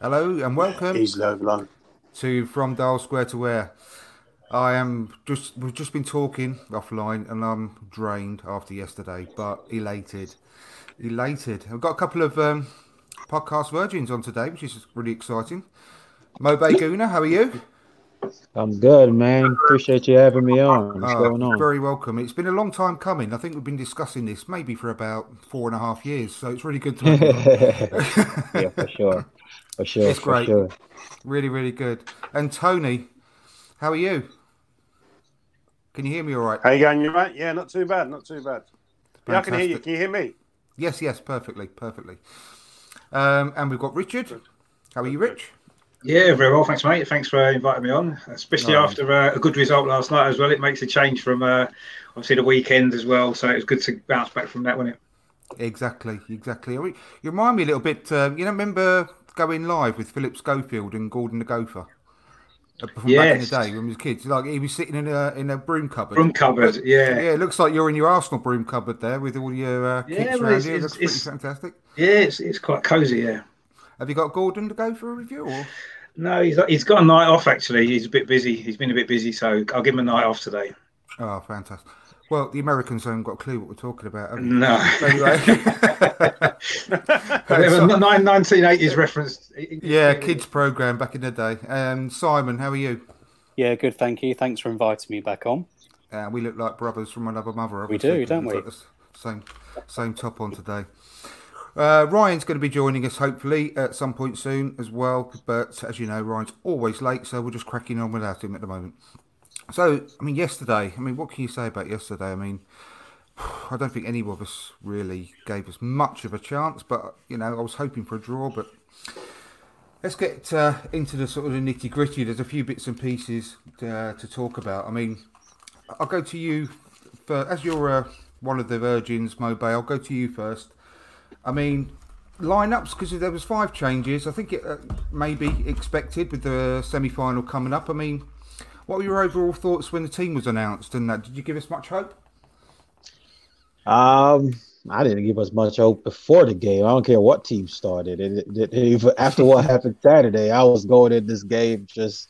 Hello and welcome He's low blow. to From Dial Square to Where. I am just we've just been talking offline and I'm drained after yesterday, but elated. Elated. I've got a couple of um, podcast virgins on today, which is really exciting. Mobe Gooner, how are you? I'm good, man. Appreciate you having me on. What's Uh, going on? Very welcome. It's been a long time coming. I think we've been discussing this maybe for about four and a half years, so it's really good to have you yeah, for sure. For sure. It's for great. Sure. Really, really good. And Tony, how are you? Can you hear me all right? How you going? You right? Yeah, not too bad. Not too bad. Yeah, I can hear you. Can you hear me? Yes, yes, perfectly, perfectly. Um, and we've got Richard. How are you, Rich? Yeah, very well. Thanks, mate. Thanks for inviting me on, especially No. after uh, a good result last night as well. It makes a change from uh, obviously the weekend as well. So it was good to bounce back from that, wasn't it? Exactly, exactly. You remind me a little bit. Um, you know, remember going live with Philip Schofield and Gordon the Gopher Uh, from back in the day when we was kids? Like he was sitting in a in a broom cupboard. Broom cupboard, yeah. Yeah, it looks like you're in your Arsenal broom cupboard there with all your uh, Yeah, kits around it's- you. It it's- looks pretty fantastic. Yeah, it's, it's quite cosy, yeah. Have you got Gordon the Gopher a review? Or? No, he's he's got a night off actually. He's a bit busy. He's been a bit busy, so I'll give him a night off today. Oh, fantastic. Well, the Americans haven't got a clue what we're talking about. have? No. Anyway. Whatever, nine- 1980s reference. yeah, kids program back in the day. Um, Simon, how are you? Yeah, good. Thank you. Thanks for inviting me back on. Uh, we look like brothers from another mother. We obviously, do, 'cause don't we've the Same, same top on today. Uh, Ryan's going to be joining us hopefully at some point soon as well. But as you know, Ryan's always late, so we're just cracking on without him at the moment. So, I mean, yesterday. I mean, what can you say about yesterday? I mean, I don't think any of us really gave us much of a chance, but you know, I was hoping for a draw. But let's get uh, into the sort of the nitty gritty. There's a few bits and pieces uh, to talk about. I mean, I'll go to you for as you're uh, one of the virgins, Mobe. I'll go to you first. I mean, lineups because there was five changes. I think it uh, may be expected with the semi-final coming up. I mean, what were your overall thoughts when the team was announced? And that did you give us much hope? Um, I didn't give us much hope before the game. I don't care what team started. It, it, it- after what happened Saturday, I was going in this game just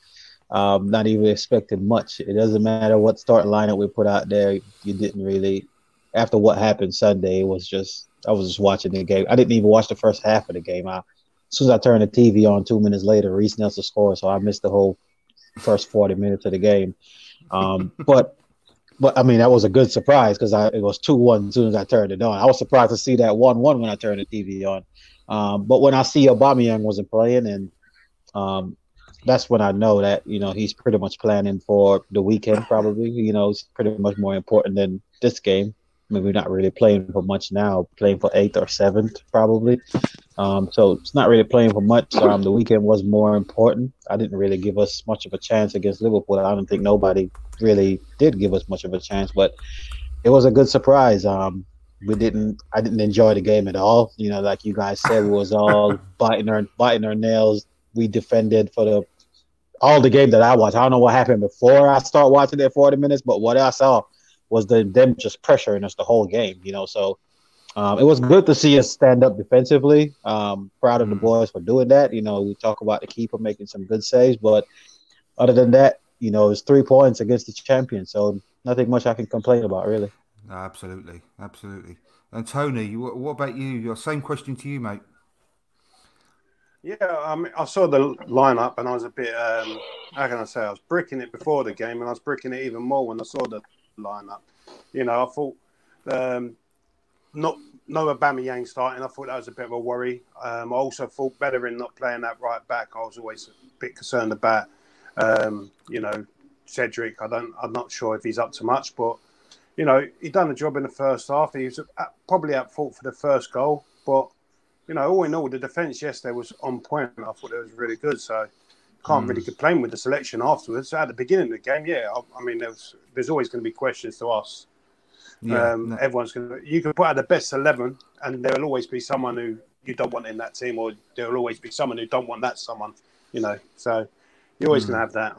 um, not even expecting much. It doesn't matter what starting lineup we put out there. You didn't really. After what happened Sunday, it was just I was just watching the game. I didn't even watch the first half of the game. I, as soon as I turned the TV on, two minutes later, Reiss Nelson scored, so I missed the whole first forty minutes of the game. Um, but but I mean, that was a good surprise because I it was two one as soon as I turned it on. I was surprised to see that one one when I turned the TV on. Um, but when I see Aubameyang wasn't playing, and um, that's when I know that you know he's pretty much planning for the weekend. Probably, you know, it's pretty much more important than this game. Maybe we're not really playing for much now, playing for eighth or seventh probably. Um, so it's not really playing for much. Um, the weekend was more important. I didn't really give us much of a chance against Liverpool. I don't think nobody really did give us much of a chance, but it was a good surprise. Um, we didn't. I didn't enjoy the game at all. You know, like you guys said, we was all biting our biting our nails. We defended for the all the game that I watched. I don't know what happened before I start watching it 40 minutes, but what I saw was the them just pressuring us the whole game. You know, so um, it was good to see us stand up defensively. Um, proud of the boys for doing that. You know, we talk about the keeper making some good saves, but other than that, you know, it's three points against the champion. So nothing much I can complain about, really. No, absolutely, absolutely. And Tony, what, what about you? Your same question to you, mate. Yeah, I mean, I saw the lineup and I was a bit, um, how can I say, I was bricking it before the game and I was bricking it even more when I saw the lineup. You know, I thought um, not no Aubameyang starting. I thought that was a bit of a worry. Um, I also thought Bellerin not playing that right back. I was always a bit concerned about. Um, you know, Cedric. I don't. I'm not sure if he's up to much, but you know, he done a job in the first half. He was at, probably at fault for the first goal, but you know, all in all, the defence yesterday was on point. I thought it was really good. So can't Mm. really complain with the selection afterwards. At the beginning of the game, yeah, I, I mean, there's there's always going to be questions to ask. Yeah, um, no- Everyone's going to. You can put out the best eleven, and there will always be someone who you don't want in that team, or there will always be someone who don't want that someone. You know, so you're always going to have that,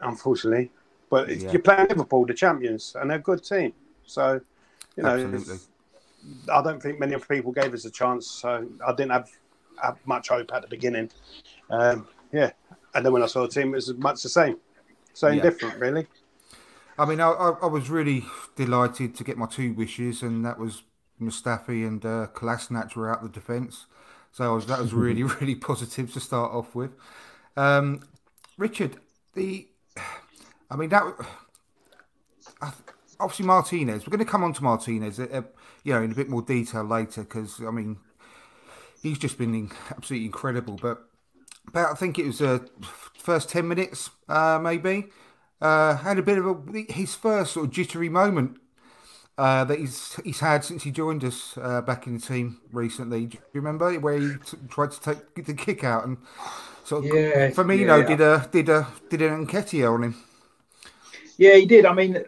unfortunately. But Mm. Yeah. you're playing Liverpool, the champions, and they're a good team. So, you know, I don't think many of people gave us a chance. So I didn't have, have much hope at the beginning. Um, yeah, and then when I saw the team, it was much the same, same Yeah. different, really. I mean, I, I, was really delighted to get my two wishes, and that was Mustafi and uh, Kolasinac were out the defence. So I was, that was really, really positive to start off with. Um, Richard, the, I mean, that I obviously Martinez. We're going to come on to Martinez, uh, uh, you know, in a bit more detail later because I mean, he's just been in, absolutely incredible. But about I think it was uh, first ten minutes, uh, maybe, uh, had a bit of a his first sort of jittery moment uh, that he's he's had since he joined us uh, back in the team recently. Do you remember where he t- tried to take the kick out and sort of Yeah, Firmino yeah. did a did a did an Nketiah on him. Yeah, he did. I mean,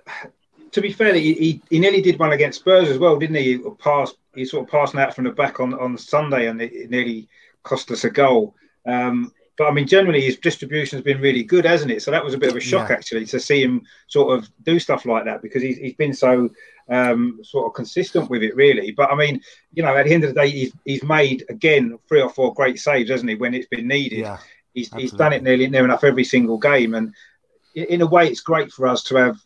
to be fair, he, he, he nearly did one against Spurs as well, didn't he? He passed, he sort of passing out from the back on, on Sunday, and it, it nearly cost us a goal. Um, but I mean, generally his distribution has been really good, hasn't it? So that was a bit of a shock Yeah. actually to see him sort of do stuff like that because he's, he's been so um, sort of consistent with it, really. But I mean, you know, at the end of the day, he's, he's made again three or four great saves, hasn't he? When it's been needed, Yeah, he's, he's done it nearly near enough every single game, and in a way, it's great for us to have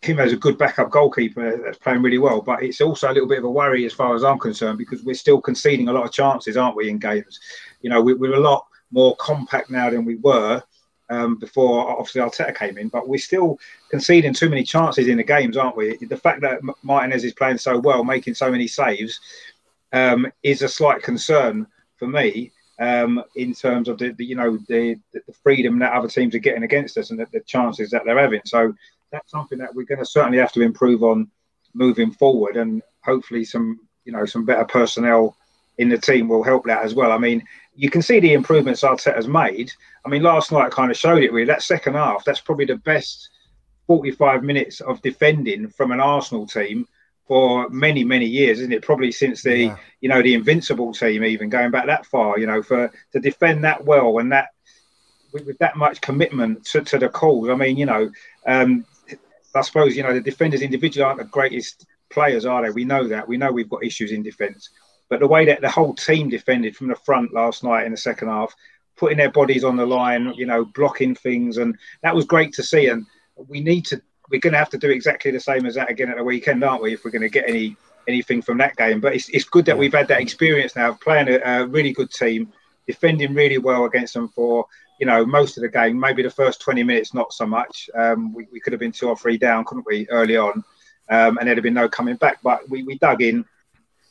him as a good backup goalkeeper that's playing really well. But it's also a little bit of a worry as far as I'm concerned because we're still conceding a lot of chances, aren't we, in games? You know, we, we're a lot more compact now than we were um, before obviously Arteta came in, but we're still conceding too many chances in the games, aren't we? The fact that Martinez is playing so well, making so many saves, um, is a slight concern for me um, in terms of the, the you know the, the freedom that other teams are getting against us and the, the chances that they're having. So that's something that we're going to certainly have to improve on moving forward, and hopefully some you know some better personnel in the team will help that as well. I mean, you can see the improvements Arteta's made. I mean, last night kind of showed it really. That second half, that's probably the best 45 minutes of defending from an Arsenal team for many, many years, isn't it? Probably since the Yeah. you know the Invincible team, even going back that far. You know, for to defend that well and that with, with that much commitment to, to the cause. I mean, you know, um, I suppose you know the defenders individually aren't the greatest players, are they? We know that. We know we've got issues in defence, but the way that the whole team defended from the front last night in the second half, putting their bodies on the line, you know, blocking things, and that was great to see. And we need to. We're going to have to do exactly the same as that again at the weekend, aren't we? If we're going to get any anything from that game. But it's, it's good that we've had that experience now of playing a, a really good team, defending really well against them for you know most of the game. Maybe the first twenty minutes, not so much. Um, we, we could have been two or three down, couldn't we, early on? Um, and there'd have been no coming back. But we, we dug in.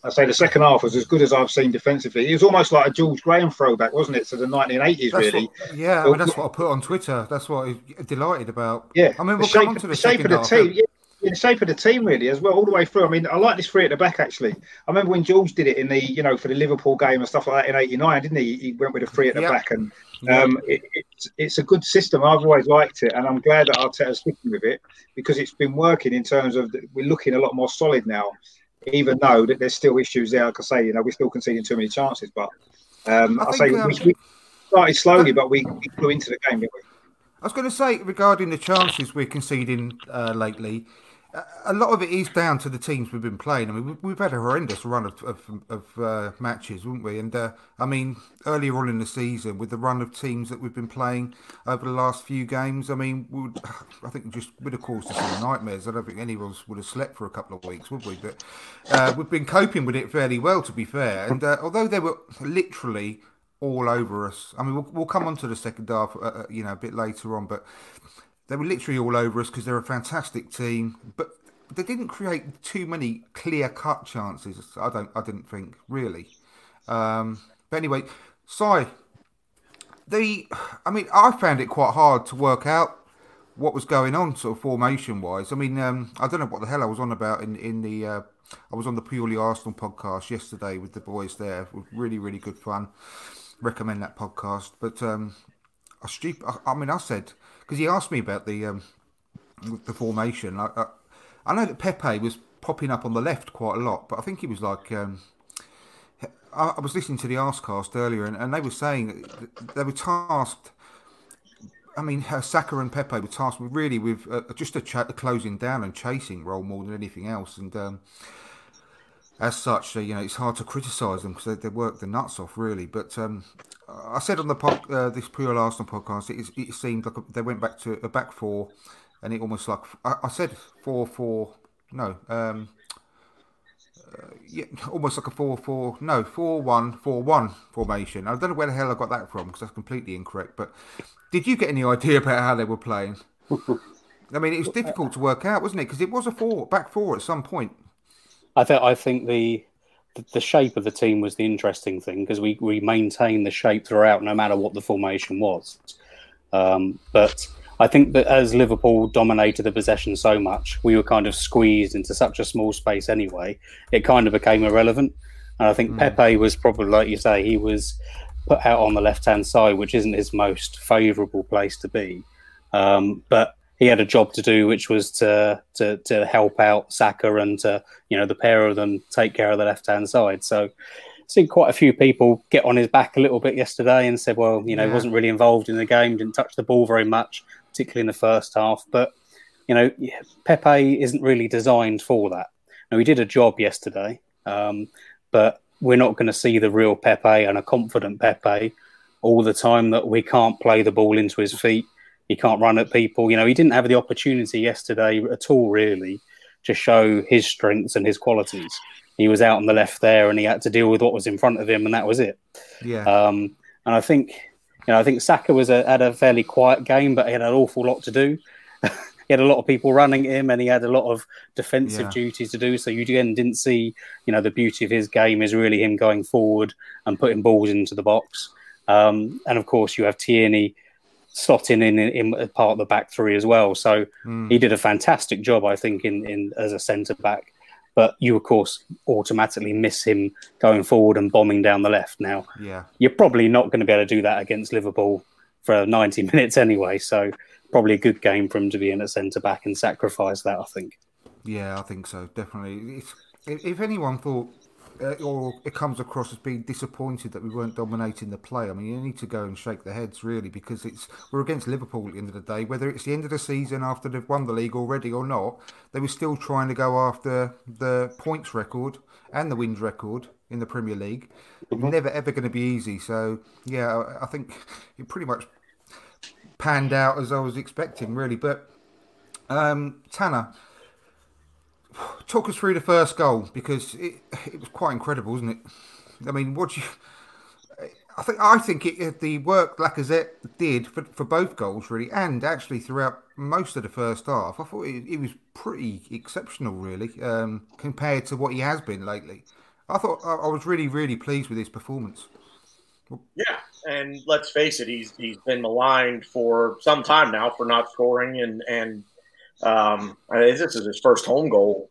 I say the second half was as good as I've seen defensively. It was almost like a George Graham throwback, wasn't it, to the 1980s, That's really? what, yeah, I mean, that's what I put on Twitter. That's what I'm delighted about. Yeah, I mean, the we'll shape, come on to the, the shape of the half. team. Yeah, yeah, the shape of the team really as well, all the way through. I mean, I like this three at the back actually. I remember when George did it in the, you know, for the Liverpool game and stuff like that in '89, didn't he? He went with a three at the Yeah. back, and um, it, it's it's a good system. I've always liked it, and I'm glad that Arteta's sticking with it because it's been working in terms of the, we're looking a lot more solid now, even though that there's still issues there. Like I say, you know, we're still conceding too many chances, but um, I I, think, say um, we, we started slowly, but we, we flew into the game, didn't we? I was going to say regarding the chances we're conceding uh, lately, a- lot of it is down to the teams we've been playing. I mean, we- we've had a horrendous run of of, of uh, matches, haven't we? And uh, I mean, earlier on in the season, with the run of teams that we've been playing over the last few games, I mean, would, I think just would have caused us some nightmares. I don't think any of us would have slept for a couple of weeks, would we? But uh, we've been coping with it fairly well, to be fair. And uh, although they were literally all over us. I mean, we'll, we'll come on to the second half, uh, uh you know, a bit later on, but they were literally all over us because they're a fantastic team. But they didn't create too many clear cut chances. I don't. I didn't think really. Um, but anyway, Si, the. I mean, I found it quite hard to work out what was going on, sort of formation wise. I mean, um, I don't know what the hell I was on about in in the. Uh, I was on the purely Arsenal podcast yesterday with the boys there. Really, really good fun. Recommend that podcast. But um, I stupid. I, I mean, I said because he asked me about the um, the formation. I, I, I, know that Pepe was popping up on the left quite a lot, but I think he was like. Um, I, was listening to the Arscast earlier, and, and they were saying they were tasked I mean, Saka and Pepe were tasked really with uh, just a, a, closing down and chasing role more than anything else. And um, as such, uh, you know, it's hard to criticise them because they, they work the nuts off, really. But um, I said on the pod, uh, this Pure Arsenal podcast, it, it seemed like a, they went back to a back four, and it almost like I, I said four four. No, um, uh, yeah, almost like a four four. No, four one four one formation. I don't know where the hell I got that from because that's completely incorrect. But did you get any idea about how they were playing? I mean, it was difficult to work out, wasn't it? Because it was a four back four at some point. I think I think the the shape of the team was the interesting thing because we we maintained the shape throughout, no matter what the formation was. Um, but I think that as Liverpool dominated the possession so much, we were kind of squeezed into such a small space anyway. It kind of became irrelevant. And I think mm. Pepe was probably, like you say, he was put out on the left hand side, which isn't his most favourable place to be. Um, but he had a job to do, which was to, to to help out Saka and to you know the pair of them take care of the left hand side. So I've seen quite a few people get on his back a little bit yesterday and said, well, you know, yeah. wasn't really involved in the game, didn't touch the ball very much, particularly in the first half. But you know, Pepe isn't really designed for that. Now he did a job yesterday, um, but we're not going to see the real Pepe and a confident Pepe all the time that we can't play the ball into his feet. He can't run at people. You know, he didn't have the opportunity yesterday at all, really, to show his strengths and his qualities. He was out on the left there, and he had to deal with what was in front of him, and that was it. Yeah. Um, and I think, you know, I think Saka was a, had a fairly quiet game, but he had an awful lot to do. he had a lot of people running him and he had a lot of defensive yeah. duties to do. So you again didn't see, you know, the beauty of his game is really him going forward and putting balls into the box. Um, and of course, you have Tierney slotting in, in, in part of the back three as well. So mm. he did a fantastic job, I think, in, in as a centre back. But you, of course, automatically miss him going forward and bombing down the left. Now, yeah, you're probably not going to be able to do that against Liverpool for 90 minutes anyway. So probably a good game for him to be in at centre back and sacrifice that. I think. Yeah, I think so. Definitely. It's, if anyone thought uh, or it comes across as being disappointed that we weren't dominating the play. I mean, you need to go and shake their heads really because it's we're against Liverpool at the end of the day. Whether it's the end of the season after they've won the league already or not, they were still trying to go after the points record and the wins record in the Premier League. Mm-hmm. Never ever going to be easy. So yeah, I think it pretty much panned out as I was expecting, really. But um, Tanner, talk us through the first goal because it it was quite incredible, wasn't it? I mean, what you? I think I think it, the work Lacazette did for, for both goals really, and actually throughout most of the first half, I thought it, it was pretty exceptional, really, um, compared to what he has been lately. I thought I, I was really, really pleased with his performance. Yeah, and let's face it, he's he's been maligned for some time now for not scoring, and and um, I mean, this is his first home goal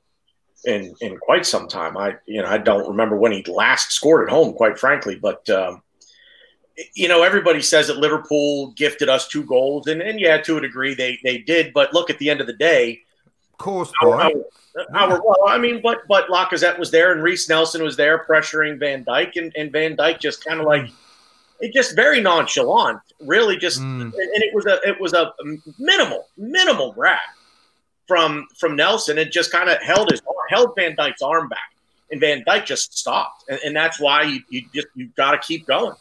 in in quite some time. I you know I don't remember when he last scored at home, quite frankly, but. Um, you know, everybody says that Liverpool gifted us two goals, and, and yeah, to a degree they they did. But look, at the end of the day, of course, our, our, our, well, I mean, but but Lacazette was there, and Reiss Nelson was there pressuring Van Dijk, and, and Van Dijk just kind of like it just very nonchalant, really just, mm. and it was a it was a minimal minimal grab from from Nelson. It just kind of held his held Van Dijk's arm back, and Van Dijk just stopped, and, and that's why you, you just you got to keep going.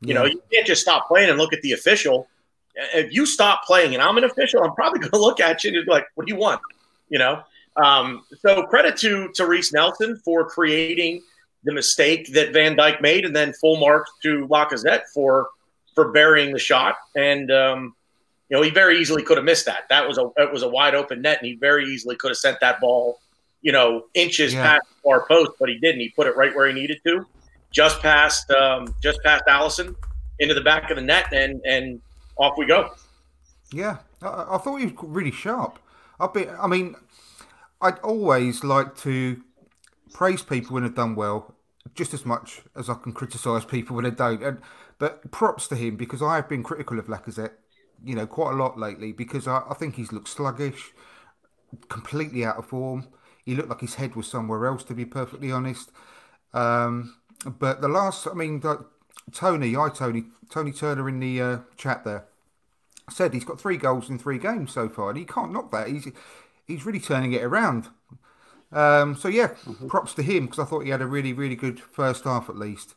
You yeah. know, you can't just stop playing and look at the official. If you stop playing and I'm an official, I'm probably going to look at you and be like, "What do you want?" You know. Um, so credit to to Reiss Nelson for creating the mistake that Van Dijk made, and then full marks to Lacazette for for burying the shot. And um, you know, he very easily could have missed that. That was a it was a wide open net, and he very easily could have sent that ball, you know, inches Yeah. past the far post, but he didn't. He put it right where he needed to, just past um, just past Alisson into the back of the net, and and off we go. Yeah, I, I thought he was really sharp. I've been, I mean, I'd always like to praise people when they've done well, just as much as I can criticise people when they don't. And but props to him because I have been critical of Lacazette, you know, quite a lot lately because I, I think he's looked sluggish, completely out of form. He looked like his head was somewhere else, to be perfectly honest. Um, but the last, I mean, the, Tony, I Tony, Tony Turner in the uh, chat there said he's got three goals in three games so far, and he can't knock that. He's he's really turning it around. Um, so yeah, props to him because I thought he had a really really good first half at least.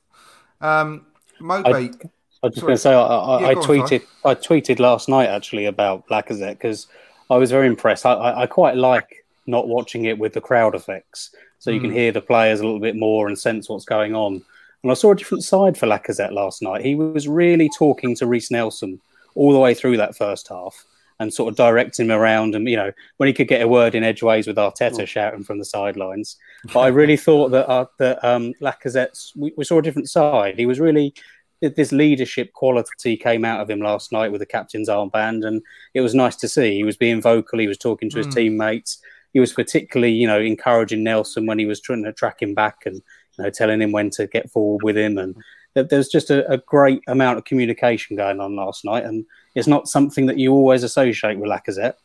Um, Mobe, I was just going to say, I, I, Yeah, I go on, tweeted, I tweeted last night actually about Lacazette because I was very impressed. I, I, I quite like not watching it with the crowd effects, so you can Hmm. hear the players a little bit more and sense what's going on. And I saw a different side for Lacazette last night. He was really talking to Reiss Nelson all the way through that first half and sort of directing him around. And you know, when he could get a word in edgeways with Arteta shouting from the sidelines. But I really thought that uh, that um, Lacazette's we, we saw a different side. He was really this leadership quality came out of him last night with the captain's armband, and it was nice to see. He was being vocal. He was talking to his teammates. He was particularly, you know, encouraging Nelson when he was trying to track him back and you know telling him when to get forward with him. And there- there's just a, a great amount of communication going on last night, and it's not something that you always associate with Lacazette.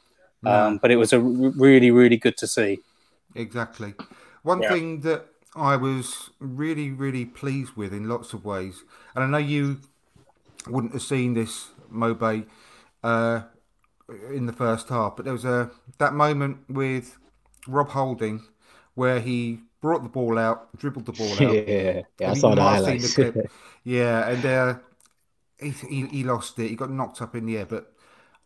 Um, but it was a r- really, really good to see. Exactly. One Yeah. thing that I was really, really pleased with in lots of ways, and I know you wouldn't have seen this, Mobe, uh, in the first half, but there was a that moment with Rob Holding where he brought the ball out, dribbled the ball out. Yeah, yeah, I saw the might have seen highlights. the yeah, and uh, he, he he lost it. He got knocked up in the air. But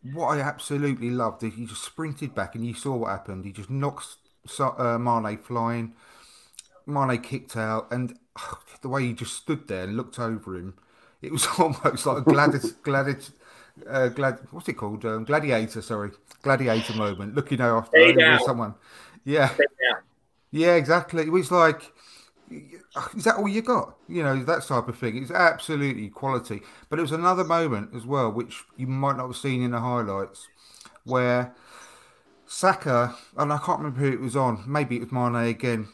what I absolutely loved is he just sprinted back, and you saw what happened. He just knocks uh, Mane flying. Mane kicked out, and the way he just stood there and looked over him, it was almost like a gladiator. gladiator uh, glad, what's it called? Um, gladiator, sorry, gladiator moment. Looking after over someone. Yeah, Yeah. yeah, exactly. It was like, is that all you got? You know, that type of thing. It's absolutely quality. But it was another moment as well, which you might not have seen in the highlights, where Saka, and I can't remember who it was on, maybe it was Mane again,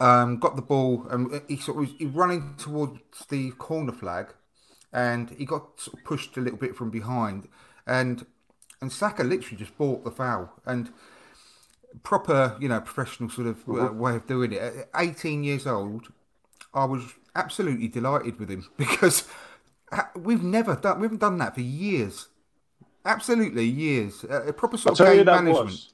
um, got the ball and he sort of was he running towards the corner flag and he got sort of pushed a little bit from behind. And and Saka literally just bought the foul and proper you know professional sort of uh, way of doing it. At 18 years old I was absolutely delighted with him because we've never done we haven't done that for years. Absolutely years. Uh, a proper I'll sort of game management. was.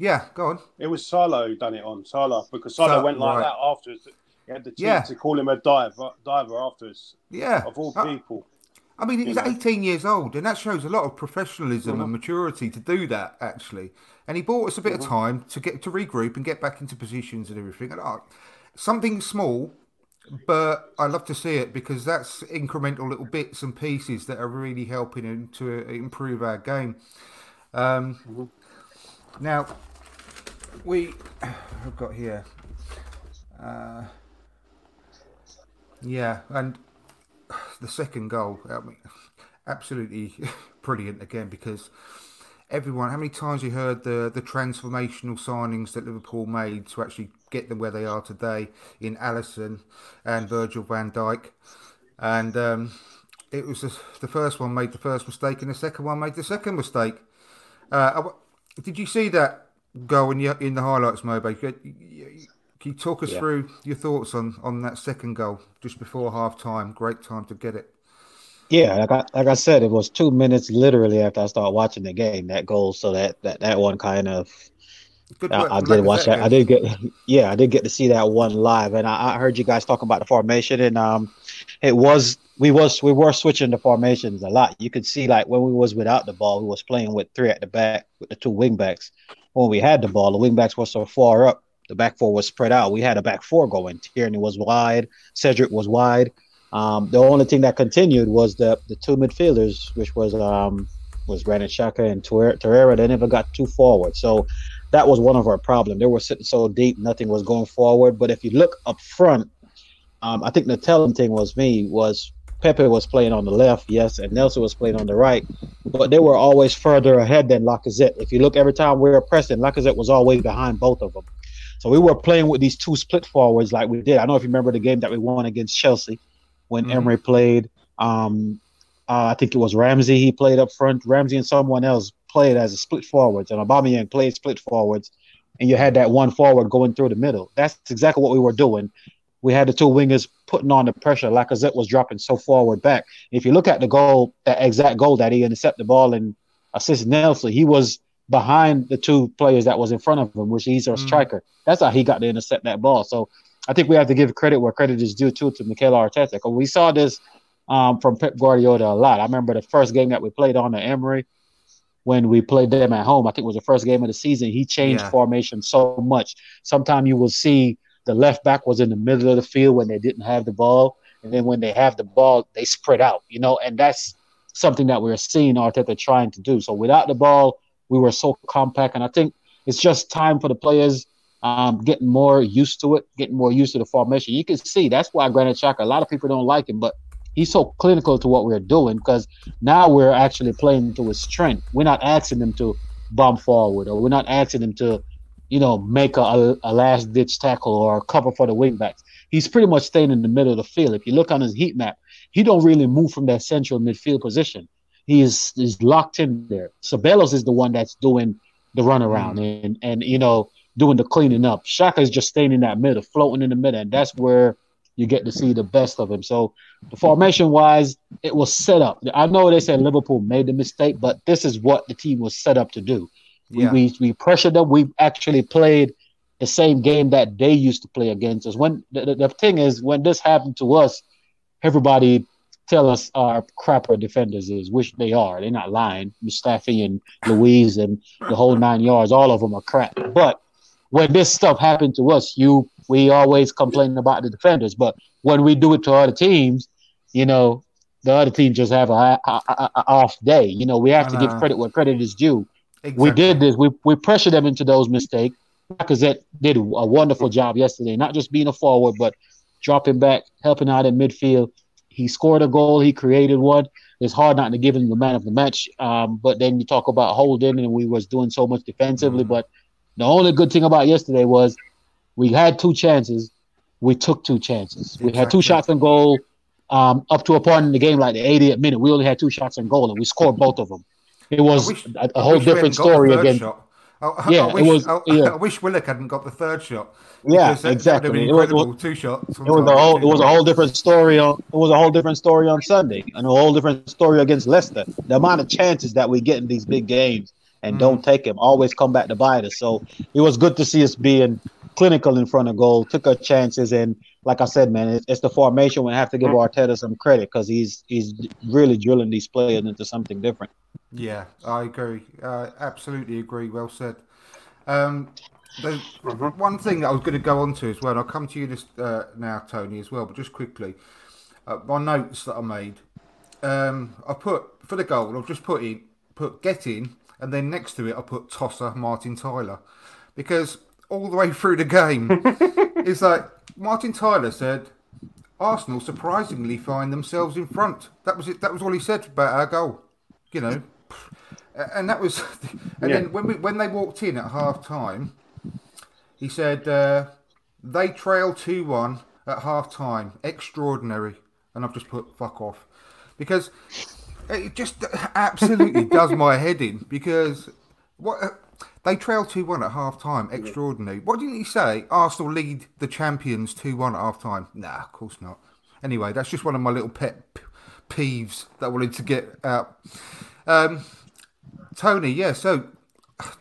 Yeah go on It was Solo who done it on Salah because Salah So- went like right. that afterwards. He had the cheek Yeah. to call him a diver, diver afterwards. yeah Of all Uh, people, I mean, he's you know. 18 years old, and that shows a lot of professionalism and maturity to do that, actually. And he bought us a bit of time to get to regroup and get back into positions and everything. And uh, something small, but I love to see it because that's incremental little bits and pieces that are really helping him to improve our game. Um, Now, we have got here. Uh, yeah, and the second goal, I mean, absolutely brilliant again because everyone, how many times you heard the the transformational signings that Liverpool made to actually get them where they are today in Alisson and Virgil van Dijk, and um, it was the, the first one made the first mistake and the second one made the second mistake. Uh, did you see that goal in the, in the highlights, Mobe? Can you- can you talk us Yeah. through your thoughts on, on that second goal just before half time? Great time to get it. Yeah, like I like I said, it was two minutes literally after I started watching the game. That goal, so that that, that one kind of Good I, I did watch that. I did get yeah, I did get to see that one live, and I, I heard you guys talking about the formation, and um, it was we was we were switching the formations a lot. You could see like when we was without the ball, we was playing with three at the back with the two wing backs. When we had the ball, the wing backs were so far up The back four was spread out. We had a back four going. Tierney was wide. Cedric was wide. Um, the only thing that continued was the the two midfielders, which was um, was Granit Xhaka and Torreira. They never got too forward. So that was one of our problems. They were sitting so deep, nothing was going forward. But if you look up front, um, I think the telling thing was me was Pepe was playing on the left, yes, and Nelson was playing on the right, but they were always further ahead than Lacazette. If you look every time we were pressing, Lacazette was always behind both of them. So we were playing with these two split forwards like we did. I don't know if you remember the game that we won against Chelsea when mm-hmm. Emery played. Um, uh, I think it was Ramsey. He played up front. Ramsey and someone else played as a split forwards, and Aubameyang played split forwards. And you had that one forward going through the middle. That's exactly what we were doing we had the two wingers putting on the pressure. Lacazette was dropping so forward back. If you look at the goal, that exact goal that he intercepted the ball and assisted Nelson, he was behind the two players that was in front of him, which he's our mm. striker. That's how he got to intercept that ball. So I think we have to give credit where credit is due to to Mikel Arteta. Because we saw this um, from Pep Guardiola a lot. I remember the first game that we played on the Emery when we played them at home. I think it was the first game of the season. He changed yeah. formation so much. Sometimes you will see the left back was in the middle of the field when they didn't have the ball, and then when they have the ball, they spread out. You know, and that's something that we're seeing Arteta trying to do. So without the ball, we were so compact, and I think it's just time for the players um, getting more used to it, getting more used to the formation. You can see that's why Granit Xhaka. A lot of people don't like him, but he's so clinical to what we're doing because now we're actually playing to his strength. We're not asking him to bomb forward, or we're not asking him to you know, make a, a last ditch tackle or cover for the wingbacks. He's pretty much staying in the middle of the field. If you look on his heat map, he don't really move from that central midfield position. He is is locked in there. Ceballos is the one that's doing the runaround mm. and and you know doing the cleaning up. Xhaka is just staying in that middle, floating in the middle, and that's where you get to see the best of him. So the formation wise, it was set up. I know they said Liverpool made the mistake, but this is what the team was set up to do. Yeah. We, we, we pressured them. We actually played the same game that they used to play against us. When the, the, the thing is, when this happened to us, everybody tell us our crapper defenders is, which they are. They're not lying. Mustafi and Luiz and the whole nine yards, all of them are crap. But when this stuff happened to us, you we always complain about the defenders. But when we do it to other teams, you know, the other team just have a, a, a, a off day. You know, we have to give uh-huh. credit where credit is due. Exactly. We did this. We we pressured them into those mistakes. Lacazette did a wonderful job yesterday, not just being a forward, but dropping back, helping out in midfield. He scored a goal. He created one. It's hard not to give him the man of the match. Um, but then you talk about holding, and we was doing so much defensively. Mm-hmm. But the only good thing about yesterday was we had two chances. We took two chances. Exactly. We had two shots on goal um, up to a point in the game, like the 80th minute. We only had two shots on goal, and we scored both of them. It was wish, a, a whole different story again. I, yeah, I wish, it was. I, yeah. I wish Willock hadn't got the third shot. Yeah, exactly. It was, it was, two shots. It was a whole. It was a whole different story on. It was a whole different story on Sunday, and a whole different story against Leicester. The amount of chances that we get in these big games and mm. don't take them always come back to bite us. So it was good to see us being clinical in front of goal, took our chances, and like I said, man, it's, it's the formation. We have to give Arteta some credit because he's he's really drilling these players into something different. Yeah, I agree. Uh, absolutely agree. Well said. Um, the mm-hmm. one thing that I was going to go on to as well, and I'll come to you this uh, now, Tony, as well, but just quickly, uh, my notes that I made, um, I put for the goal, I've just put in put get in, and then next to it I put tosser Martin Tyler, because all the way through the game, it's like Martin Tyler said, Arsenal surprisingly find themselves in front. That was it. That was all he said about our goal. You know, and that was. And yeah. then when we when they walked in at half time, he said uh, they trail two one at half time. Extraordinary. And I've just put fuck off because it just absolutely does my head in because what they trail 2 1 at half time. Extraordinary. What didn't he say? Arsenal lead the champions 2 1 at half time. Nah, of course not. Anyway, that's just one of my little pet peeves that wanted to get out. Um, Tony, yeah, so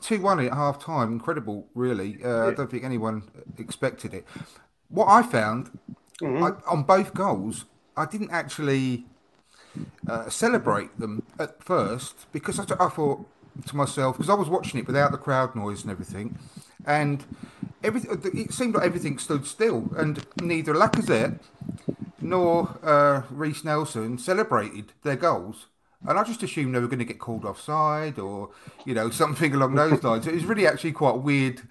2 1 at half time. Incredible, really. Uh, I don't think anyone expected it. What I found mm-hmm. I, on both goals, I didn't actually uh, celebrate them at first because I, I thought to myself because I was watching it without the crowd noise and everything, and everything. It seemed like everything stood still, and neither Lacazette nor uh, Reiss Nelson celebrated their goals. And I just assumed they were going to get called offside or, you know, something along those lines. It was really actually quite a weird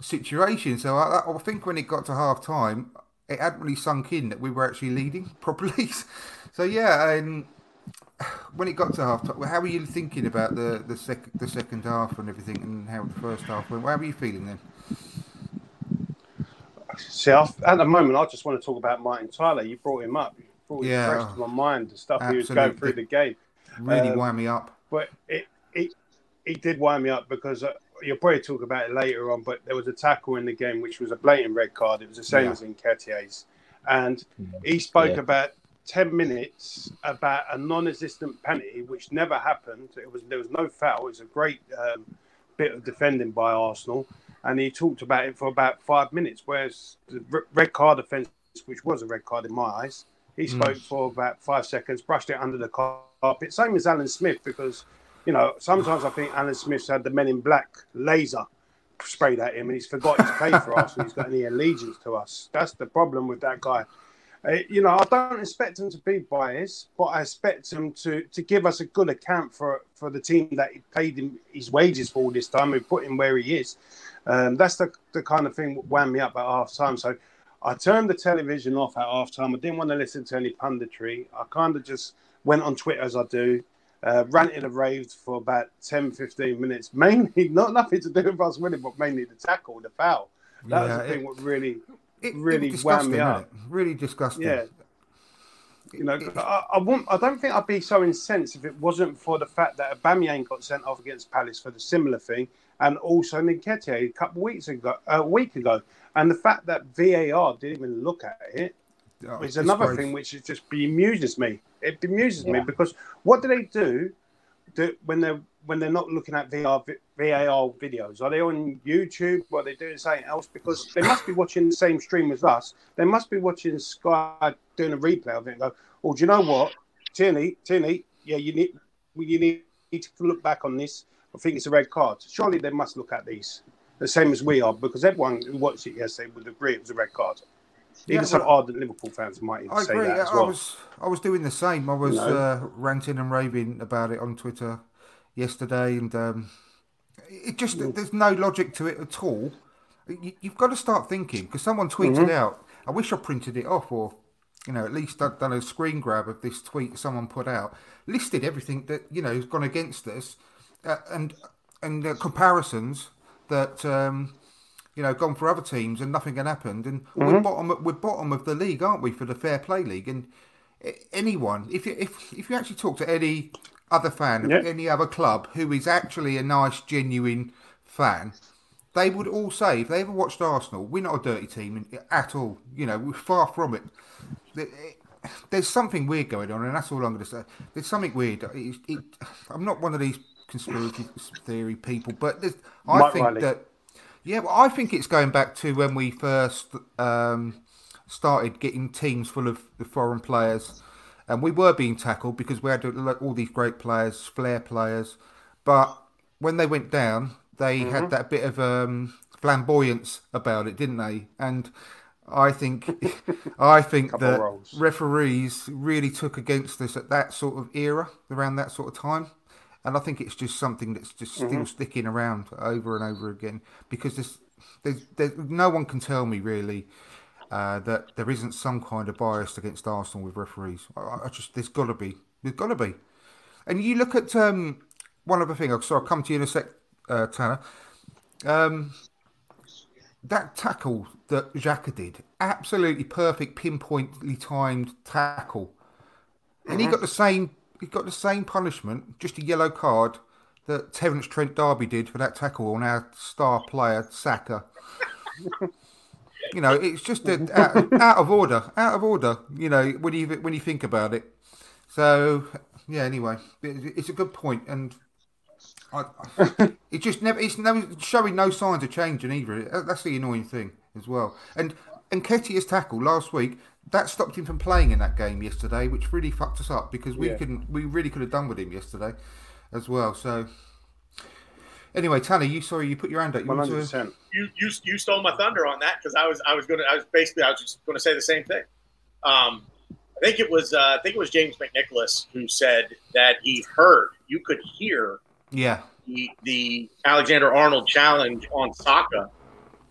situation. So I, I think when it got to half time, it hadn't really sunk in that we were actually leading properly. so yeah, and when it got to half time, how were you thinking about the the, sec- the second half and everything, and how the first half went? How were you feeling then? See, I, at the moment, I just want to talk about Martin Tyler. You brought him up. You brought him Yeah. fresh to my mind, the stuff he was going through the game. Really Um, wound me up. But it, it, it did wind me up because uh, you'll probably talk about it later on. But there was a tackle in the game which was a blatant red card. It was the same Yeah. as Nketiah's, and he spoke Yeah. about ten minutes about a non-existent penalty which never happened. It was there was no foul. It was a great um, bit of defending by Arsenal, and he talked about it for about five minutes. Whereas the red card offence, which was a red card in my eyes, he spoke for about five seconds, brushed it under the carpet. Same as Alan Smith, because you know sometimes I think Alan Smith's had the Men in Black laser sprayed at him, and he's forgot he's played for us, and he's got any allegiance to us. That's the problem with that guy. Uh, you know, I don't expect him to be biased, but I expect him to to give us a good account for for the team that he paid him his wages for all this time and put him where he is. Um, that's the, the kind of thing that wound me up at half time. So I turned the television off at half time. I didn't want to listen to any punditry. I kind of just went on Twitter as I do, uh, ranted and raved for about 10, 15 minutes, mainly not nothing to do with us winning, but mainly the tackle, the foul. That was Yeah, the thing it- what really, It, really it wound me up. Really disgusting. Yeah. You know, I, I won't. I don't think I'd be so incensed if it wasn't for the fact that Aubameyang got sent off against Palace for the similar thing, and also Nketiah a couple of weeks ago, a week ago, and the fact that VAR didn't even look at it Oh, is another disgrace. thing which is just bemuses me. It bemuses me because what do they do, do when they're when they're not looking at VR, VAR videos? Are they on YouTube? What are they doing something else? Because they must be watching the same stream as us. They must be watching Sky doing a replay of it and go, "Oh, do you know what, Tierney, Tierney? Yeah, you need you need to look back on this. I think it's a red card. Surely they must look at these the same as we are because everyone who watched it yesterday would agree it was a red card." Even Yeah, some well, ardent Liverpool fans might even I say agree. that as I was I was doing the same. I was know? uh, ranting and raving about it on Twitter yesterday, and um, it just Mm. there's no logic to it at all. You, you've got to start thinking because someone tweeted Mm-hmm. out. I wish I printed it off, or you know, at least I'd done a screen grab of this tweet someone put out, listed everything that you know has gone against us, uh, and and uh, comparisons that. Um, you know, gone for other teams and nothing had happened. And Mm-hmm. we're bottom, we're bottom of the league, aren't we, for the fair play league? And anyone, if you if if you actually talk to any other fan of Yeah. any other club who is actually a nice, genuine fan, they would all say if they ever watched Arsenal, we're not a dirty team at all. You know, we're far from it. The- There's something weird going on, and that's all I'm going to say. There's something weird. It, it, I'm not one of these conspiracy theory people, but I Mike think Riley. that yeah, well, I think it's going back to when we first um, started getting teams full of the foreign players, and we were being tackled because we had all these great players, flair players, but when they went down, they Mm-hmm. had that bit of um, flamboyance about it, didn't they? And I think, I think that roles. referees really took against us at that sort of era, around that sort of time. And I think it's just something that's just still Mm-hmm. sticking around over and over again because there's, there's, there's no one can tell me really uh, that there isn't some kind of bias against Arsenal with referees. I, I just there's got to be, there's got to be. And you look at um, one other thing. So I'll come to you in a sec, uh, Tanner. Um, that tackle that Xhaka did, absolutely perfect, pinpointly timed tackle, and he got the same. He got the same punishment, just a yellow card that Terence Trent D'Arby did for that tackle on our star player Saka. you know, it's just a, out, out of order, out of order. You know, when you when you think about it. So yeah. Anyway, it, it's a good point, and I, I- it just never. It's no showing no signs of changing either. That's the annoying thing as well. And and Nketiah's tackle last week that stopped him from playing in that game yesterday, which really fucked us up because we Yeah. couldn't. We really could have done with him yesterday as well. So Anyway, Tanner, you sorry you put your hand up. You One want hundred to? you you you stole my thunder on that because I was I was going to I was basically I was just going to say the same thing. Um, I think it was uh, I think it was James McNicholas who said that he heard you could hear Yeah, the, the Alexander Arnold challenge on Saka.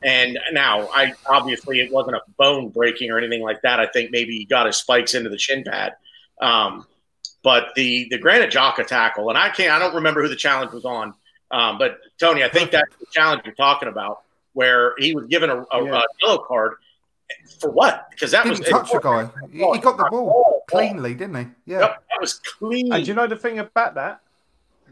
And now, I obviously it wasn't a bone breaking or anything like that. I think maybe he got his spikes into the shin pad. Um, but the the Granit Xhaka tackle, and I can't, I don't remember who the challenge was on. Um, but Tony, I think that's the challenge you're talking about, where he was given a, a, Yeah. a yellow card for what? Because that didn't was touch the guy. He, he got the ball cleanly, didn't he? Yeah. Yep, that was clean. And do you know the thing about that?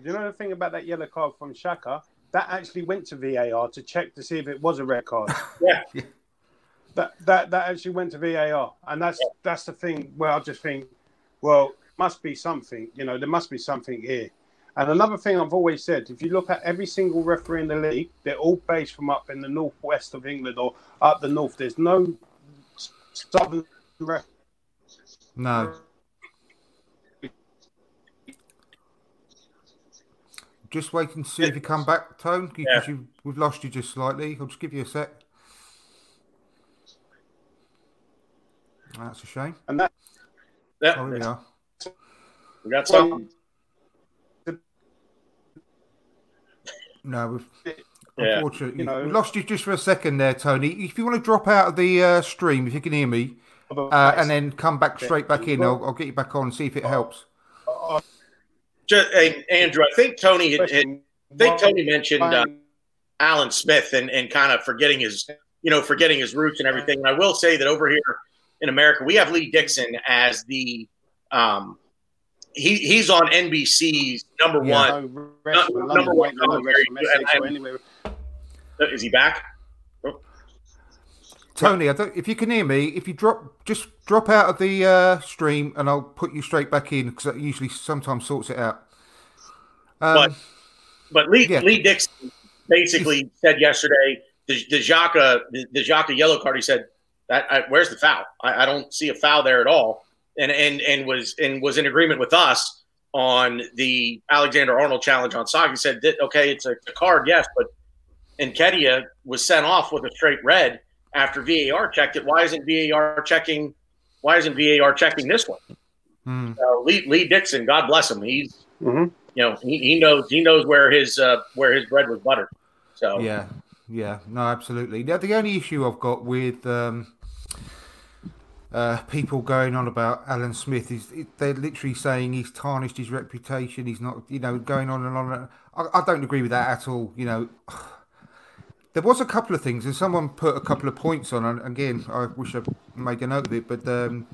Do you know the thing about that yellow card from Xhaka? That actually went to VAR to check to see if it was a red card. Yeah. That that that actually went to VAR, and that's that's the thing where I just think, well, must be something. You know, there must be something here. And another thing I've always said, if you look at every single referee in the league, they're all based from up in the northwest of England or up the north. There's no southern ref. No. Just waiting to see if you come back, Tone, because Yeah. you we've lost you just slightly. I'll just give you a sec. That's a shame. And that Yeah, Oh, here we are. we got some. No, we've Yeah. unfortunately You know- we lost you just for a second there, Tony. If you want to drop out of the uh, stream, if you can hear me, uh, and then come back straight back in, I'll, I'll get you back on and see if it helps. Just, hey, Andrew, I think Tony had, had I think Tony mentioned uh, Alan Smith and, and kind of forgetting his, you know, forgetting his roots and everything. And I will say that over here in America, we have Lee Dixon as the, um, he he's on NBC's number Yeah. one. No for Number London, one no rest for commentary. message or anywhere. Is he back? Tony, I don't, if you can hear me, if you drop, just drop out of the uh, stream, and I'll put you straight back in because that usually sometimes sorts it out. Um, But but Lee Yeah. Lee Dixon basically said yesterday the the Xhaka the, the Xhaka yellow card. He said that I, where's the foul? I, I don't see a foul there at all, and and and was and was in agreement with us on the Alexander Arnold challenge on Saka. He said okay, it's a, a card, yes, but Nketiah was sent off with a straight red after VAR checked it. Why isn't VAR checking? Why isn't VAR checking this one? hmm. Uh, Lee, Lee Dixon, God bless him. He's Mhm. you know he, he knows he knows where his uh, where his bread was buttered. So Yeah, yeah, no, absolutely. Now, the only issue I've got with um, uh, people going on about Alan Smith is they're literally saying he's tarnished his reputation. He's not, you know, going on and on. I, I don't agree with that at all. You know, there was a couple of things, and someone put a couple of points on. And again, I wish I made a note of it, but um,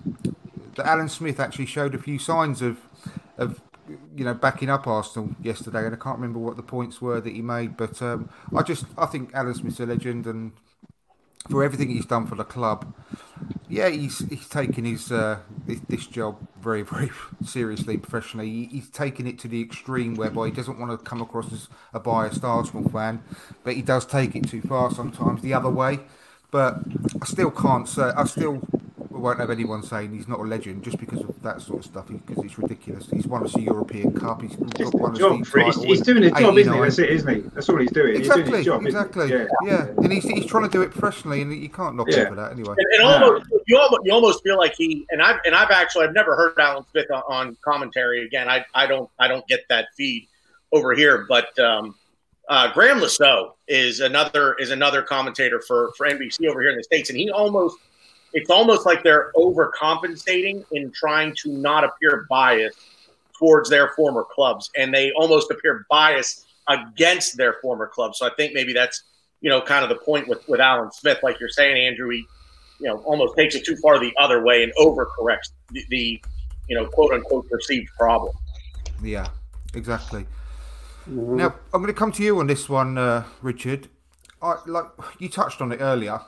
that Alan Smith actually showed a few signs of of you know backing up Arsenal yesterday, and I can't remember what the points were that he made, but um, I just I think Alan Smith's a legend, and for everything he's done for the club, yeah, he's he's taken his uh, this, job very very seriously, professionally. He, he's taken it to the extreme whereby he doesn't want to come across as a biased Arsenal fan, but he does take it too far sometimes the other way. But I still can't say I still won't have anyone saying he's not a legend just because of that sort of stuff because it's ridiculous. He's won us a European Cup. He's got one of job. the For it. He's, he's doing his job, isn't he? That's it, isn't he? That's all he's doing. He's doing Exactly, his job. isn't exactly. Yeah. Yeah. and he's, he's trying to do it professionally, and you can't knock Yeah. him for that anyway. and, and almost you almost you almost feel like he and I've and I've actually I've never heard Alan Smith on, on commentary again. I I don't I don't get that feed over here, but um, uh, Graeme Le Saux is another is another commentator for for NBC over here in the states, and he almost it's almost like they're overcompensating in trying to not appear biased towards their former clubs, and they almost appear biased against their former clubs. So I think maybe that's you know kind of the point with with Alan Smith, like you're saying, Andrew. He you know almost takes it too far the other way and overcorrects the, the you know quote unquote perceived problem. Yeah, exactly. Now I'm going to come to you on this one, uh, Richard. I, like you touched on it earlier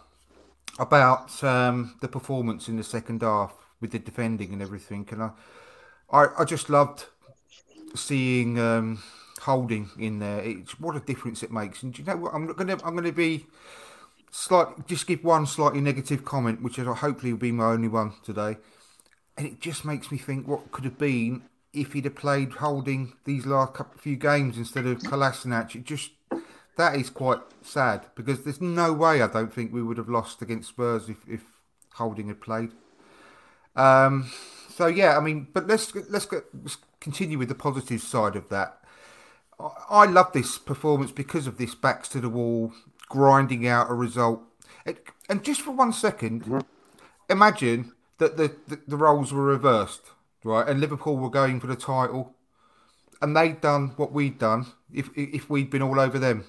about um, the performance in the second half with the defending and everything, and I, I, I just loved seeing um, Holding in there. It's what a difference it makes. And do you know what? I'm to I'm to be slight just give one slightly negative comment, which is hopefully will be my only one today. And it just makes me think what could have been if he'd have played holding these last couple few games instead of Kolasinac. It just that is quite sad because there's no way I don't think we would have lost against Spurs if, if Holding had played. Um, so yeah, I mean, but let's let's, go, let's continue with the positive side of that. I, I love this performance because of this backs to the wall, grinding out a result. It, and just for one second, imagine that the, the, the roles were reversed, right? And Liverpool were going for the title, and they'd done what we'd done if if we'd been all over them.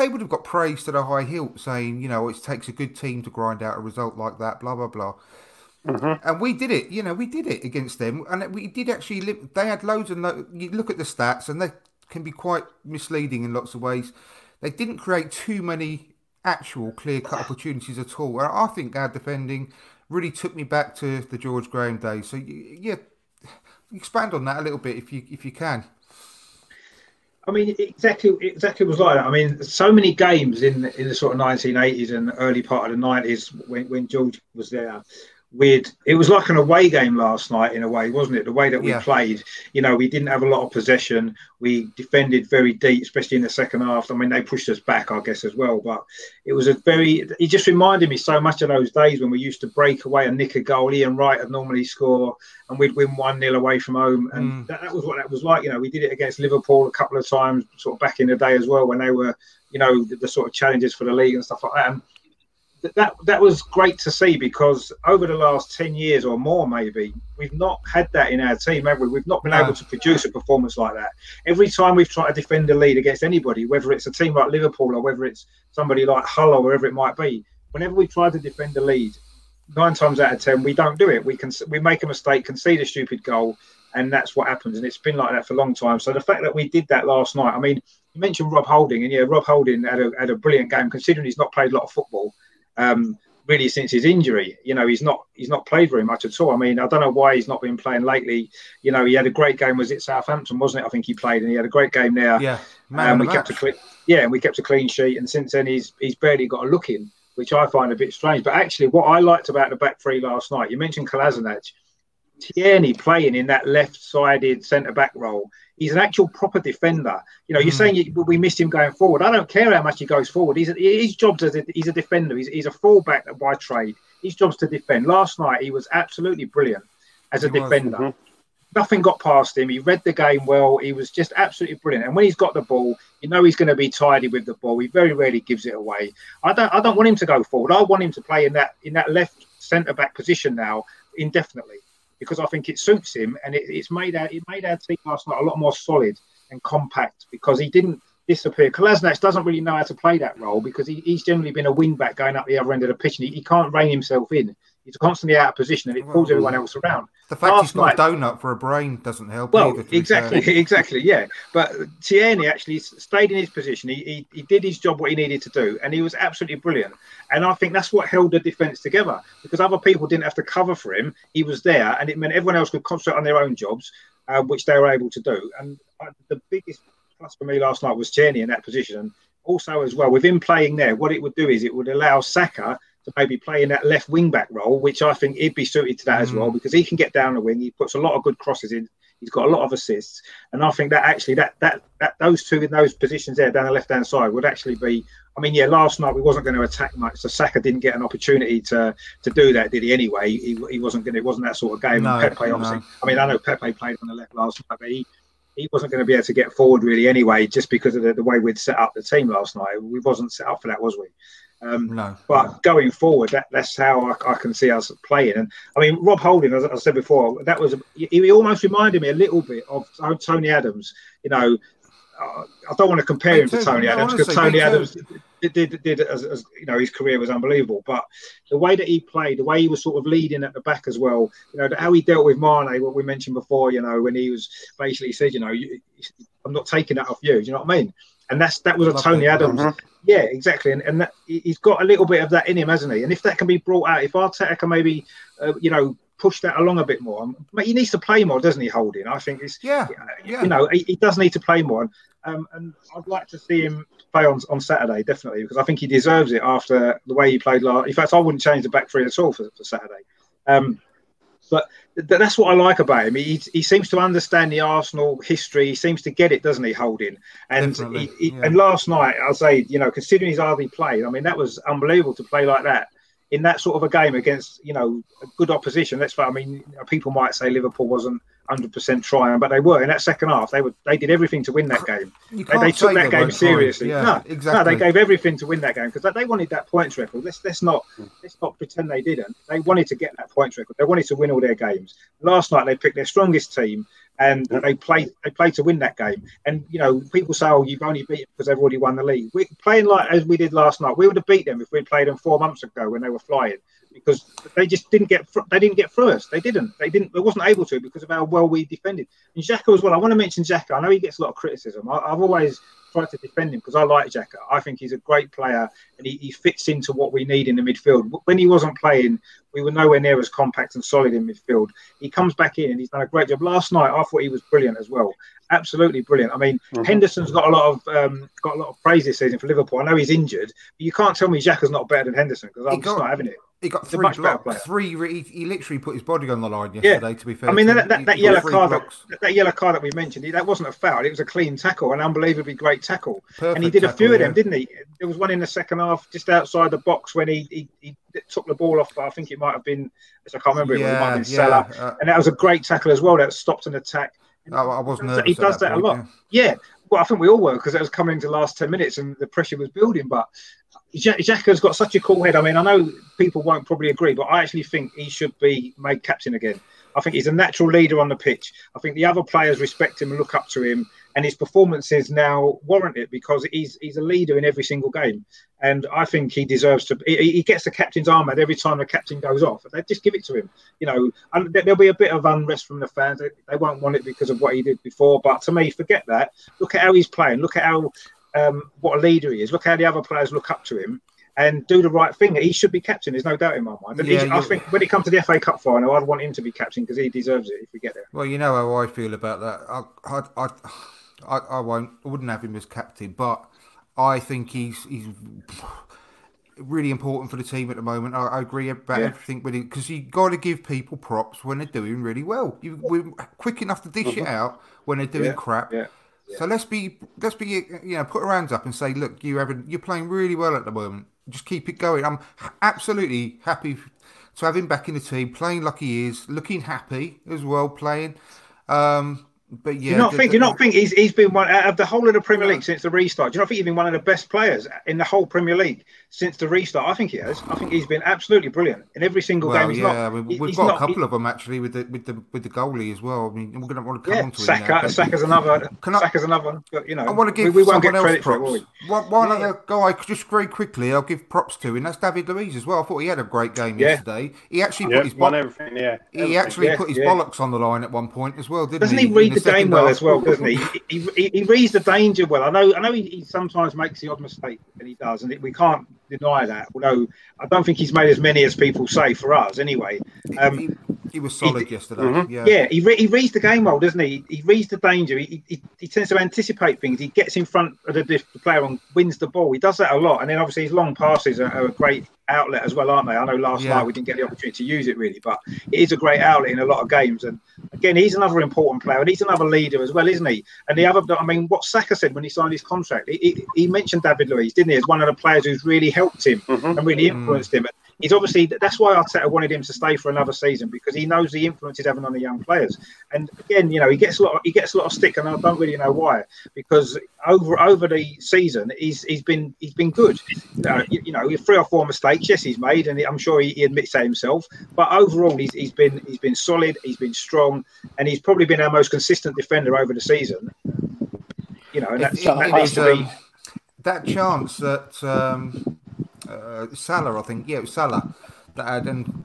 They would have got praised to the high hilt, saying, you know, it takes a good team to grind out a result like that, blah blah blah. Mm-hmm. And we did it, you know, we did it against them, and we did actually. Live, they had loads of. No, you look at the stats, and they can be quite misleading in lots of ways. They didn't create too many actual clear cut opportunities at all. And I think our defending really took me back to the George Graham days. So yeah, expand on that a little bit if you if you can. I mean, exactly, exactly was like that. I mean, so many games in in the sort of 1980s and early part of the 90s when, when George was there weird. It was like an away game last night in a way, wasn't it? The way that we Yeah. played, you know, we didn't have a lot of possession. We defended very deep, especially in the second half. I mean, they pushed us back, I guess, as well. But it was a very. It just reminded me so much of those days when we used to break away and nick a goal. Ian Wright would normally score, and we'd win one 0 away from home, and Mm. that, that was what that was like. You know, we did it against Liverpool a couple of times, sort of back in the day as well, when they were, you know, the, the sort of challenges for the league and stuff like that. And that- that was great to see because over the last 10 years or more maybe we've not had that in our team have we? We've not been No. able to produce a performance like that. Every time we've tried to defend a lead against anybody whether it's a team like liverpool or whether it's somebody like hull or wherever it might be whenever we try to defend a lead nine times out of ten we don't do it. We can we make a mistake concede a stupid goal and that's what happens. And it's been like that for a long time. So the fact that we did that last night i mean you mentioned rob holding and yeah rob holding had a, had a brilliant game considering he's not played a lot of football um, really since his injury. You know, he's not he's not played very much at all. I mean, I don't know why he's not been playing lately. You know, he had a great game. Was it Southampton? Wasn't it? I think he played, and he had a great game there. Yeah, man and of we kept a clean, yeah, and we kept a clean sheet. And since then, he's he's barely got a look in, which I find a bit strange. But actually, what I liked about the back three last night, you mentioned Kolasinac, Tierney playing in that left-sided centre back role. He's an actual proper defender. You know, you're Mm. saying we missed him going forward. I don't care how much he goes forward. He's a, his job's as a, he's a defender. He's, he's a fullback by trade. His job's to defend. Last night he was absolutely brilliant as a He was, defender. mhm. Nothing got past him. He read the game well. He was just absolutely brilliant. And when he's got the ball, you know he's going to be tidy with the ball. He very rarely gives it away. I don't. I don't want him to go forward. I want him to play in that in that left centre back position now indefinitely because I think it suits him and it, it's made our it made our team last night a lot more solid and compact because he didn't disappear. Kolasinac doesn't really know how to play that role because he, he's generally been a wing back going up the other end of the pitch and he, he can't rein himself in. He's constantly out of position and it pulls Well, everyone else around. The fact last he's got night- a donut for a brain doesn't help. Well, either, exactly, fair. exactly, yeah. But Tierney actually stayed in his position. He, he he did his job, what he needed to do, and he was absolutely brilliant. And I think that's what held the defence together because other people didn't have to cover for him. He was there, and it meant everyone else could concentrate on their own jobs, uh, which they were able to do. And uh, the biggest plus for me last night was Tierney in that position. And also, as well, with him playing there, what it would do is it would allow Saka to maybe play in that left wing back role, which I think he'd be suited to that as Mm. well because he can get down the wing. He puts a lot of good crosses in. He's got a lot of assists, and I think that actually that that that those two in those positions there down the left hand side would actually be. I mean, yeah, last night we wasn't going to attack much, so Saka didn't get an opportunity to to do that, did he? Anyway, he, he wasn't going. It wasn't that sort of game. No, and Pepe, obviously. no. I mean, I know Pepe played on the left last night, but he he wasn't going to be able to get forward really anyway, just because of the, the way we'd set up the team last night. We wasn't set up for that, was we? Um, No, but going forward, that, that's how I, I can see us playing. And I mean, Rob Holding, as I said before, that was he, almost reminded me a little bit of Tony Adams. You know, I don't want to compare Me him to. Tony No, Adams because Tony. Adams did, did, did as, as you know his career was unbelievable. But the way that he played, the way he was sort of leading at the back as well, you know, how he dealt with Mane, what we mentioned before, you know, when he was basically said, you know, you, I'm not taking that off you. Do you know what I mean? And that's that was a Loved Tony it. Adams. Mhm. Yeah, exactly, and, and that, he- he's got a little bit of that in him, hasn't he? And if that can be brought out, if Arteta can maybe, uh, you know, push that along a bit more, um, but he needs to play more, doesn't he? Holding, I think it's yeah, yeah. you know he, he does need to play more, um, and I'd like to see him play on on Saturday definitely because I think he deserves it after the way he played last. In fact, I wouldn't change the back three at all for, for Saturday. Um, But th- that's what I like about him. He, he seems to understand the Arsenal history. He seems to get it, doesn't he, Holding? And he, he- yeah. and last night, I'll say, you know, considering he's hardly played, I mean, that was unbelievable to play like that in that sort of a game against, you know, a good opposition. Let's. I mean, people might say Liverpool wasn't 100% trying, but they were in that second half. They were they did everything to win that game. They, they took that they game seriously. Yeah, no, exactly. no, they gave everything to win that game because they wanted that points record. Let's let's not let's not pretend they didn't. They wanted to get that points record. They wanted to win all their games. Last night they picked their strongest team and they played they played to win that game. And you know, people say, "Oh, you've only beat because they've already won the league." We're playing like as we did last night. We would have beat them if we'd played them four months ago when they were flying. Because they just didn't get fr- they didn't get through us. They didn't. They didn't. They wasn't able to because of how well we defended. And Xhaka as well. I want to mention Xhaka. I know he gets a lot of criticism. I, I've always tried to defend him because I like Xhaka. I think he's a great player and he, he fits into what we need in the midfield. When he wasn't playing, we were nowhere near as compact and solid in midfield. He comes back in and he's done a great job. Last night, I thought he was brilliant as well. Absolutely brilliant. I mean, Henderson's got a lot of um, got a lot of praise this season for Liverpool. I know he's injured, but you can't tell me Xhaka's not better than Henderson because I'm He just not having it. He got three blocks. Three. He, he literally put his body on the line Yeah. yesterday. To be fair, I mean, to that, that, that yellow card, that, that yellow card that we mentioned, that wasn't a foul. It was a clean tackle, an unbelievably great tackle. and he Perfect did a few tackle, of them, yeah. didn't he? There was one in the second half, just outside the box, when he, he, he took the ball off. I think it might have been, I can't remember, it, it might Yeah, have been yeah. Salah. uh, And that was a great tackle as well. That stopped an attack. I, I was He nervous. he does that, point, a lot. Yeah. Well, I think we all were because it was coming into the last 10 minutes and the pressure was building. But Xhaka's got such a cool head. I mean, I know people won't probably agree, but I actually think he should be made captain again. I think he's a natural leader on the pitch. I think the other players respect him and look up to him, and his performances now warrant it because he's he's a leader in every single game. And I think he deserves to. He, he gets the captain's armband every time the captain goes off. They just give it to him. You know, and there- there'll be a bit of unrest from the fans. They, they won't want it because of what he did before. But to me, forget that. Look at how he's playing. Look at how um, what a leader he is. Look how the other players look up to him. And do the right thing. He should be captain. There's no doubt in my mind. Yeah, I think when it comes to the FA Cup final, I'd want him to be captain because he deserves it if we get there. Well, you know how I feel about that. I, I, I, I, I won't. I wouldn't have him as captain, but I think he's he's really important for the team at the moment. I, I agree about Yeah. everything with it because you got to give people props when they're doing really well. You, we're quick enough to dish it out when they're doing Yeah, crap. Yeah, So let's be let's be you know put our hands up and say, look, you having you're playing really well at the moment. Just keep it going. I'm absolutely happy to have him back in the team, playing like he is, looking happy as well, playing. Um, but yeah, Do you not the- think? the- Do you not think he's he's been one out of the whole of the Premier League since the restart? Do you not think he's been one of the best players in the whole Premier League since the restart? I think he has. I think he's been absolutely brilliant in every single Well, game. He's yeah, not. we, we've he's got not- a couple of them actually with the with the with the goalie as well. I mean, we're going to want to come Yeah, on to it. Saka. now, but Saka's another. Can I- Saka's another. You know, I want to give we, we won't get someone else credit for it, will props. One, one Yeah. other guy, just very quickly, I'll give props to, and that's David Luiz as well. I thought he had a great game Yeah. yesterday. He actually Yeah, put his won bo- everything. Yeah, he everything. actually Yeah, put his yeah. bollocks on the line at one point as well, didn't Doesn't he? he read in the, game well as well? Doesn't he? he, he, he reads the danger well. I know. I know. He, he sometimes makes the odd mistake, and he does, and we can't deny that. Although I don't think he's made as many as people say for us, anyway. Um, he, he was solid he- yesterday. Mhm. Yeah. Yeah, he, re- he reads the game well, doesn't he? He reads the danger. He, he, he tends to anticipate things. He gets in front of the, the player and wins the ball. He does that a lot. And then obviously his long passes are, are a great outlet as well, aren't they? I know last Yeah. night we didn't get the opportunity to use it really, but it is a great outlet in a lot of games. And again, he's another important player and he's another leader as well, isn't he? And the other, I mean, what Saka said when he signed his contract, he, he, he mentioned David Luiz, didn't he, as one of the players who's really helped him Mhm. and really influenced him. He's obviously that's why Arteta wanted him to stay for another season because he knows the influence he's having on the young players. And again, you know, he gets a lot. He gets a lot of stick, and I don't really know why. Because over over the season, he's he's been he's been good. Uh, you, you know, three or four mistakes, yes, he's made, and I'm sure he, he admits that himself. But overall, he's he's been he's been solid. He's been strong, and he's probably been our most consistent defender over the season. You know, and that's, It- that it needs was, to be. um, that chance that um, uh, Salah, I think, yeah, it was Salah that had, and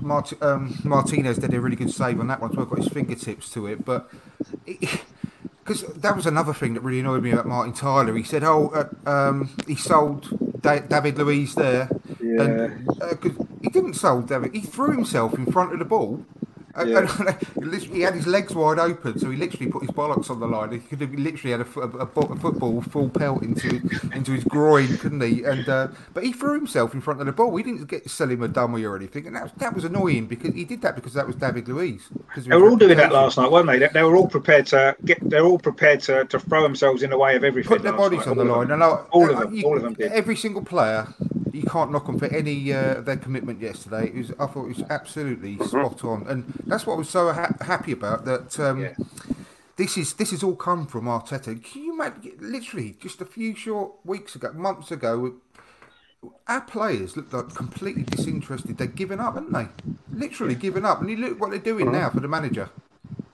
Mart- um, Martinez did a really good save on that one. So I've got his fingertips to it, but because that was another thing that really annoyed me about Martin Tyler. He said, "Oh, uh, um, he sold da- David Luiz there." Yeah. And, uh 'cause he didn't sell David. He threw himself in front of the ball Yeah. he had his legs wide open, so he literally put his bollocks on the line. He could have literally had a, a, a football full pelt into into his groin, couldn't he? And uh, but he threw himself in front of the ball. We didn't get sell him a dummy or anything, and that was, that was annoying because he did that because that was David Luiz. They were all doing that last night, weren't they? they? They were all prepared to get. They're all prepared to, to throw themselves in the way of everything. Put their bodies night. on all the line, and I, all of them, all of them did. Every single player you can't knock them for any uh, their commitment yesterday. It was, I thought it was absolutely mm-hmm. spot on, and that's what I was so ha- happy about. That um, yeah. this is this has all come from Arteta. Can you imagine? Literally, just a few short weeks ago, months ago, our players looked like completely disinterested. They're giving up, haven't they? Literally giving up. And you look what they're doing mm-hmm. now for the manager.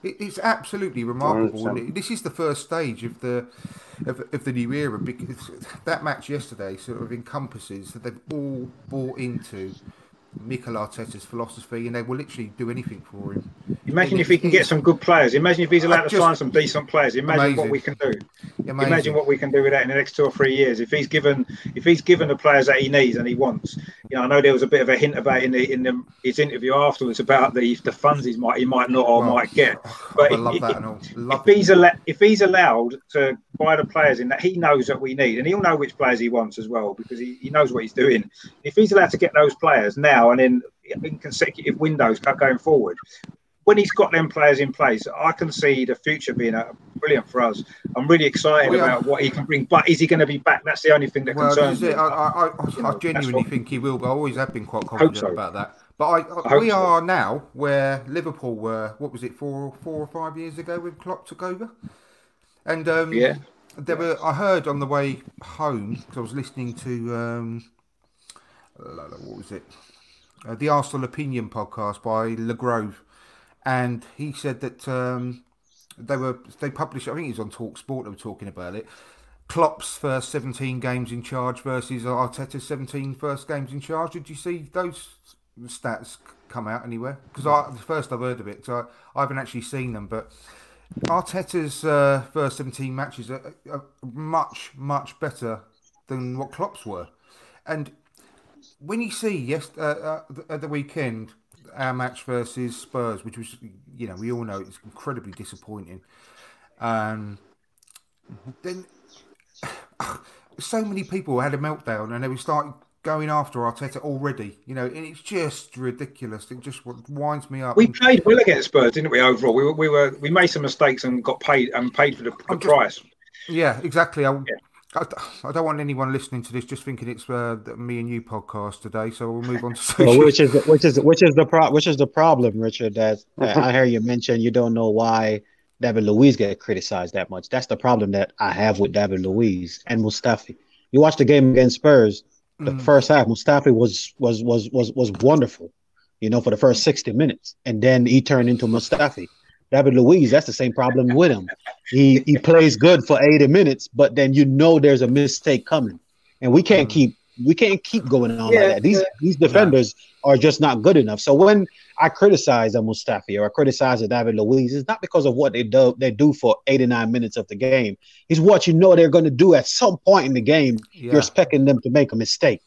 It, it's absolutely remarkable. This is the first stage of the of, of, the new era because that match yesterday sort of encompasses that they've all bought into Mikel Arteta's philosophy, and they will literally do anything for him. Imagine if he can get some good players. Imagine if he's allowed to sign some decent players. Imagine amazing. what we can do. Amazing. Imagine what we can do with that in the next two or three years. If he's given, if he's given the players that he needs and he wants, you know, I know there was a bit of a hint about in the in the, his interview afterwards about the the funds he might he might not or well, might get. Oh, but if, if, if he's allowed, if he's allowed to buy the players in that he knows that we need, and he'll know which players he wants as well because he, he knows what he's doing. If he's allowed to get those players now now and in in consecutive windows going forward. When he's got them players in place, I can see the future being a, brilliant for us. I'm really excited well, yeah. about what he can bring. But is he going to be back? That's the only thing that well, concerns me. I, I, I, I genuinely think he will. But I always have been quite confident so. about that. But I, we so. are now where Liverpool were. What was it, four, four or five years ago when Klopp took over? And um, yeah, there were. I heard on the way home because I was listening to um, what was it? Uh, the Arsenal Opinion podcast by Le Grove, and he said that um, they were they published. I think he's on Talk Sport. They were talking about it. Klopp's first 17 games in charge versus Arteta's 17 first games in charge. Did you see those stats come out anywhere? Because I first I've heard of it, so I, I haven't actually seen them. But Arteta's uh, first 17 matches are, are, much much better than what Klopp's were, and when you see yes uh, uh, at the weekend our match versus Spurs, which was you know we all know it's incredibly disappointing. Um, then so many people had a meltdown and they were starting going after Arteta already. You know, and it's just ridiculous. It just winds me up. We played well against Spurs, didn't we? Overall, we were we were we made some mistakes and got paid and paid for the, the price. Yeah, exactly. I, yeah. I, I don't want anyone listening to this just thinking it's uh, me and you podcast today. So we'll move on to well, which is which is which is the pro- which is the problem, Richard. That I hear you mention you don't know why David Luiz get criticized that much. That's the problem that I have with David Luiz and Mustafi. You watch the game against Spurs. The mm. first half, Mustafi was was was was was wonderful, you know, for the first sixty minutes, and then he turned into Mustafi. David Luiz, that's the same problem with him. He he plays good for 80 minutes, but then you know there's a mistake coming. And we can't mm. keep we can't keep going on yeah, like that. These yeah. these defenders are just not good enough. So when I criticize a Mustafi or I criticize a David Luiz, it's not because of what they do they do for 89 minutes of the game. It's what you know they're going to do at some point in the game. Yeah. You're expecting them to make a mistake,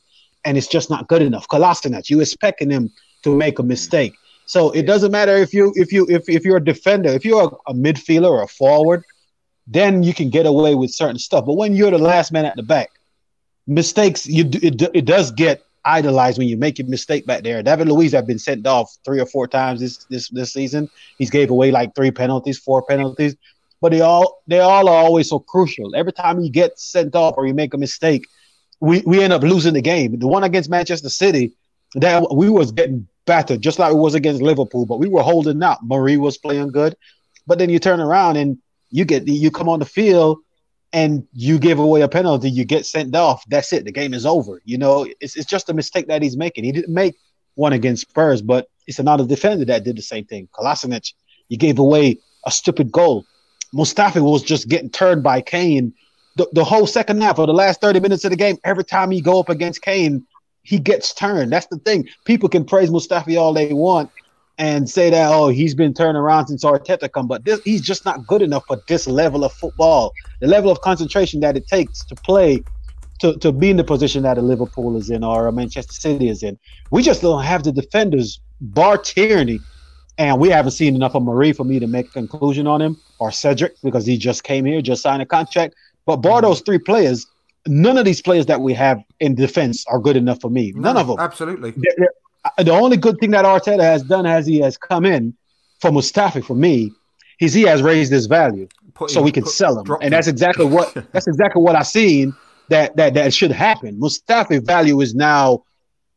and it's just not good enough. Kolasinac, you're expecting them to make a mistake. So it doesn't matter if you if you if, if you're a defender, if you're a, a midfielder or a forward, then you can get away with certain stuff. But when you're the last man at the back, mistakes you it, it does get idolized when you make a mistake back there. David Luiz have been sent off three or four times this this this season. He's gave away like three penalties, four penalties, but they all they all are always so crucial. Every time you get sent off or you make a mistake, we, we end up losing the game. The one against Manchester City, that we was getting battered, just like it was against Liverpool. But we were holding up. Marí was playing good, but then you turn around and you get you come on the field and you give away a penalty, you get sent off. That's it. The game is over. You know, it's it's just a mistake that he's making. He didn't make one against Spurs, but it's another defender that did the same thing. Kolasinac, you gave away a stupid goal. Mustafi was just getting turned by Kane. The, the whole second half or the last 30 minutes of the game, every time he go up against Kane, he gets turned. That's the thing. People can praise Mustafi all they want and say that oh he's been turned around since Arteta come, but this, he's just not good enough for this level of football. The level of concentration that it takes to play to, to be in the position that a Liverpool is in or a Manchester City is in. We just don't have the defenders. Bar Tierney, and we haven't seen enough of Marí for me to make a conclusion on him or Cedric because he just came here, just signed a contract. But bar mm-hmm. those three players, none of these players that we have in defense are good enough for me. None of them. Absolutely. They're- they're- uh, the only good thing that Arteta has done as he has come in for Mustafi for me is he has raised his value Put so we can put- sell him, and that's exactly what that's exactly what I seen that that that should happen. Mustafi value is now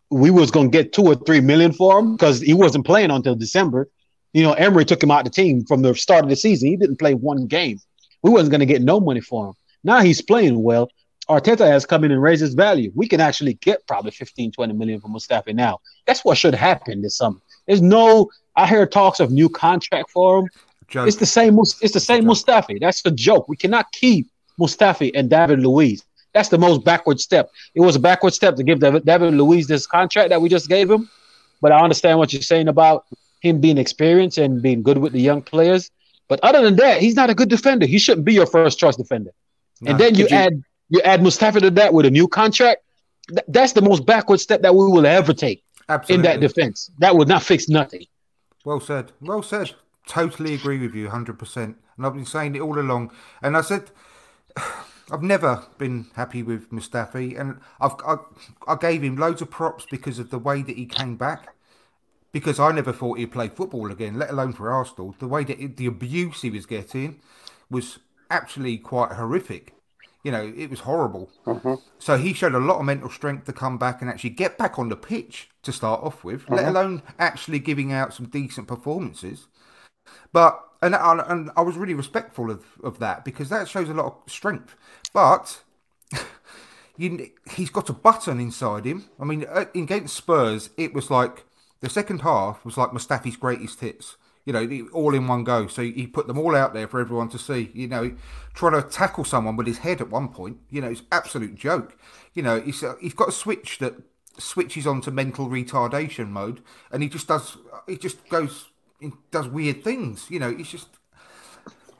we was gonna get two or three million for him because he wasn't playing until December. You know, Emery took him out the team from the start of the season. He didn't play one game. We wasn't gonna get no money for him. Now he's playing well. Arteta has come in and raised his value. We can actually get probably 15, 20 million for Mustafi now. That's what should happen this summer. There's no I hear talks of new contract for him. Joke. It's the same. It's the same Mustafi. That's the joke. We cannot keep Mustafi and David Luiz. That's the most backward step. It was a backward step to give David, David Luiz this contract that we just gave him. But I understand what you're saying about him being experienced and being good with the young players. But other than that, he's not a good defender. He shouldn't be your first choice defender. And then you, you- add you add Mustafi to that with a new contract. Th- that's the most backward step that we will ever take in that defense. That would not fix nothing. Well said. Well said. Totally agree with you, hundred percent. And I've been saying it all along. And I said, I've never been happy with Mustafi, and I've I, I gave him loads of props because of the way that he came back. Because I never thought he'd play football again, let alone for Arsenal. The way that it, the abuse he was getting was actually quite horrific. You know, it was horrible. So he showed a lot of mental strength to come back and actually get back on the pitch to start off with, let alone actually giving out some decent performances. But and and, and I was really respectful of, of that because that shows a lot of strength. But you, he's got a button inside him. I mean, uh, against Spurs, it was like the second half was like Mustafi's greatest hits. You know, all in one go. So he put them all out there for everyone to see. You know, trying to tackle someone with his head at one point. You know, it's absolute joke. You know, he's uh, he's got a switch that switches on to mental retardation mode, and he just does. He just goes, he does weird things. You know, it's just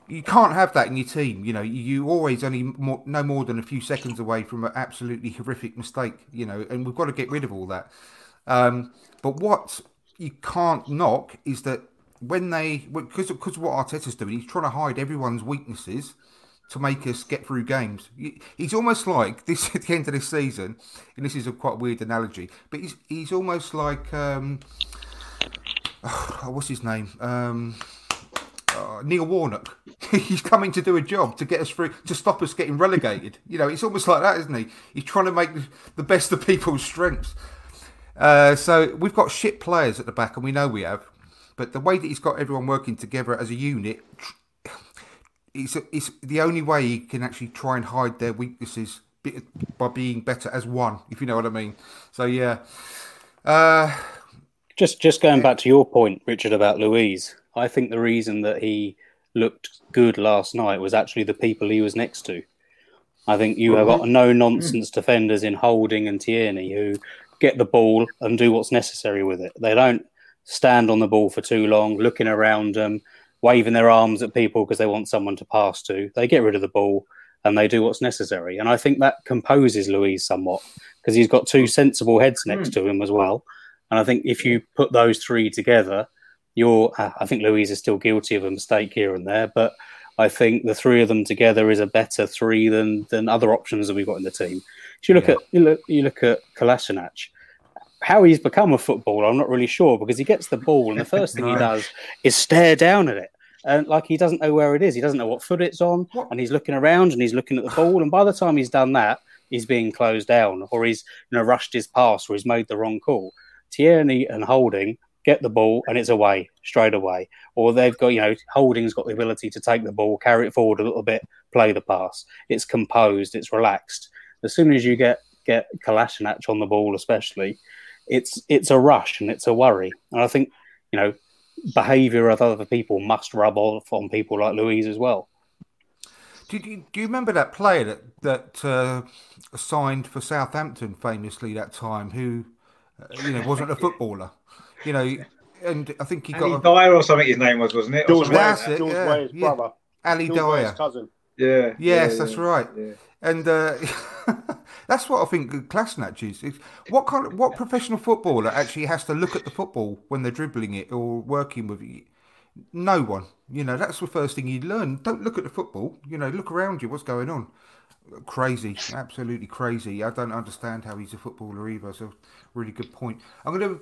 you can't have that in your team. You know, you, always only more, no more than a few seconds away from an absolutely horrific mistake. You know, and we've got to get rid of all that. Um, but what you can't knock is that when they because because what Arteta's doing, he's trying to hide everyone's weaknesses to make us get through games. He's almost like this at the end of this season, and this is a quite weird analogy, but he's he's almost like um, oh, what's his name? Um, uh, Neil Warnock. He's coming to do a job to get us through, to stop us getting relegated. You know, it's almost like that, isn't he? He's trying to make the best of people's strengths. Uh, so we've got shit players at the back, and we know we have. But the way that he's got everyone working together as a unit, it's, it's the only way he can actually try and hide their weaknesses by being better as one, if you know what I mean. So yeah, uh, Just just going back to your point, Richard, about Luiz. I think the reason that he looked good last night was actually the people he was next to. I think you have got no nonsense defenders in Holding and Tierney who get the ball and do what's necessary with it. They don't stand on the ball for too long, looking around them, waving their arms at people because they want someone to pass to. They get rid of the ball and they do what's necessary. And I think that composes Luiz somewhat because he's got two sensible heads next to him as well. And I think if you put those three together, you're. uh, I think Luiz is still guilty of a mistake here and there, but I think the three of them together is a better three than than other options that we've got in the team. If you look at you look you look at Kolasinac, how he's become a footballer, I'm not really sure because he gets the ball and the first thing he does is stare down at it. And like he doesn't know where it is, he doesn't know what foot it's on, What? and he's looking around and he's looking at the ball. And by the time he's done that, he's being closed down, or he's you know rushed his pass, or he's made the wrong call. Tierney and Holding get the ball and it's away straight away. Or they've got, you know, Holding's got the ability to take the ball, carry it forward a little bit, play the pass. It's composed, it's relaxed. As soon as you get get Kolasinac on the ball, especially, it's it's a rush and it's a worry. And I think, you know, behaviour of other people must rub off on people like Luiz as well. Do you, do you remember that player that that uh, signed for Southampton famously that time, who uh, you know wasn't a footballer, you know, and I think he Ali got a, Dia or something his name was, wasn't it? George something like That's Weah's, it, George yeah, Weah's yeah. brother. Ali George Weah's Dia. cousin. Yeah. Yes, yeah, that's yeah, right. And uh, that's what I think Kolasinac is. is. What kind of what professional footballer actually has to look at the football when they're dribbling it or working with it? No one. You know, that's the first thing you learn. Don't look at the football. You know, look around you. What's going on? Crazy, absolutely crazy. I don't understand how he's a footballer either. So, really good point. I'm going to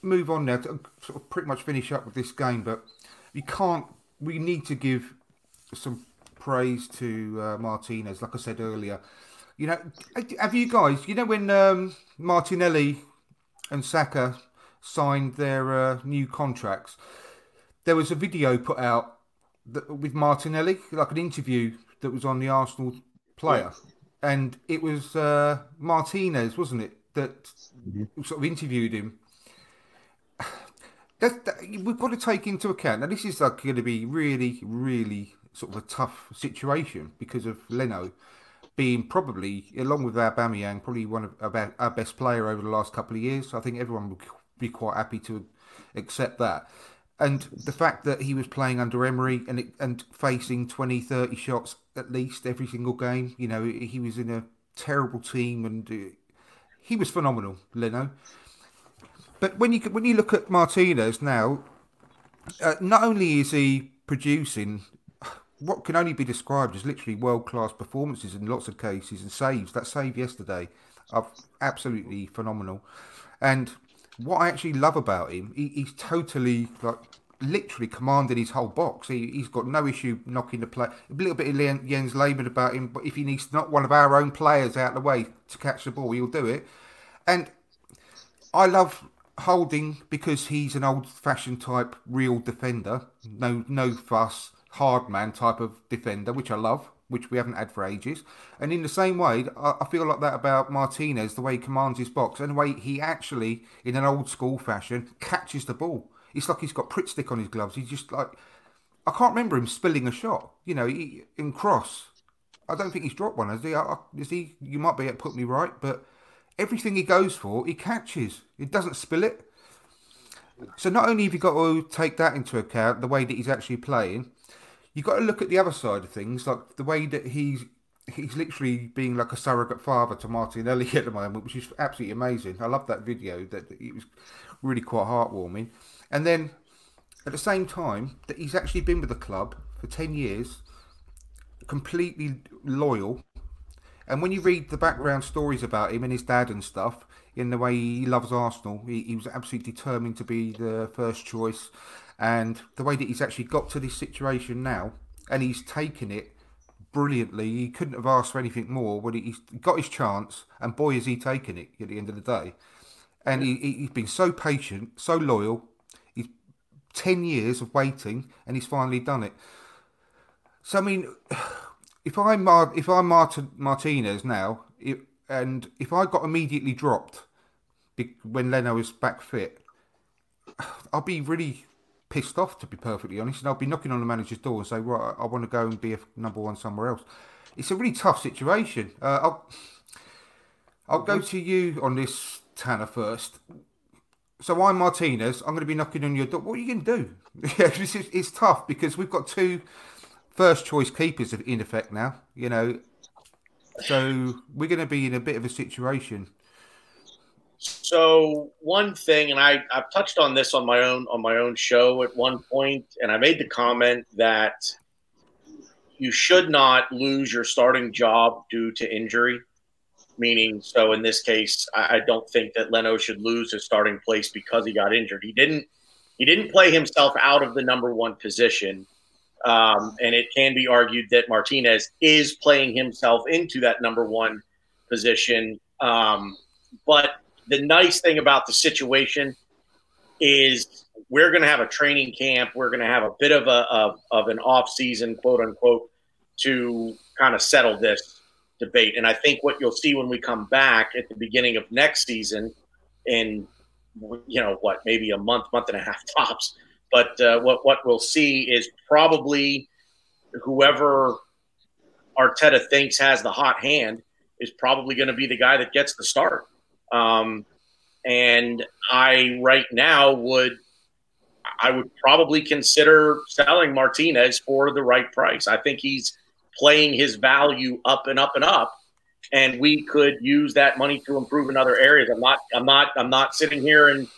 move on now to sort of pretty much finish up with this game, but you can't. We need to give some praise to uh, Martinez. Like I said earlier, you know, have you guys? You know when um, Martinelli and Saka signed their uh, new contracts, there was a video put out that, with Martinelli, like an interview that was on the Arsenal player, yeah. and it was uh, Martinez, wasn't it, that mm-hmm. sort of interviewed him. That, that, we've got to take into account. Now, this is like going to be really, really sort of a tough situation because of Leno being probably, along with Aubameyang, probably one of our, best player over the last couple of years. I think everyone would be quite happy to accept that. And the fact that he was playing under Emery and it, and facing 20, 30 shots at least every single game, you know, he was in a terrible team and uh, he was phenomenal, Leno. But when you when you look at Martinez now, uh, not only is he producing what can only be described as literally world class performances in lots of cases and saves. That save yesterday are absolutely phenomenal. And what I actually love about him, he, he's totally like literally commanding his whole box. He, has got no issue knocking the play. A little bit of Jens Lehmann about him, but if he needs not one of our own players out of the way to catch the ball, he'll do it. And I love Holding because he's an old-fashioned type, real defender. No, no fuss hard man type of defender, which I love, which we haven't had for ages. And in the same way, I feel like that about Martinez, the way he commands his box and the way he actually, in an old school fashion, catches the ball. It's like he's got Pritt stick on his gloves. He's just like, I can't remember him spilling a shot. You know, in cross. I don't think he's dropped one. Has he? Is he? You might be able to put me right, but everything he goes for, he catches. He doesn't spill it. So not only have you got to take that into account, the way that he's actually playing, you've got to look at the other side of things, like the way that he's he's literally being like a surrogate father to Martinelli at the moment, which is absolutely amazing. I love that video. That it was really quite heartwarming. And then at the same time, that he's actually been with the club for ten years, completely loyal. And when you read the background stories about him and his dad and stuff, in the way he loves Arsenal, he, he was absolutely determined to be the first choice and the way that he's actually got to this situation now, and he's taken it brilliantly. He couldn't have asked for anything more. When he's got his chance, and boy, has he taken it at the end of the day. And he, he's been so patient, so loyal. He's ten years of waiting, and he's finally done it. So I mean, if I'm if I'm Martin, Martinez now, it, and if I got immediately dropped when Leno is back fit, I'll be really pissed off, to be perfectly honest. And I'll be knocking on the manager's door and say, right, I want to go and be a number one somewhere else. It's a really tough situation. Uh, I'll, I'll go to you on this, Tanner, first. So I'm Martinez. I'm going to be knocking on your door. What are you going to do? it's, it's tough because we've got two first choice keepers in effect now, you know. So we're going to be in a bit of a situation. So one thing, and I, I've touched on this on my own on my own show at one point, and I made the comment that you should not lose your starting job due to injury. Meaning, so in this case, I, I don't think that Leno should lose his starting place because he got injured. He didn't. He didn't play himself out of the number one position. Um, and it can be argued that Martinez is playing himself into that number one position. Um, but the nice thing about the situation is we're going to have a training camp. We're going to have a bit of a of, of an off season, quote unquote, to kind of settle this debate. And I think what you'll see when we come back at the beginning of next season, in you know what, maybe a month, month and a half tops. But uh, what what we'll see is probably whoever Arteta thinks has the hot hand is probably going to be the guy that gets the start. Um, and I right now would I would probably consider selling Martinez for the right price. I think he's playing his value up and up and up, and we could use that money to improve in other areas. I'm not, I'm not, I'm not sitting here and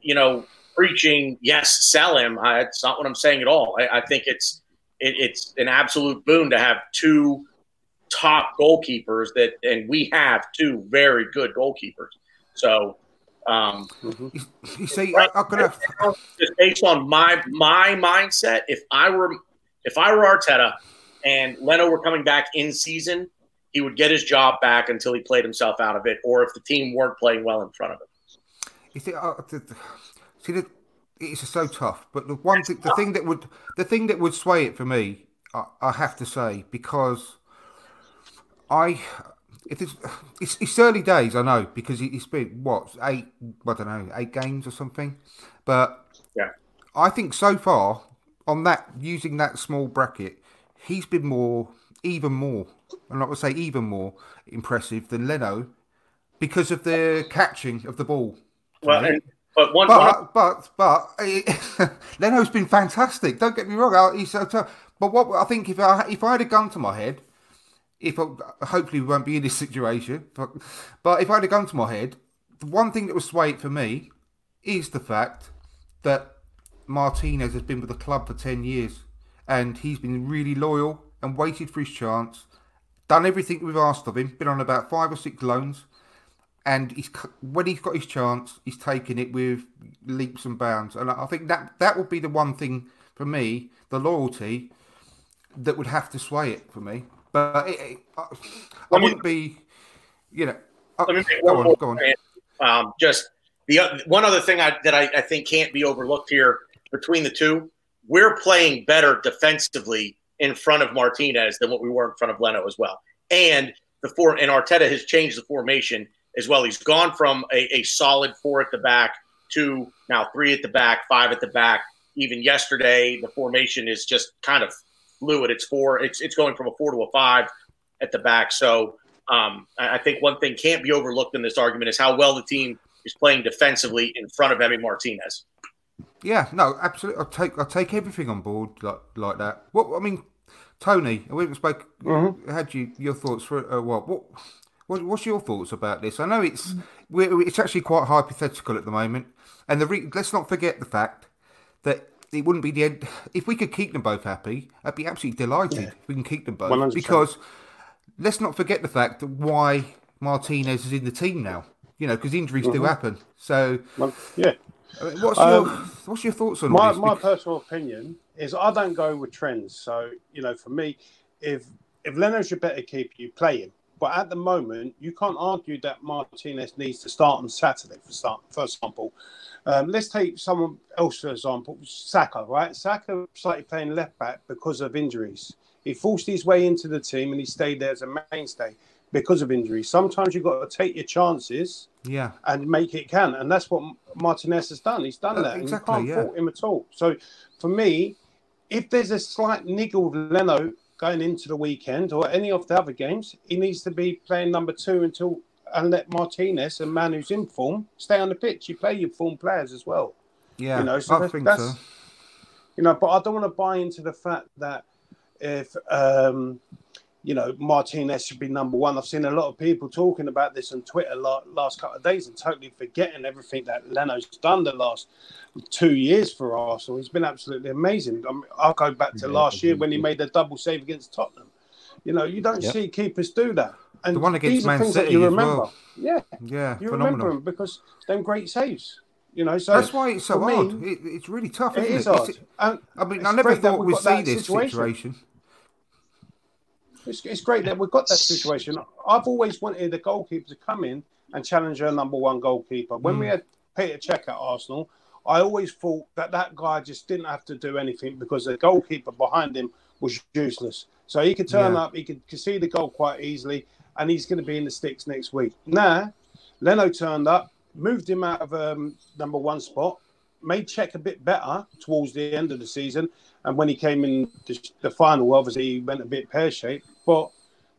you know preaching yes, sell him. I, it's not what I'm saying at all. I, I think it's it, it's an absolute boon to have two top goalkeepers that, and we have two very good goalkeepers. So um, You see, I, I'm gonna. just based on my my mindset, if I were if I were Arteta and Leno were coming back in season, he would get his job back until he played himself out of it, or if the team weren't playing well in front of him. You see, uh, the, the- see, the, it's so tough. But the one thing, the thing that would, the thing that would sway it for me, I, I have to say, because I, if it's, it's, it's early days, I know, because it- it's been what eight, I don't know, eight games or something, but Yeah. I think so far on that using that small bracket, he's been more, even more, and I would say even more impressive than Leno because of the catching of the ball. Well, and, but one, one But but but eh, Leno's been fantastic. Don't get me wrong. I- He's so tough. But what I think if I if I had a gun to my head, if I, hopefully we won't be in this situation, but but if I had a gun to my head, the one thing that would sway it for me is the fact that Martinez has been with the club for ten years, and he's been really loyal and waited for his chance, done everything we've asked of him, been on about five or six loans and he's when he's got his chance, he's taken it with leaps and bounds. And I think that that would be the one thing for me, the loyalty that would have to sway it for me. But it, it, I, I me- wouldn't be, you know. uh, Let me go on, go on. Um, just the oth- one other thing I, that I, I think can't be overlooked here between the two, we're playing better defensively in front of Martinez than what we were in front of Leno as well. And the four and Arteta has changed the formation as well. He's gone from a, a solid four at the back to now three at the back, five at the back. Even yesterday, the formation is just kind of fluid. It's four. It's it's going from a four to a five at the back. So um, I I think one thing can't be overlooked in this argument is how well the team is playing defensively in front of Emi Martinez. Yeah, no, absolutely. I'll take I'll take everything on board like like that. What I mean, Tony, we haven't spoke. Had you your thoughts for uh, what what? What, what's your thoughts about this? I know it's we're, it's actually quite hypothetical at the moment, and the re- let's not forget the fact that it wouldn't be the end if we could keep them both happy. I'd be absolutely delighted if we can keep them both 100%. because let's not forget the fact that why Martinez is in the team now. You know, because injuries do happen. So, Well, yeah. What's Um, your what's your thoughts on my, this? my personal opinion is I don't go with trends. So you know, for me, if if Leno's your better keeper, you play him. But at the moment, you can't argue that Martinez needs to start on Saturday. For start, for example, um, let's take someone else for example, Saka. Right, Saka started playing left back because of injuries. He forced his way into the team and he stayed there as a mainstay because of injuries. Sometimes you've got to take your chances yeah, and make it count. And that's what Martinez has done. He's done Uh, that. and you can't yeah. fault him at all. So for me, if there's a slight niggle with Leno going into the weekend or any of the other games, he needs to be playing number two until and let Martinez, a man who's in form, stay on the pitch. You play your form players as well. yeah. You know, so I that- think that's so. you know, but I don't want to buy into the fact that if um, you know Martinez should be number one. I've seen a lot of people talking about this on Twitter la- last couple of days and totally forgetting everything that Leno's done the last two years for Arsenal. He's been absolutely amazing. I mean, I'll go back to last year when he made a double save against Tottenham. You know, you don't Yep. see keepers do that. And The one against Man City you remember. well. Yeah, Yeah, you phenomenal. remember them because them great saves. You know, so That's why it's so me, hard. It, it's really tough, It isn't is it? hard. It's- I mean, I never thought we'd see this situation. situation. It's, it's great that we've got that situation. I've always wanted the goalkeeper to come in and challenge our number one goalkeeper. When Hmm. we had Peter Cech at Arsenal, I always thought that that guy just didn't have to do anything because the goalkeeper behind him was useless. So he could turn Yeah. up, he could concede the goal quite easily, and he's going to be in the sticks next week. Now, Leno turned up, moved him out of um, number one spot, made Cech a bit better towards the end of the season. And when he came in the, the final, obviously he went a bit pear shaped. But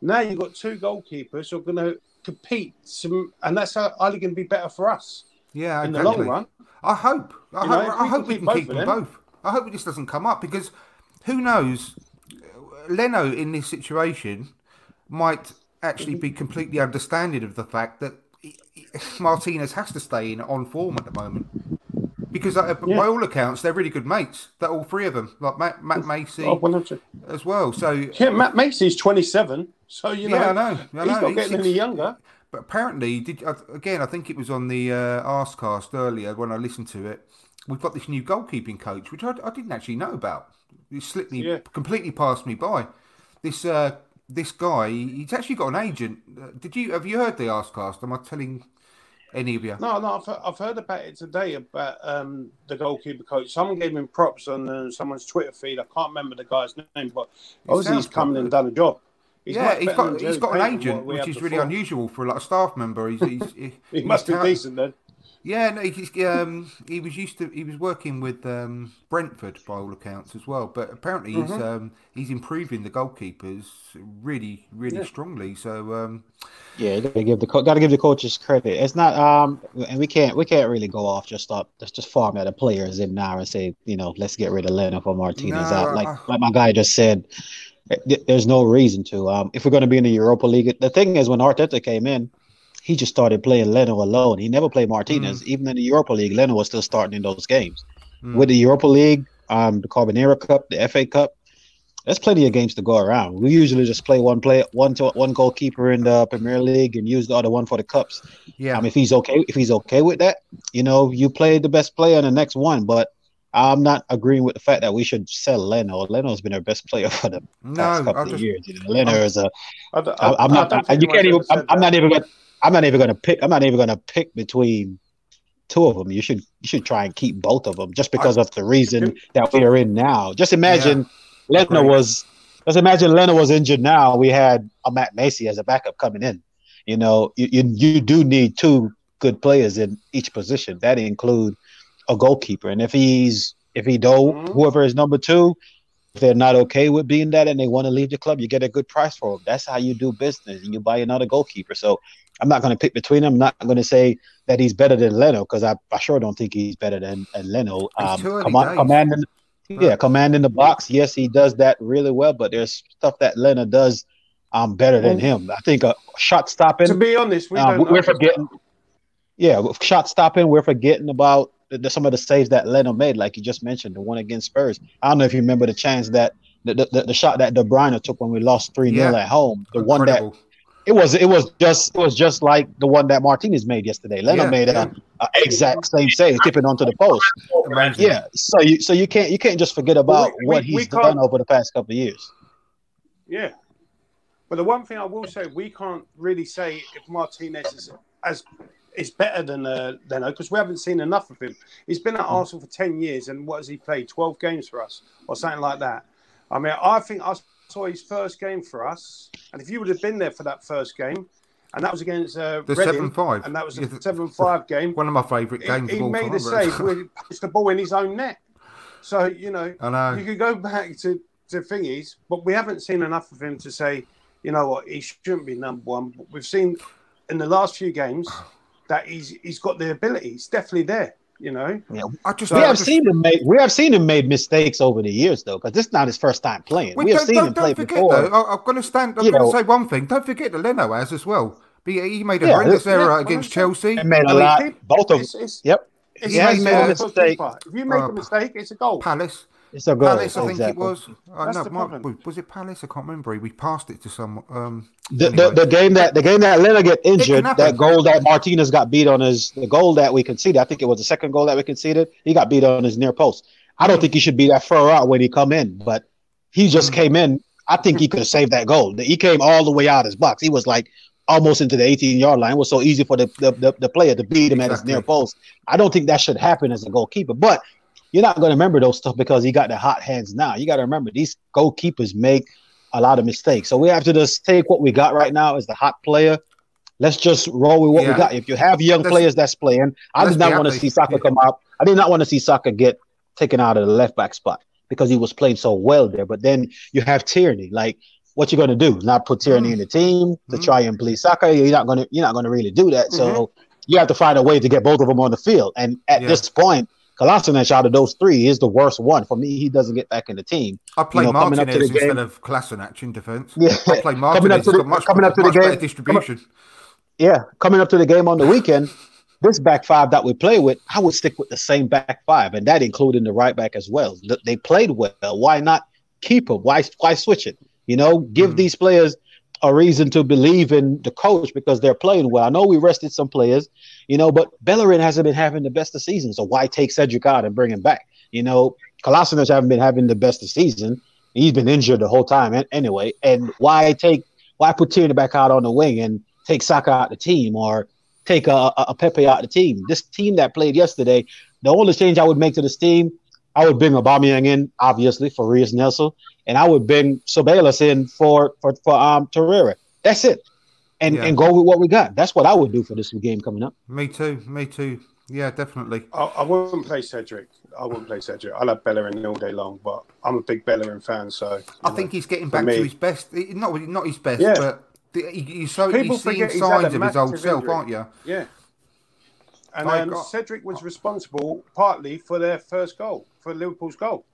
now you've got two goalkeepers who are going to compete, some, and that's only going to be better for us Yeah, in the long run. I hope. I You know, hope, if I we hope can we keep can keep them them- both. I hope this doesn't come up because who knows? Leno in this situation might actually be completely understanding of the fact that Martinez has to stay in on form at the moment. Because uh, Yeah. by all accounts, they're really good mates. That all three of them, like Matt, Matt Macey Oh, 100. as well. So Yeah, Matt Macey's 27, so you know, Yeah, I know, I he's know. not He's- getting any younger. But apparently, did again? I think it was on the uh, Arsecast earlier when I listened to it. We've got this new goalkeeping coach, which I, I didn't actually know about. It slipped me Yeah. completely past me by. This uh, this guy, he's actually got an agent. Uh, did you have you heard the Arsecast? Am I telling any of you? No, no, I've, I've heard about it today about um, the goalkeeper coach. Someone gave him props on uh, someone's Twitter feed. I can't remember the guy's name, but obviously he's come proper. and done a job. He's yeah, he's got he's got an agent, which is really unusual for like a staff member. He's, he's, he, He must be ta- decent then. Yeah, no, he's, um, he was used to. He was working with um, Brentford by all accounts as well. But apparently, he's Mhm. um, he's improving the goalkeepers really, really Yeah. strongly. So um, Yeah, you gotta give the gotta give the coaches credit. It's not um, and we can't we can't really go off just up let's just farm that the players in now and say you know let's get rid of Leno for Martinez No, out. Like I- like my guy just said, there's no reason to. Um, if we're gonna be in the Europa League, the thing is when Arteta came in, he just started playing Leno alone. He never played Martinez. Even in the Europa League, Leno was still starting in those games. mm, With the Europa League, um, the Carabao Cup, the FA Cup, there's plenty of games to go around. We usually just play one play, one to one goalkeeper in the Premier League and use the other one for the cups. yeah, Um, if he's okay, if he's okay with that, you know, you play the best player in the next one. But I'm not agreeing with the fact that we should sell Leno. Leno's been our best player for the no, past couple I of years. You know, Leno is a. I I, I'm I not. I, think you can't even. I'm, I'm not even gonna. I'm not even gonna pick. I'm not even gonna pick between two of them. You should. You should try and keep both of them just because of the reason that we are in now. Just imagine Leno Agreed. was. Just imagine Leno was injured now. We had a Matt Macey as a backup coming in. You know, you, you you do need two good players in each position. That include a goalkeeper. And if he's if he don't, Mhm. whoever is number two, if they're not okay with being that and they want to leave the club, you get a good price for them. That's how you do business, and you buy another goalkeeper. So I'm not going to pick between them. I'm not going to say that he's better than Leno because I, I sure don't think he's better than, than Leno. Um, too early command, days. commanding, yeah, commanding the box. Yes, he does that really well, but there's stuff that Leno does um better than him. I think a shot stopping. To be honest, we um, we're forgetting. Yeah, shot stopping. We're forgetting about the, some of the saves that Leno made, like you just mentioned, the one against Spurs. I don't know if you remember the chance that the the, the, shot that De Bruyne took when we lost three 0 Yeah. at home. The one that incredible. It was it was just it was just like the one that Martinez made yesterday. Leno Yeah, made yeah. a, a exact same save, tipping onto the post. Amazing. Yeah, so you so you can't you can't just forget about we- what we he's can't- done over the past couple of years. Yeah. But the one thing I will say, we can't really say if Martinez is as is better than uh, Leno because we haven't seen enough of him. He's been at. Arsenal for ten years, and what has he played? Twelve games for us, or something like that. I mean, I think I his first game for us, and if you would have been there for that first game, and that was against uh, The Reading, 7-5. and that was Yeah, a the- seven-five game. One of my favourite games He, he made a save where he punched the ball in his own net. So you know, know. you could go back to to thingies, but we haven't seen enough of him to say, you know what, he shouldn't be number one. But we've seen in the last few games that he's he's got the ability. He's definitely there. You know, I just, We I have just- seen him make we have seen him made mistakes over the years though, because this is not his first time playing. Wait, we have seen don't, him play don't forget before. though. I, I'm going to stand. I'm You going to say one thing. Don't forget that Leno has as well. He, he made a Yeah, horrendous yeah, error against Chelsea. He made a mean, lot. Both of it's, Yep. it's He has made a mistake. If you make Uh, a mistake, it's a goal. Palace. It's a goal. Palace, I think exactly. it was. Uh, no, the might- problem. was it Palace? I can't remember. We passed it to someone. Um, The, anyway. the, the game that the game that Leno get injured, that goal that Martinez got beat on his the goal that we conceded. I think it was the second goal that we conceded. He got beat on his near post. I don't think he should be that far out when he come in, but he just came in. I think he could have saved that goal. He came all the way out his box. He was like almost into the 18 yard line. It was so easy for the the, the, the player to beat him at his near post. I don't think that should happen as a goalkeeper, but you're not going to remember those stuff because he got the hot hands now. You got to remember these goalkeepers make a lot of mistakes. So we have to just take what we got right now as the hot player. Let's just roll with what Yeah. we got. If you have young Let's- players that's playing, I did not want to see Saka Yeah. come out. I did not want to see Saka get taken out of the left back spot because he was playing so well there. But then you have Tierney. Like, what you going to do? Not put Tierney Mm. in the team to Mm. try and please Saka? You're not going to. You're not going to really do that. So you have to find a way to get both of them on the field. And at Yeah. this point, Kolasinac out of those three is the worst one for me. He doesn't get back in the team. I play You know, coming Martinez instead game- of Kolasinac in defence. Yeah. I play Coming Martinez. up to the- much, coming up to the game- distribution. Yeah, coming up to the game on the weekend, this back five that we play with, I would stick with the same back five, and that including the right back as well. They played well. Why not keep them? Why why switch it? You know, give hmm. these players a reason to believe in the coach because they're playing well. I know we rested some players, you know, but Bellerin hasn't been having the best of seasons. So why take Cedric out and bring him back? You know, Kolasinac haven't been having the best of season. He's been injured the whole time an- anyway. And why take why put Tierney back out on the wing and take Saka out the team or take a, a, a Pepe out the team? This team that played yesterday, the only change I would make to this team, I would bring Aubameyang in, obviously, for Reiss Nelson, and I would bring Ceballos in for for for um Torreira. That's it. And Yeah. and go with what we got. That's what I would do for this game coming up. Me too. Me too. Yeah, definitely. I, I wouldn't play Cedric. I wouldn't play Cedric. I love Bellerin all day long, but I'm a big Bellerin fan, so I think he's getting back me- to his best. Not not his best, Yeah. but the, he, he's so People he's seeing forget he's signs of his old massive self, injury. aren't you? yeah. And um, got- Cedric was responsible partly for their first goal, for Liverpool's goal.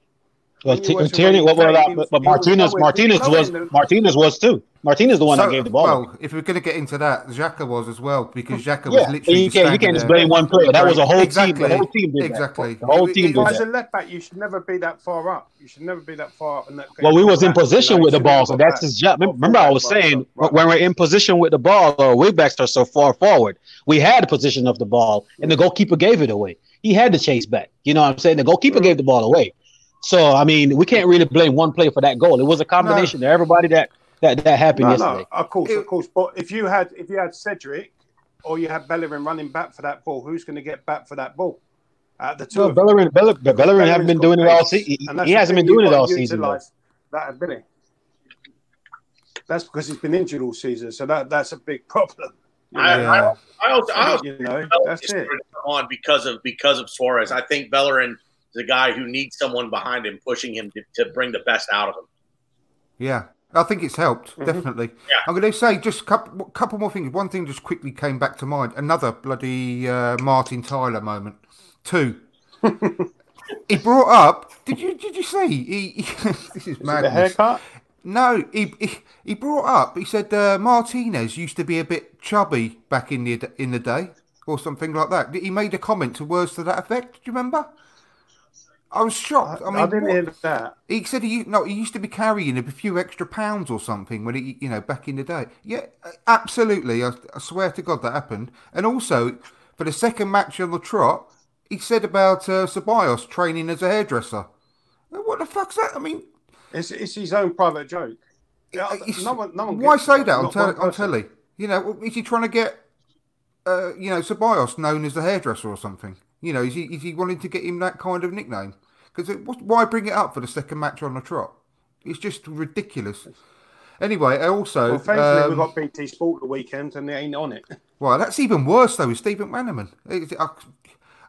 Well, When T- Tierney, what, play, what, he but, was- but Martinez, Martinez was in Martinez was too. Martinez the one So, that gave the ball. well, if we're going to get into that, Xhaka was as well because Xhaka yeah, was literally you can't, you can't just blame one player. That was a whole Exactly. team. The whole team did Exactly. that. The whole team it- did But as a left back, you should never be that far up. You should never be that far up. And that Well, we was in position with the you should never ball, so that's his job. Remember, I was saying when we're in position with the ball, our wingbacks are so far forward. We had the position of the ball, and the goalkeeper gave it away. He had to chase back. You know what I'm saying? The goalkeeper gave the ball away. So I mean, we can't really blame one player for that goal. It was a combination of everybody that that that happened No, yesterday. no, of course, of course. But if you had if you had Cedric or you had Bellerin running back for that ball, who's going to get back for that ball? Uh, the two No, of. Bellerin, Bellerin, Bellerin haven't been doing it all season. He, he hasn't been doing it all season. though. That ability. That's because he's been injured all season, so that that's a big problem. You I, know? I, I also, I also you know, that's it. on because of because of Suarez. I think Bellerin is a guy who needs someone behind him, pushing him to, to bring the best out of him. Yeah, I think it's helped Mm-hmm. definitely. Yeah. I'm going to say just a couple, couple more things. One thing just quickly came back to mind. Another bloody uh, Martin Tyler moment. Two. he brought up. Did you did you see? He, he this is The haircut. No, he, he he brought up. He said uh, Martinez used to be a bit chubby back in the in the day, or something like that. He made a comment to words to that effect. Do you remember? I was shocked. I, I, mean, didn't what- hear that. he said he no, he used to be carrying a few extra pounds or something when he, you know, back in the day. Yeah, absolutely. I, I swear to God that happened. And also, for the second match on the trot, he said about uh, Ceballos training as a hairdresser. What the fuck's that? I mean, It's, it's his own private joke. It's- no one, no one why say that on, one on telly? You know, is he trying to get, uh, you know, Ceballos known as the hairdresser or something? You know, is he is he wanting to get him that kind of nickname? Because why bring it up for the second match on the trot? It's just ridiculous. Anyway, also Well, thankfully, um, we've got BT Sport the weekend and they ain't on it. well, that's even worse though. With Stephen McManaman, It's- I,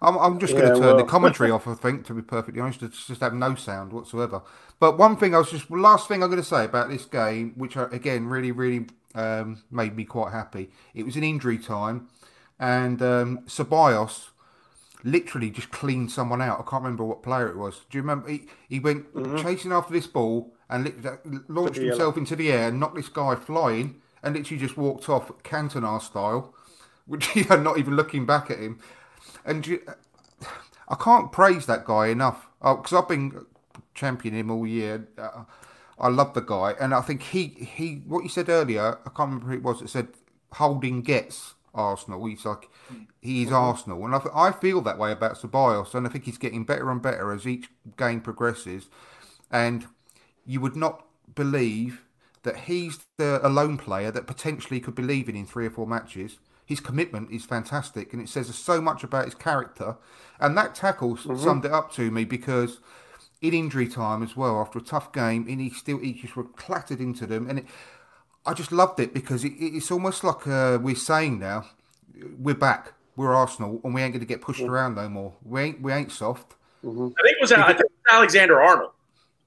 I'm, I'm just going Yeah, to turn the commentary off. I think, to be perfectly honest, to just have no sound whatsoever. But one thing I was just last thing I'm going to say about this game, which I, again really, really um, made me quite happy. It was an injury time, and um, Ceballos literally just cleaned someone out. I can't remember what player it was. Do you remember? He, he went chasing after this ball and launched himself into the air and knocked this guy flying and literally just walked off Cantona style, which you know, not even looking back at him. And you, I can't praise that guy enough because I've been championing him all year. Uh, I love the guy, and I think he he what you said earlier. I can't remember who it was that said Holding gets Arsenal. He's like he's Arsenal, and I, I feel that way about Ceballos, and I think he's getting better and better as each game progresses. And you would not believe that he's the lone player that potentially could be leaving in three or four matches. His commitment is fantastic, and it says so much about his character. And that tackle mm-hmm. summed it up to me because in injury time as well, after a tough game, and he still he just were clattered into them, and it, I just loved it because it, it's almost like uh, we're saying now, we're back, we're Arsenal, and we ain't going to get pushed mm-hmm. around no more. We ain't we ain't soft. Mm-hmm. I think it was, I think it was Alexander Arnold.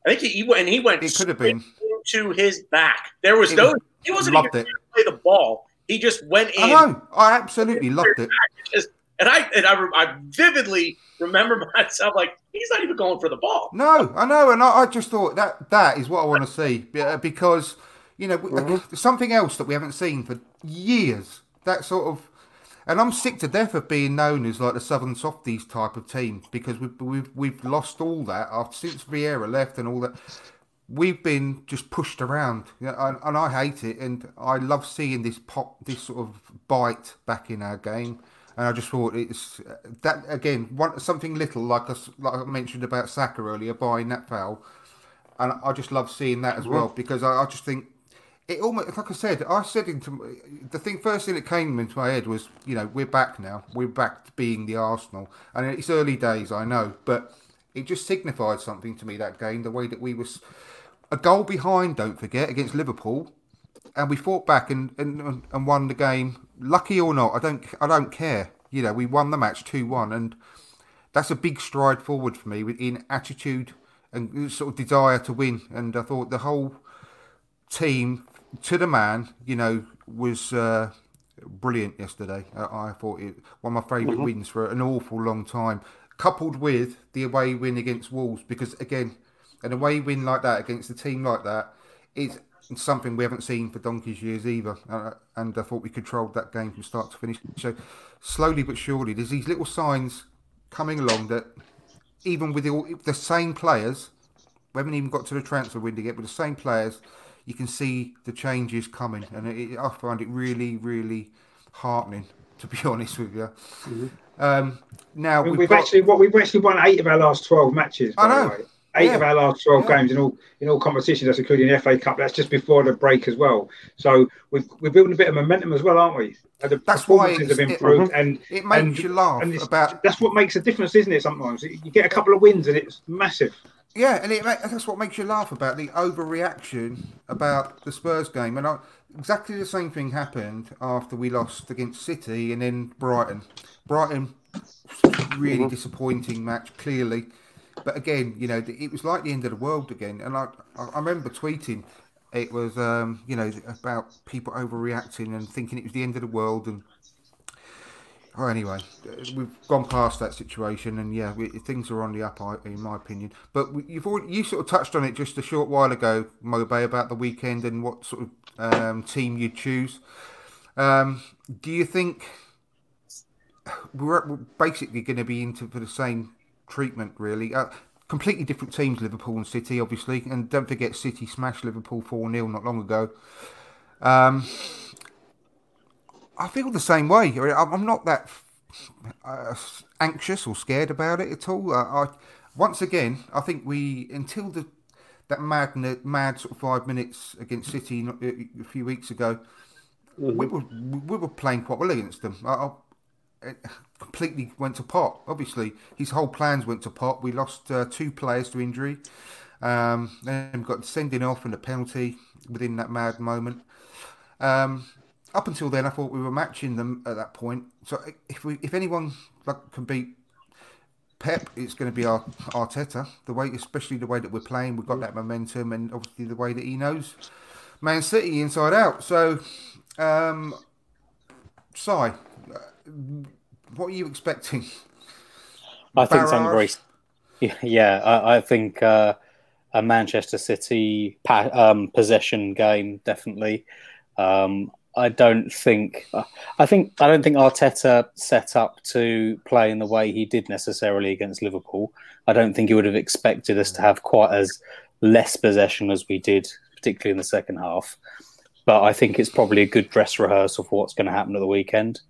I think he, he went and he went It could have been. to his back. There was It no. was- he wasn't even it. trying to play the ball. He just went in. I know. I absolutely loved it. Just And I and I, I vividly remember myself like he's not even going for the ball. No, I know, and I, I just thought that that is what I want to see uh, because you know mm-hmm. something else that we haven't seen for years. That sort of, and I'm sick to death of being known as like the Southern Softies type of team because we've we've, we've lost all that after since Vieira left and all that. We've been just pushed around, and, and I hate it. And I love seeing this pop, this sort of bite back in our game. And I just thought it's uh, that again one something little like us like I mentioned about Saka earlier buying that foul, and I just love seeing that as mm. well because I, I just think it almost like I said I said into the thing first thing that came into my head was you know we're back now. We're back to being the Arsenal. And it's early days I know but it just signified something to me that game the way that we was a goal behind don't forget against Liverpool and we fought back and, and and won the game. Lucky or not, I don't I don't care. You know, we won the match two one, and that's a big stride forward for me in attitude and sort of desire to win. And I thought the whole team, to the man, you know, was uh, brilliant yesterday. I, I thought it one of my favorite mm-hmm. wins for an awful long time, coupled with the away win against Wolves. Because again, an away win like that against a team like that is something we haven't seen for donkey's years either. Uh, and I thought we controlled that game from start to finish. So slowly but surely, there's these little signs coming along that even with the, the same players, we haven't even got to the transfer window yet, with the same players, you can see the changes coming. And it, I find it really, really heartening, to be honest with you. Mm-hmm. Um, now I mean, we've, we've got... actually what we've actually won eight of our last twelve matches. I know eight yeah. of our last 12 yeah. games in all in all competitions, that's including the FA Cup. That's just before the break as well. So we've, we're building a bit of momentum as well, aren't we? The that's performances have improved, it, and it makes and, you laugh and about. That's what makes a difference, isn't it? Sometimes you get a couple of wins and it's massive. Yeah, and it, that's what makes you laugh about the overreaction about the Spurs game. And I, exactly the same thing happened after we lost against City and then Brighton. Brighton, really mm-hmm. disappointing match, clearly. But again, you know, it was like the end of the world again. And I, I remember tweeting, it was, um, you know, about people overreacting and thinking it was the end of the world. And oh, anyway, we've gone past that situation, and yeah, we, things are on the up, in my opinion. But you've already, you sort of touched on it just a short while ago, Mobe, about the weekend and what sort of um, team you'd choose. Um, do you think we're basically going to be into for the same treatment, really. Uh, completely different teams, Liverpool and City, obviously. And don't forget, City smashed Liverpool 4 0 not long ago. Um, I feel the same way. I'm not that uh, anxious or scared about it at all. Uh, I, once again, I think we, until the that mad, mad sort of five minutes against City a few weeks ago, mm-hmm. we were we were playing quite well against them. I, it completely went to pot. Obviously, his whole plans went to pot. We lost uh, two players to injury. Um, we got sending off and a penalty within that mad moment. Um, up until then, I thought we were matching them at that point. So if we, if anyone like, can beat Pep, it's going to be our Arteta. The way, especially the way that we're playing, we've got that momentum, and obviously the way that he knows Man City inside out. So, um, Si, what are you expecting? I think some very. Yeah, I, I think uh, a Manchester City pa- um, possession game definitely. Um, I don't think. I think I don't think Arteta set up to play in the way he did necessarily against Liverpool. I don't think he would have expected us to have quite as less possession as we did, particularly in the second half. But I think it's probably a good dress rehearsal for what's going to happen at the weekend.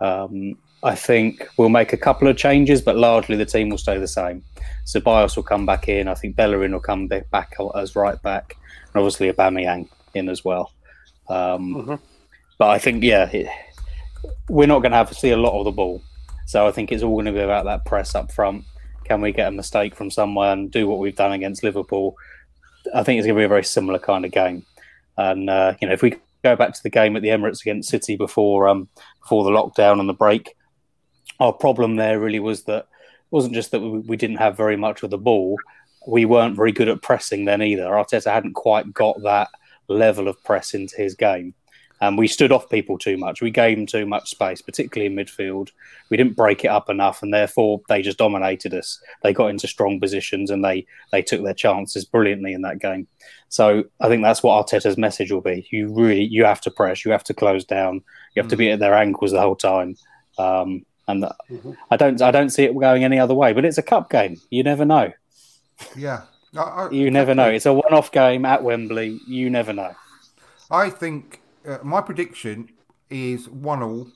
Um, I think we'll make a couple of changes, but largely the team will stay the same. So Bios will come back in. I think Bellerin will come back as right back, and obviously Aubameyang in as well. Um, mm-hmm. But I think, yeah, it, we're not going to have to see a lot of the ball. So I think it's all going to be about that press up front. Can we get a mistake from someone? Do what we've done against Liverpool. I think it's going to be a very similar kind of game. And uh, you know, if we go back to the game at the Emirates against City before um, before the lockdown and the break, our problem there really was that it wasn't just that we, we didn't have very much of the ball. We weren't very good at pressing then either. Arteta hadn't quite got that level of press into his game. and we stood off people too much. We gave them too much space, particularly in midfield. We didn't break it up enough, and therefore they just dominated us. They got into strong positions and they they took their chances brilliantly in that game. So I think that's what Arteta's message will be. You really you have to press, you have to close down, you have to be at their ankles the whole time. Um, and mm-hmm. I don't I don't see it going any other way. But it's a cup game. You never know. Yeah, I, I, you never know. It's a one-off game at Wembley. You never know. I think uh, my prediction is one all,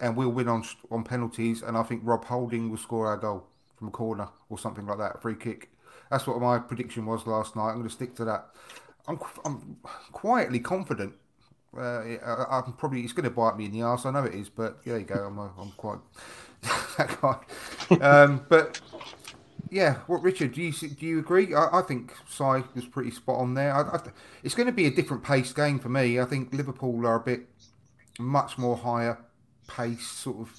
and we'll win on on penalties. And I think Rob Holding will score our goal from a corner or something like that, a free kick. That's what my prediction was last night. I'm going to stick to that. I'm I'm quietly confident. Uh, I, am probably it's going to bite me in the ass. I know it is, but there you go. I'm a, I'm quite that guy. Um, but yeah, what Richard? Do you do you agree? I, I think Si was pretty spot on there. I, I, it's going to be a different pace game for me. I think Liverpool are a bit much more higher pace, sort of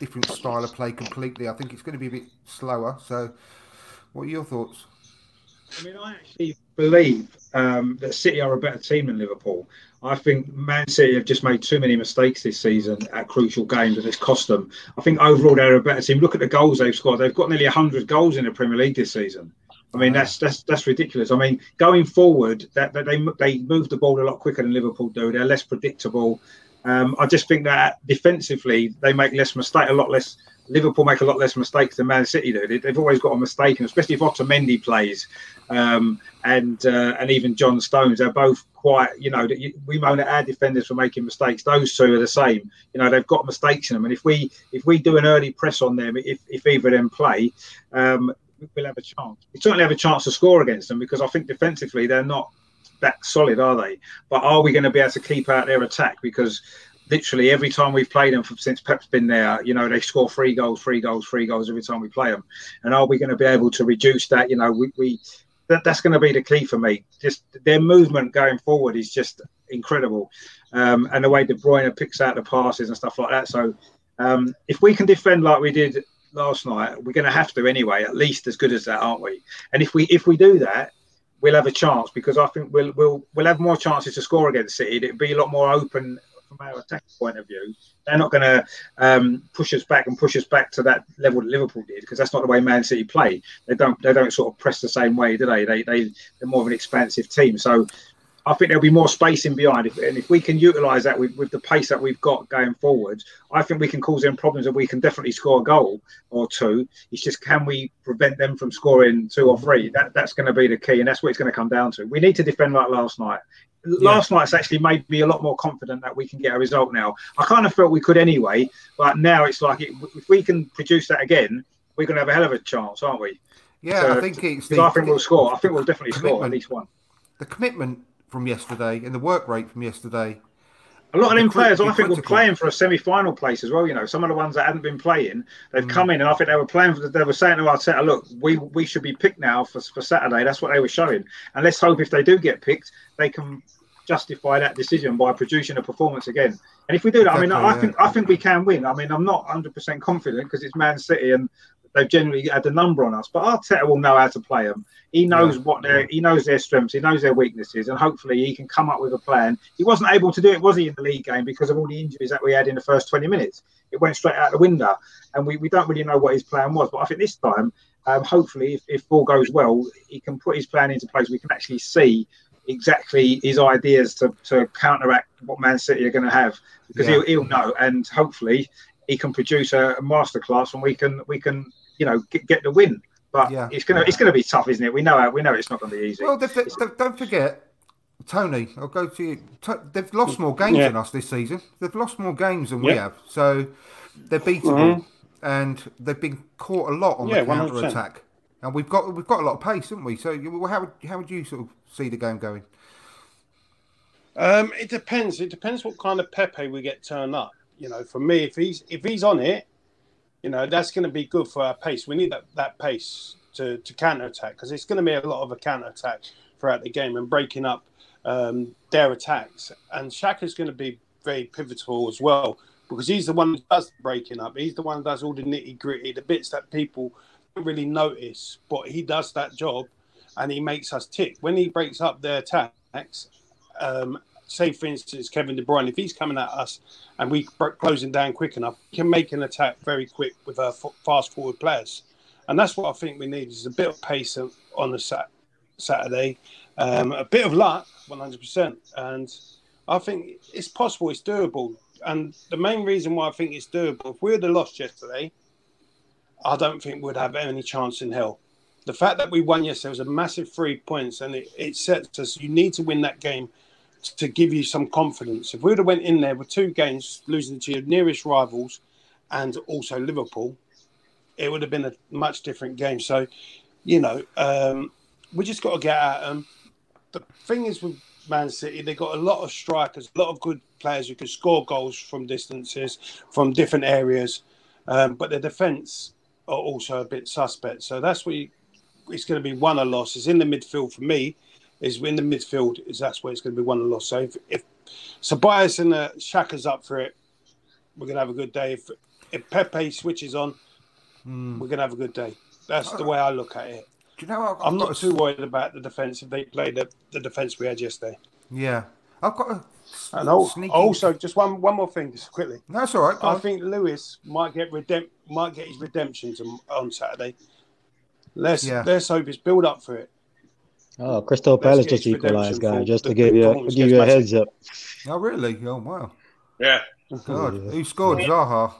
different style of play completely. I think it's going to be a bit slower. So, what are your thoughts? I mean, I actually believe um, that City are a better team than Liverpool. I think Man City have just made too many mistakes this season at crucial games, and it's cost them. I think overall they're a better team. Look at the goals they've scored. They've got nearly 100 goals in the Premier League this season. I mean, that's that's that's ridiculous. I mean, going forward, that, that they they move the ball a lot quicker than Liverpool do. They're less predictable. Um, I just think that defensively they make less mistake, a lot less Liverpool make a lot less mistakes than Man City do. They, have always got a mistake, especially if Otamendi plays, um, and uh, and even John Stones, they're both quite. You know, we moan at our defenders for making mistakes. Those two are the same. You know, they've got mistakes in them, and if we if we do an early press on them, if if either of them play, um, we'll have a chance. We certainly have a chance to score against them because I think defensively they're not that solid, are they? But are we going to be able to keep out their attack? Because literally every time we've played them since Pep's been there, you know, they score three goals, three goals, three goals every time we play them. And are we going to be able to reduce that? You know, we, we that, that's going to be the key for me. Just their movement going forward is just incredible, um, and the way De Bruyne picks out the passes and stuff like that. So um, if we can defend like we did last night, we're going to have to anyway, at least as good as that, aren't we? And if we if we do that, we'll have a chance because I think we'll we'll we'll have more chances to score against City. It'll be a lot more open from our attack point of view, they're not going to um, push us back and push us back to that level that Liverpool did because that's not the way Man City play. They don't they don't sort of press the same way, do they? They they they're more of an expansive team. So I think there'll be more space in behind, if, and if we can utilise that with, with the pace that we've got going forward, I think we can cause them problems, and we can definitely score a goal or two. It's just can we prevent them from scoring two or three? That that's going to be the key, and that's what it's going to come down to. We need to defend like last night last night's actually made me a lot more confident that we can get a result now. I kind of felt we could anyway, but now it's like it, if we can produce that again, we're going to have a hell of a chance, aren't we? Yeah, so, I think it's. The, I think we'll score. I think we'll definitely score at least one. The commitment from yesterday and the work rate from yesterday. A lot of them players, I think, were playing for a semi-final place as well. You know, some of the ones that hadn't been playing, they've mm. come in, and I think they were playing. For, they were saying to Arteta, "Look, we we should be picked now for, for Saturday." That's what they were showing, and let's hope if they do get picked, they can justify that decision by producing a performance again. And if we do that, exactly, I mean, I, think I think we can win. I mean, I'm not 100 percent confident because it's Man City and they've generally had the number on us. But Arteta will know how to play them. He knows yeah. what their he knows their strengths, he knows their weaknesses, and hopefully he can come up with a plan. He wasn't able to do it, was he, in the league game because of all the injuries that we had in the first 20 minutes. It went straight out the window, and we, we don't really know what his plan was. But I think this time, um, hopefully, if, if all goes well, he can put his plan into place. We can actually see exactly his ideas to, to counteract what Man City are going to have because yeah. he'll, he'll know and hopefully he can produce a, a masterclass and we can we can you know get, get the win. But yeah. it's gonna it's gonna be tough, isn't it? We know we know it's not going to be easy. Well, don't forget. Tony, I'll go to you. They've lost more games yeah. than us this season. They've lost more games than we have, so they're beatable, mm-hmm. and they've been caught a lot on the counter attack and we've got we've got a lot of pace, haven't we? So how would how would you sort of see the game going? Um, it depends. It depends what kind of Pepe we get turned up. You know, for me, if he's if he's on it, you know, that's going to be good for our pace. We need that, that pace to, to counter attack because it's going to be a lot of a counter attack throughout the game and breaking up um, their attacks. And Xhaka's going to be very pivotal as well because he's the one who does breaking up. He's the one who does all the nitty gritty, the bits that people really notice, but he does that job and he makes us tick. When he breaks up their attacks, um, say for instance Kevin De Bruyne, if he's coming at us and we closing down quick enough, can make an attack very quick with our fast forward players, and that's what I think we need is a bit of pace on the sat- Saturday, um, a bit of luck, one hundred percent, and I think it's possible, it's doable, and the main reason why I think it's doable, if we had lost yesterday, I don't think we'd have any chance in hell the fact that we won yesterday was a massive three points, and it, it sets us. You need to win that game to give you some confidence. If we would have went in there with two games, losing to your nearest rivals, and also Liverpool, it would have been a much different game. So, you know, um, we just got to get at them. The thing is with Man City, they got a lot of strikers, a lot of good players who can score goals from distances, from different areas, um, but their defence are also a bit suspect. So that's what you, it's going to be one a loss. Is in the midfield for me. Is in the midfield is that's where it's going to be one a loss. So if, if Ceballos and uh, Xhaka's up for it, we're going to have a good day. If, if Pepe switches on, mm. we're going to have a good day. That's the way I look at it. Do you know? i am not too worried about the defense if they play the, the defense we had yesterday. Yeah, I've got a and also, just one one more thing, just quickly. That's all right. I on. think Luiz might get redemp- might get his redemption on Saturday. Let's yeah. let's hope it's build up for it. Oh, Crystal Palace just equalised, guy. Just to give you give you a heads up. Oh, really? Oh, wow. Yeah. God, who scored? Zaha.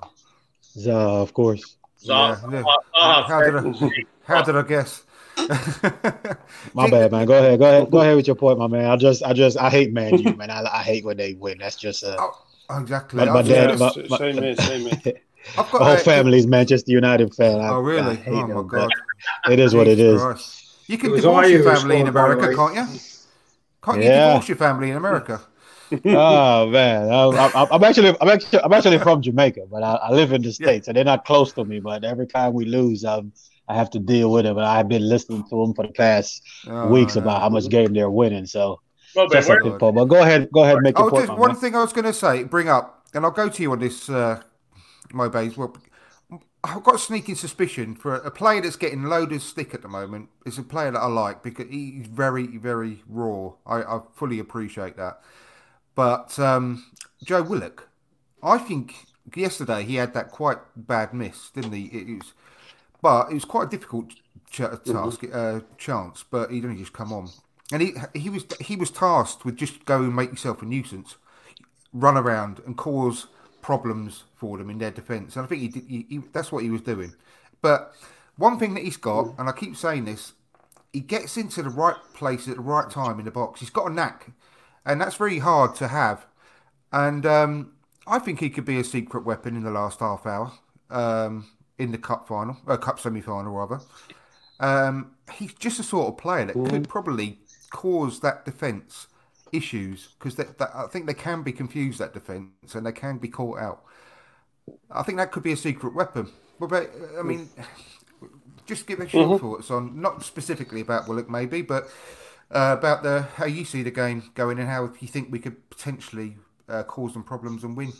Zaha, of course. Zaha. Yeah. Zaha. How, did I, how did I guess? My bad, man. Go ahead, go ahead, go ahead with your point, my man. I just, I just, I hate Man U, man. I, I hate when they win. That's just uh, oh, exactly. My, my dad, my, my, same here, same here. I've got, my whole family's Manchester United fan. I, oh, really? oh, my God. It is what it is. Christ. You can divorce your family in America, can't you? Can't you yeah. divorce your family in America? oh man, I, am actually, I'm actually, I'm actually from Jamaica, but I, I live in the states, yeah. and they're not close to me. But every time we lose, I'm, I have to deal with it. But I've been listening to them for the past oh, weeks no. about how much game they're winning. So, well, but, but go ahead, go ahead, make your oh, point. one man. thing I was going to say, bring up, and I'll go to you on this, uh, my base. Well, I've got a sneaking suspicion for a player that's getting loaded stick at the moment is a player that I like because he's very, very raw. I, I fully appreciate that. But um, Joe Willock, I think yesterday he had that quite bad miss, didn't he? It was, but it was quite a difficult ch- mm-hmm. task, mm-hmm. uh, chance. But he'd only just come on, and he he was he was tasked with just go and make yourself a nuisance, run around and cause problems for them in their defence. And I think he, did, he, he, that's what he was doing. But one thing that he's got, and I keep saying this, he gets into the right place at the right time in the box. He's got a knack, and that's very hard to have. And um, I think he could be a secret weapon in the last half hour um, in the cup final, uh, cup semi final rather. Um, he's just a sort of player that mm. could probably cause that defence issues because I think they can be confused that defence and they can be caught out. I think that could be a secret weapon. But I mean, just give us your mm-hmm. thoughts on not specifically about Willock maybe, but uh, about the how you see the game going and how you think we could potentially uh, cause them problems and win.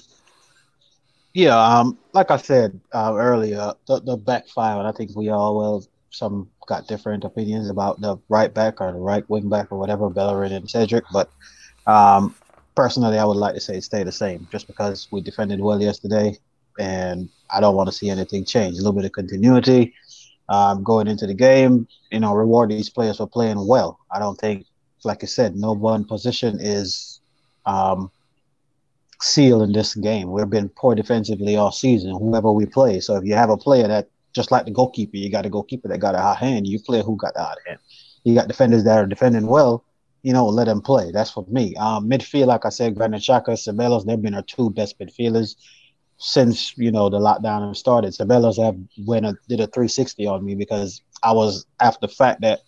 Yeah, um, like I said uh, earlier, the, the back five, I think we all well some got different opinions about the right back or the right wing back or whatever, Bellerin and Cedric. But um, personally, I would like to say stay the same just because we defended well yesterday and I don't want to see anything change. A little bit of continuity um, going into the game, you know, reward these players for playing well. I don't think, like I said, no one position is um, seal in this game. We've been poor defensively all season, whoever we play. So if you have a player that just like the goalkeeper, you got a goalkeeper that got a hot hand. You play who got the hot hand. You got defenders that are defending well. You know, let them play. That's for me. Um, midfield, like I said, Granit Xhaka, Ceballos, they've been our two best midfielders since you know the lockdown started. Ceballos have went a, did a 360 on me because I was after the fact that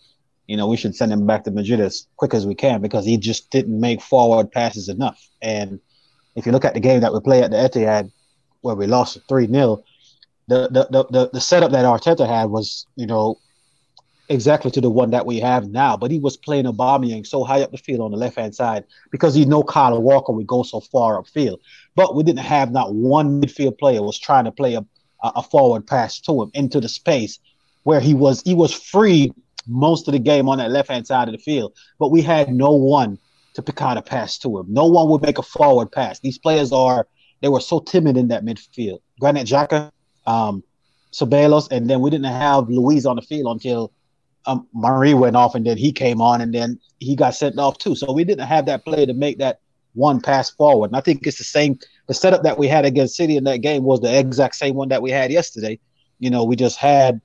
you know we should send him back to Madrid as quick as we can because he just didn't make forward passes enough. And if you look at the game that we play at the Etihad, where we lost three 0 the, the, the, the setup that Arteta had was, you know, exactly to the one that we have now. But he was playing Aubameyang so high up the field on the left hand side because he know Kyle Walker would go so far upfield. But we didn't have not one midfield player was trying to play a, a forward pass to him into the space where he was he was free most of the game on that left hand side of the field. But we had no one to of pass to him. No one would make a forward pass. These players are they were so timid in that midfield. Granit Xhaka, um, Ceballos, and then we didn't have Luiz on the field until um, Marí went off, and then he came on, and then he got sent off too. So we didn't have that player to make that one pass forward. And I think it's the same. The setup that we had against City in that game was the exact same one that we had yesterday. You know, we just had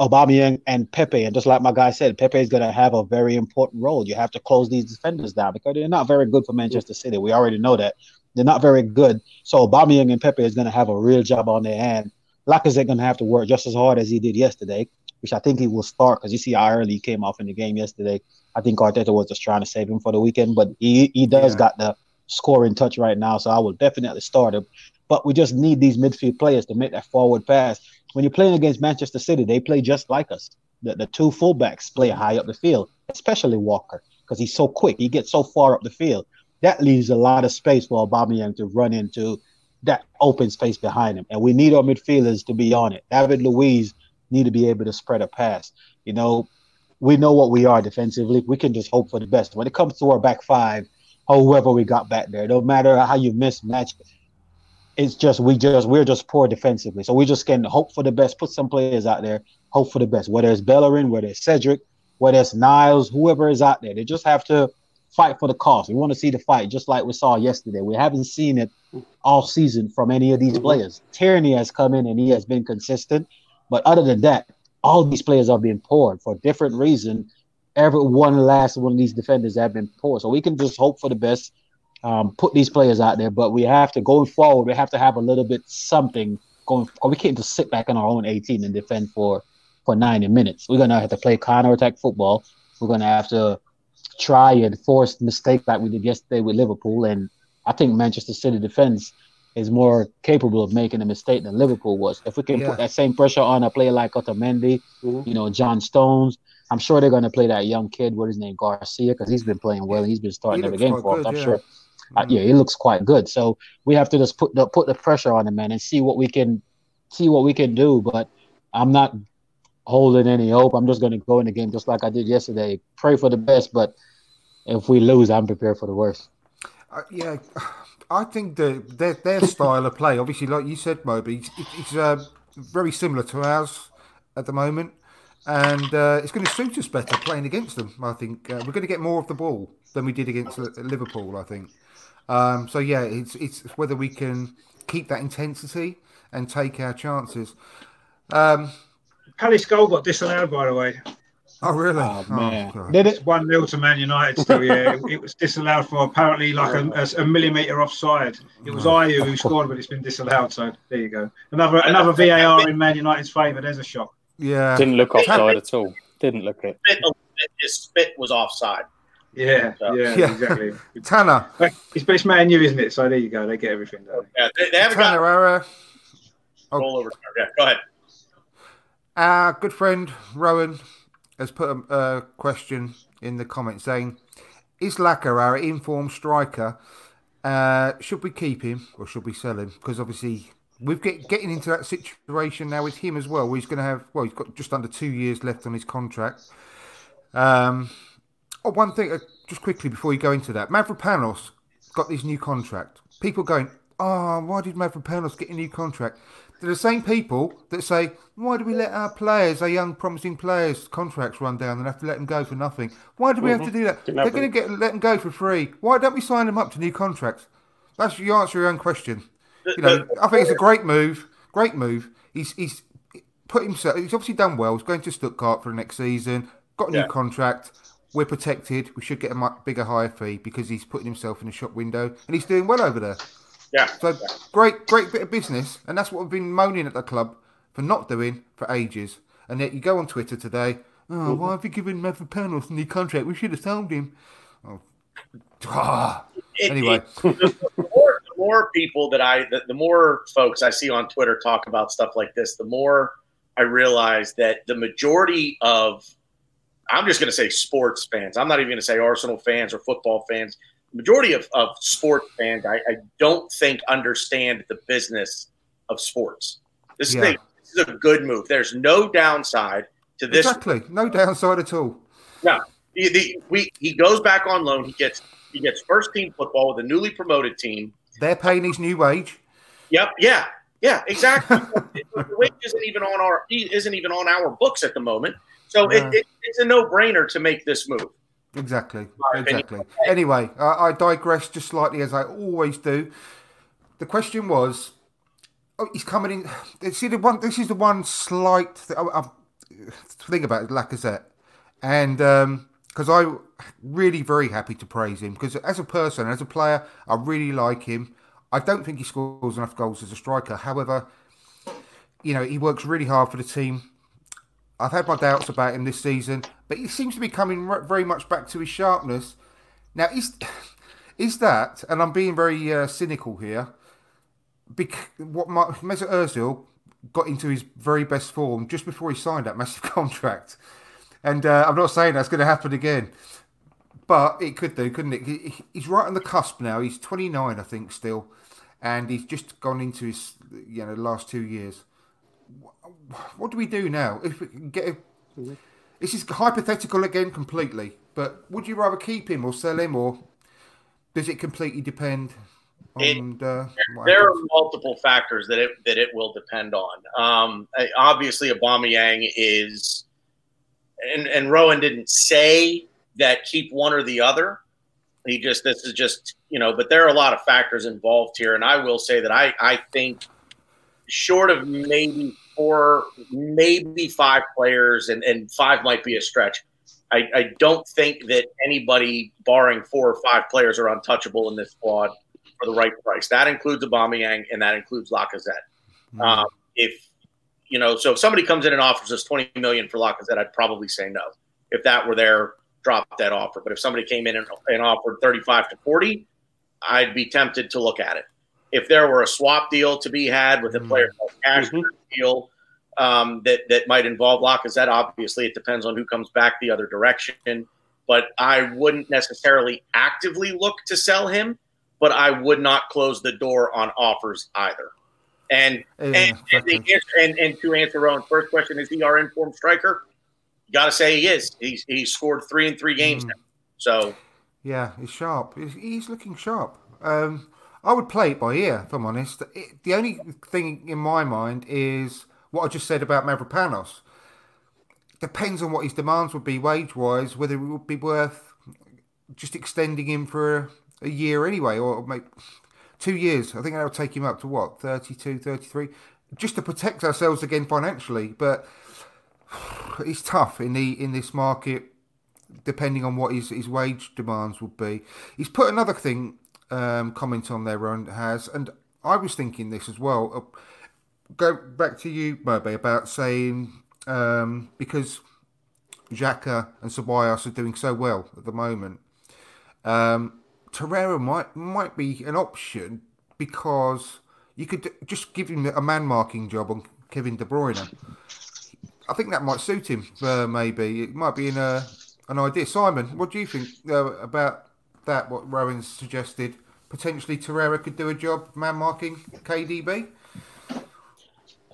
Aubameyang and Pepe, and just like my guy said, Pepe is going to have a very important role. You have to close these defenders down because they're not very good for Manchester City. We already know that they're not very good. So Aubameyang and Pepe is going to have a real job on their hand. Lacazette going to have to work just as hard as he did yesterday, which I think he will start because you see how early he came off in the game yesterday. I think Arteta was just trying to save him for the weekend, but he he does yeah. got the scoring touch right now, so I will definitely start him. But we just need these midfield players to make that forward pass. When you're playing against Manchester City, they play just like us. The, the two fullbacks play high up the field, especially Walker, because he's so quick. He gets so far up the field. That leaves a lot of space for Aubameyang to run into that open space behind him. And we need our midfielders to be on it. David Luiz need to be able to spread a pass. You know, we know what we are defensively. We can just hope for the best. When it comes to our back five, whoever we got back there, no matter how you mismatch, it's just we just we're just poor defensively. So we just can hope for the best, put some players out there, hope for the best. Whether it's Bellerin, whether it's Cedric, whether it's Niles, whoever is out there, they just have to fight for the cause. We want to see the fight, just like we saw yesterday. We haven't seen it all season from any of these players. Tierney has come in and he has been consistent, but other than that, all these players are being poured for different reason. Every one last one of these defenders have been poor, so we can just hope for the best um, put these players out there, but we have to going forward. We have to have a little bit something going. We can't just sit back in our own 18 and defend for for 90 minutes. We're gonna have to play counter attack football. We're gonna have to try and force mistakes like we did yesterday with Liverpool. And I think Manchester City defense is more capable of making a mistake than Liverpool was. If we can yeah. put that same pressure on a player like Otamendi, mm-hmm. you know, John Stones, I'm sure they're going to play that young kid. What is his name, Garcia, because he's been playing well. He's been starting every game for us. I'm yeah. sure uh, yeah, he looks quite good. So we have to just put the put the pressure on him, man, and see what we can see what we can do. But I'm not holding any hope. I'm just going to go in the game just like I did yesterday. Pray for the best, but if we lose, I'm prepared for the worst. Uh, yeah, I think the their their style of play, obviously, like you said, Moby, it's, it's uh, very similar to ours at the moment, and uh, it's going to suit us better playing against them. I think uh, we're going to get more of the ball than we did against Liverpool. I think. Um, so yeah, it's it's whether we can keep that intensity and take our chances. Um, Palace goal got disallowed, by the way. Oh really? Oh, man. Oh, Did it one 0 to Man United? Still, yeah. it, was disallowed for apparently like a, a, a millimetre offside. It was Ayew who scored, but it's been disallowed. So there you go. Another another VAR in Man United's favour. There's a shock. Yeah, didn't look offside at all. Didn't look it. His spit was offside. Yeah, so, yeah, yeah, exactly. Tanner. It's best man you, isn't it? So there you go. They get everything. Yeah, they, they haven't Tanner got oh. roll over. Yeah, go ahead. Our good friend Rowan has put a, a question in the comments saying, "Is Laca our informed striker? Uh, should we keep him or should we sell him? Because obviously." We're get, getting into that situation now with him as well. Where he's going to have well, he's got just under two years left on his contract. Um, Oh, one thing, uh, just quickly before you go into that, Mavropanos got this new contract. People going, oh, why did Mavropanos get a new contract? They're the same people that say, why do we let our players, our young promising players, contracts run down and have to let them go for nothing? Why do we mm-hmm. have to do that? They're going to get let them go for free. Why don't we sign them up to new contracts? That's you answer your own question. You know, I think it's a great move. Great move. He's he's put himself. He's obviously done well. He's going to Stuttgart for the next season. Got a new yeah. contract we're protected. We should get a much bigger, higher fee because he's putting himself in a shop window and he's doing well over there. Yeah. So yeah. great, great bit of business, and that's what we've been moaning at the club for not doing for ages. And yet you go on Twitter today. Oh, mm-hmm. why have you given Mavropanos a new contract? We should have sold him. Oh. Ah. Anyway, it, the, more, the, more, people that I, the, the more folks I see on Twitter talk about stuff like this, the more I realize that the majority of I'm just going to say sports fans. I'm not even going to say Arsenal fans or football fans. The majority of, of sports fans, I, I don't think understand the business of sports. This, yeah. thing, this is a good move. There's no downside to this. Exactly. No downside at all. No. He, the, we, he goes back on loan. He gets He gets first team football with a newly promoted team. They're paying his new wage. Yep. Yeah. Yeah. Exactly. the wage isn't even on our isn't even on our books at the moment. So Yeah. it, it, it's a no brainer to make this move. Exactly. Exactly. Anyway, I, I digress just slightly as I always do. The question was, oh, he's coming in. See the one. This is the one slight th- I, I, thing about Lacazette, and um, because I really very happy to praise him because as a person, as a player, I really like him. I don't think he scores enough goals as a striker. However, you know he works really hard for the team. I've had my doubts about him this season, but he seems to be coming very much back to his sharpness. Now, is is that, and I'm being very uh, cynical here, bec- what Mesut Ozil got into his very best form just before he signed that massive contract, and uh, I'm not saying that's going to happen again, but it could do, couldn't it? He- he's right on the cusp now. He's 29, I think, still, and he's just gone into his you know last two years what do we do now? If we can get a, this is hypothetical again completely, but would you rather keep him or sell him, or does it completely depend on uh, what There are multiple factors that it that it will depend on. Um, I- obviously, Aubameyang is, and and Rowan didn't say that keep one or the other. He just this is just you know, but there are a lot of factors involved here, and I will say that I I think short of maybe four, maybe five players, and and five might be a stretch. I, I don't think that anybody, barring four or five players, are untouchable in this squad for the right price. That includes Aubameyang and that includes Lacazette. Mm-hmm. Um, if you know, so if somebody comes in and offers us twenty million for Lacazette, I'd probably say no. If that were there, drop that offer. But if somebody came in and, and offered thirty-five to forty, I'd be tempted to look at it. If there were a swap deal to be had with a mm-hmm. player cash mm-hmm. deal um, that that might involve Lacazette, obviously it depends on who comes back the other direction. But I wouldn't necessarily actively look to sell him, but I would not close the door on offers either. And Yeah, and, and, the answer, and and to answer Rowan's first question, is he our informed striker? You got to say he is. He's he's scored three in three games now. So Yeah, he's sharp. He's, he's looking sharp. Um, I would play it by ear, if I'm honest. It, the only thing in my mind is what I just said about Mavropanos. Depends on what his demands would be wage wise, whether it would be worth just extending him for a, a year anyway, or maybe two years. I think that would take him up to what, 32, 33, just to protect ourselves again financially. But it's tough in the in this market depending on what his, his wage demands would be. He's put another thing um, comment on there, Ron has, and I was thinking this as well. Uh, go back to you, Mobe, about saying um, because Xhaka and Ceballos are doing so well at the moment, um, Torreira might might be an option because you could just give him a man marking job on Kevin De Bruyne. I think that might suit him. Uh, maybe it might be in a an idea. Simon, what do you think uh, about that? What Rowan suggested? Potentially, Torreira could do a job man marking KDB.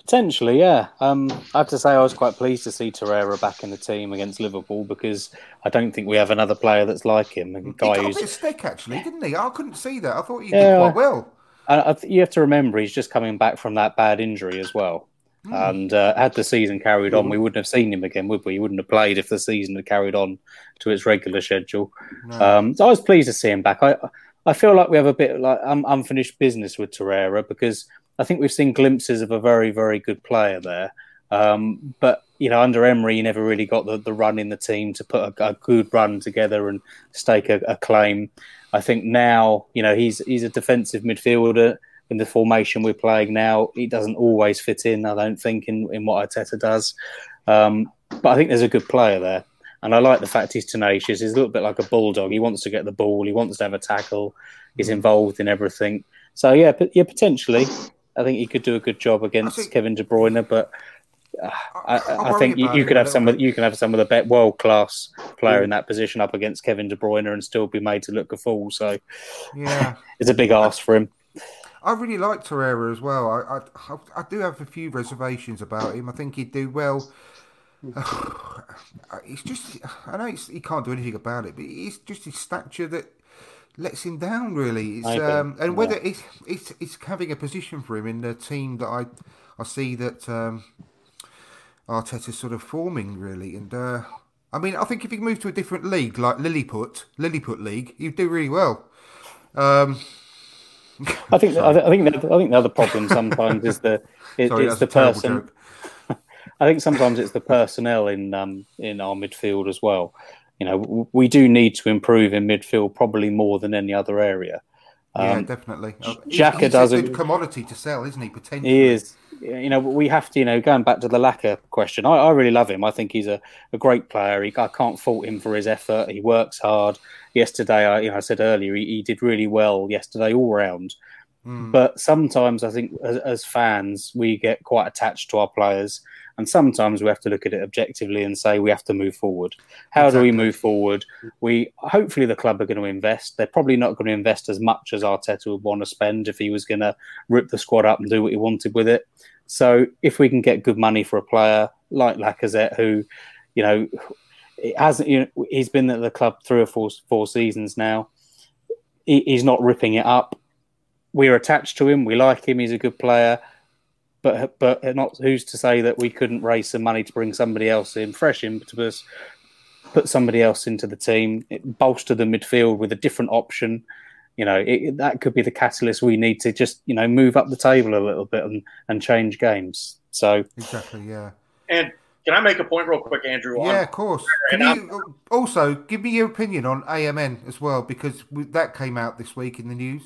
Potentially, yeah. Um, I have to say, I was quite pleased to see Torreira back in the team against Liverpool because I don't think we have another player that's like him. A He guy got a bit stick actually, didn't he? I couldn't see that. I thought he Yeah. did quite well. I th- you have to remember he's just coming back from that bad injury as well. And uh, had the season carried on, we wouldn't have seen him again, would we? He wouldn't have played if the season had carried on to its regular schedule. Um, so I was pleased to see him back. I I feel like we have a bit like um, unfinished business with Torreira because I think we've seen glimpses of a very very good player there. Um, but you know, under Emery, he never really got the, the run in the team to put a, a good run together and stake a, a claim. I think now, you know, he's he's a defensive midfielder in the formation we're playing now. He doesn't always fit in, I don't think, in, in what Arteta does. Um, but I think there's a good player there. And I like the fact he's tenacious. He's a little bit like a bulldog. He wants to get the ball. He wants to have a tackle. He's involved in everything. So yeah, but yeah, potentially, I think he could do a good job against think- Kevin De Bruyne. But uh, I, I think you, you could have some. Of, you can have some of the best world class player in that position up against Kevin De Bruyne and still be made to look a fool. So Yeah. it's a big ask for him. I really like Torreira as well. I, I I do have a few reservations about him. I think he'd do well. it's just I know it's, he can't do anything about it, but it's just his stature that lets him down. Really, it's, um, and whether yeah. it's, it's it's having a position for him in the team that I I see that um, Arteta's sort of forming really, and uh, I mean I think if he moved to a different league like Lilliput Lilliput League, he'd do really well. Um, I think I, I think the, I think the other problem sometimes is the it, sorry, it's the person. I think sometimes it's the personnel in um, in our midfield as well. You know, we do need to improve in midfield probably more than any other area. yeah, Um, definitely. Uh, he- Xhaka he's does a a- good commodity to sell, isn't he? Potentially, He is. You know, we have to. You know, going back to the Laca question, I, I really love him. I think he's a, a great player. He, I can't fault him for his effort. He works hard. Yesterday, I, you know, I said earlier, he, he did really well yesterday all round. Mm. But sometimes I think as, as fans, we get quite attached to our players, and sometimes we have to look at it objectively and say we have to move forward. How do we move forward? We hopefully the club are going to invest. They're probably not going to invest as much as Arteta would want to spend if he was going to rip the squad up and do what he wanted with it. So if we can get good money for a player like Lacazette, who, you know, hasn't, you know, he's been at the club three or four four seasons now. He, he's not ripping it up. We're attached to him. We like him. He's a good player. But but not who's to say that we couldn't raise some money to bring somebody else in, fresh impetus, put somebody else into the team, it, bolster the midfield with a different option. You know, it, that could be the catalyst we need to just you know move up the table a little bit and, and change games. So Exactly. Yeah. And can I make a point real quick, Andrew? on- Yeah, of course. Can you also give me your opinion on AMN as well because we, that came out this week in the news.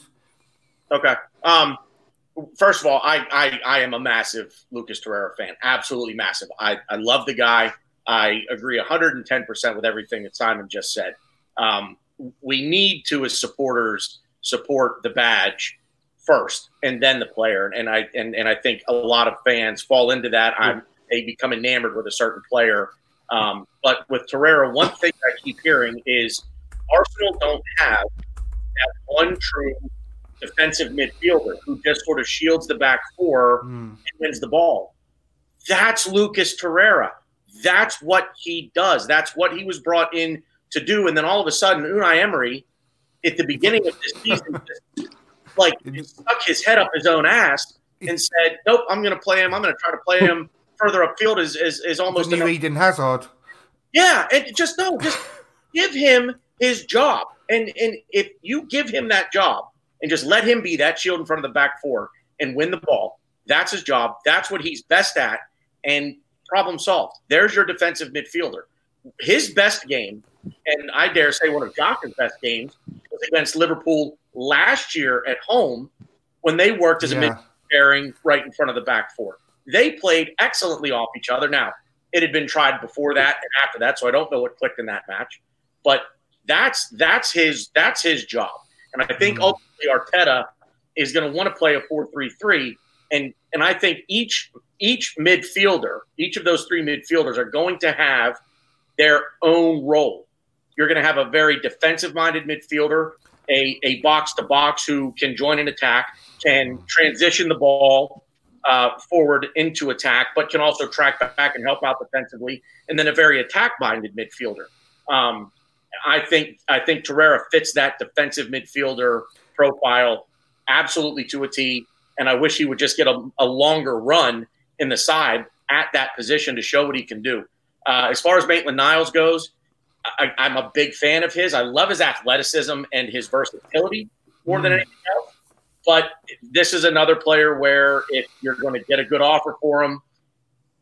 Okay. Um, first of all, I, I, I am a massive Lucas Torreira fan. Absolutely massive. I, I love the guy. I agree 110% with everything that Simon just said. Um, we need to, as supporters, support the badge first and then the player. And I and, and I think a lot of fans fall into that. I'm they become enamored with a certain player. Um, but with Torreira, one thing I keep hearing is Arsenal don't have that one true defensive midfielder who just sort of shields the back four hmm. and wins the ball. That's Lucas Torreira. That's what he does. That's what he was brought in to do. And then all of a sudden, Unai Emery, at the beginning of this season, like stuck his head up his own ass and said, "Nope, I'm going to play him. I'm going to try to play him further upfield." Is is, is almost The new Eden Hazard. yeah, and just no, just give him his job. And and if you give him that job and just let him be that shield in front of the back four and win the ball, that's his job. That's what he's best at. And problem solved. There's your defensive midfielder. His best game, and I dare say one of Xhaka's best games, was against Liverpool last year at home when they worked as a Yeah. mid pairing right in front of the back four. They played excellently off each other. Now, it had been tried before that and after that, so I don't know what clicked in that match. But that's that's his that's his job. And I think Mm. Ultimately Arteta is going to want to play a 4-3-3 and and I think each each midfielder, each of those three midfielders are going to have their own role. You're going to have a very defensive minded midfielder, a, a box to box who can join an attack, can transition the ball uh, forward into attack, but can also track back and help out defensively, and then a very attack minded midfielder. Um, I think I think Torreira fits that defensive midfielder profile absolutely to a T, and I wish he would just get a, a longer run in the side at that position to show what he can do. Uh, as far as Maitland Niles goes, I, I'm a big fan of his. I love his athleticism and his versatility more than Mm. anything else. But this is another player where if you're going to get a good offer for him,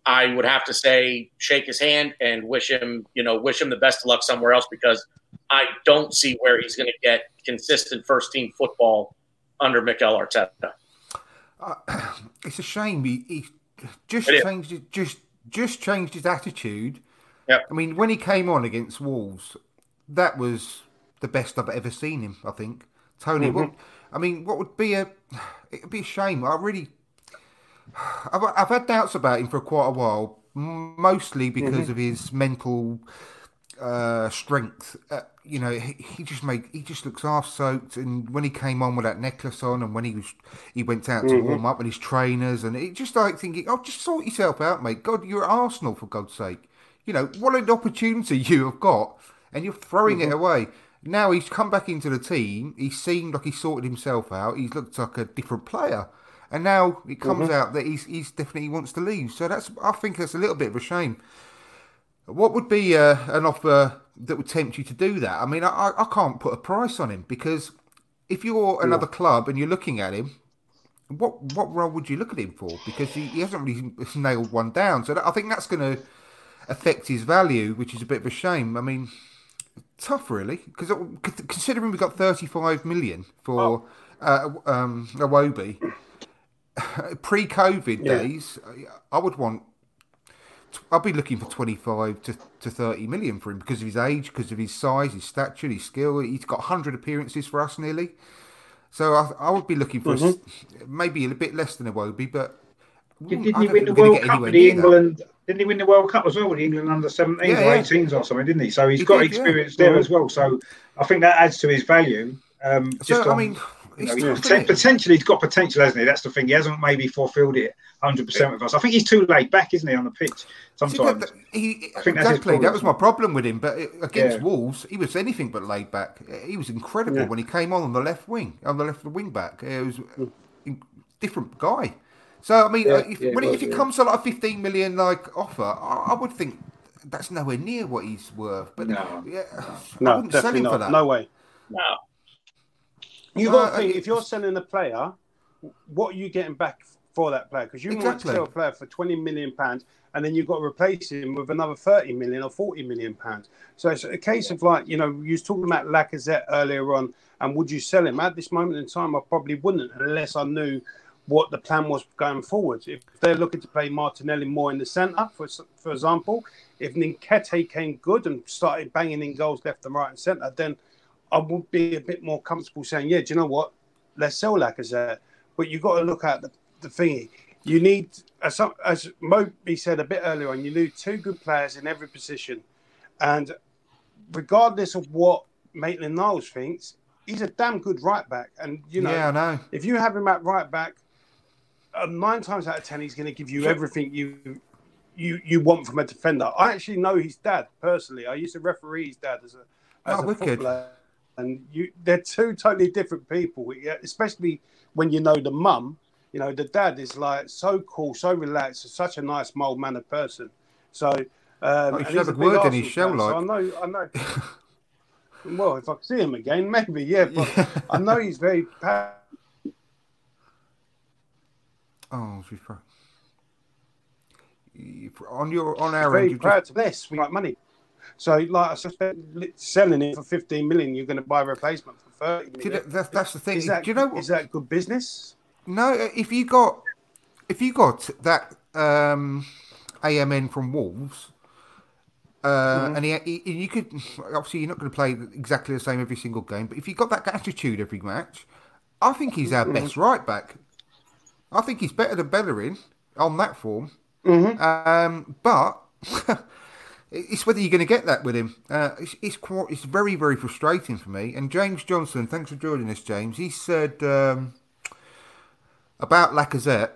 I would have to say shake his hand and wish him, you know, wish him the best of luck somewhere else because I don't see where he's going to get consistent first team football under Mikel Arteta. Uh, it's a shame he, he just It changed his, just just changed his attitude. Yep. I mean, when he came on against Wolves, that was the best I've ever seen him. I think Tony. Mm-hmm. What, I mean, what would be a? It would be a shame. I really, I've, I've had doubts about him for quite a while, mostly because Mm-hmm. of his mental uh, strength. Uh, you know, he, he just made he just looks half soaked. And when he came on with that necklace on, and when he was he went out to warm up with his trainers, and it just like thinking, oh, just sort yourself out, mate. God, you're at Arsenal for God's sake. You know what an opportunity you have got, and you're throwing it away. Now he's come back into the team. He seemed like he sorted himself out. He's looked like a different player, and now it comes Mm-hmm. out that he's he's definitely wants to leave. So that's I think that's a little bit of a shame. What would be uh, an offer that would tempt you to do that? I mean, I, I- can't put a price on him because if you're another club and you're looking at him, what what role would you look at him for? Because he, he hasn't really nailed one down. So that, I think that's going to affect his value, which is a bit of a shame. I mean, tough really, because considering we got 35 million for uh, um, Iwobi pre-COVID Yeah. days, I would want. I'd be looking for 25 to, to 30 million for him because of his age, because of his size, his stature, his skill. He's got 100 appearances for us nearly. So I, I would be looking for a s maybe a bit less than Iwobi, but Didn't he win the World Cup with the near that. England? Didn't he win the World Cup as well with England under 17s Yeah, or yeah. 18s or something, didn't he? So he's He got did, yeah. experience there as well. So I think that adds to his value. Um, So, just I mean, you know, he's tough, poten- potentially he's got potential, hasn't he? That's the thing. He hasn't maybe fulfilled it 100 percent with us. I think he's too laid back, isn't he, on the pitch See, sometimes? that- that- he, I think that's his exactly, that was my problem with him. But against Yeah. Wolves, he was anything but laid back. He was incredible Yeah. when he came on on the left wing, on the left wing back. It was a different guy. So I mean, Yeah, uh, if, yeah, it when it, was, if it yeah. comes to like a fifteen million like offer, I, I would think that's nowhere near what he's worth. But No. yeah, I No, wouldn't sell definitely him for not. that. No way. No. You No, got to think if you're selling a player, what are you getting back for that player? Because you might Exactly. sell a player for twenty million pounds, and then you've got to replace him with another thirty million or forty million pounds. So it's a case of like you know you was talking about Lacazette earlier on, and would you sell him at this moment in time? I probably wouldn't unless I knew what the plan was going forward. If they're looking to play Martinelli more in the centre, for for example, if Nketiah came good and started banging in goals left and right and centre, then I would be a bit more comfortable saying, yeah, do you know what? Let's sell Lacazette. But you've got to look at the, the thingy. You need, as, as Moby said a bit earlier on, you need two good players in every position. And regardless of what Maitland Niles thinks, he's a damn good right back. And, you know, yeah, I know. if you have him at right back, uh, nine times out of ten, he's going to give you everything you you you want from a defender. I actually know his dad personally. I used to referee his dad as a as Oh, a wicked. footballer, and you they're two totally different people. Yeah, especially when you know the mum. You know, the dad is like so cool, so relaxed, such a nice, mild mannered person. So. Um, Oh, he should have a word in his Arsenal show, so like. I know, I know. well, if I see him again, maybe, yeah. But I know he's very pa- Oh, she's pro- on your on our very end. Proud just, to this. We like money. So, like I suspect, selling it for 15 million, you're going to buy a replacement for 30 See, million. that- that's, that's the thing. Is that, Do you know? is that good business? No, if you got if you got that um, AMN from Wolves, uh, Mm-hmm. and he, he, you could obviously you're not going to play exactly the same every single game, but if you got that attitude every match, I think he's Mm-hmm. our best right back. I think he's better than Bellerin on that form. Mm-hmm. Um, but it's whether you're going to get that with him. Uh, it's, it's quite, it's very very frustrating for me. And James Johnson, thanks for joining us, James. He said. Um, about Lacazette,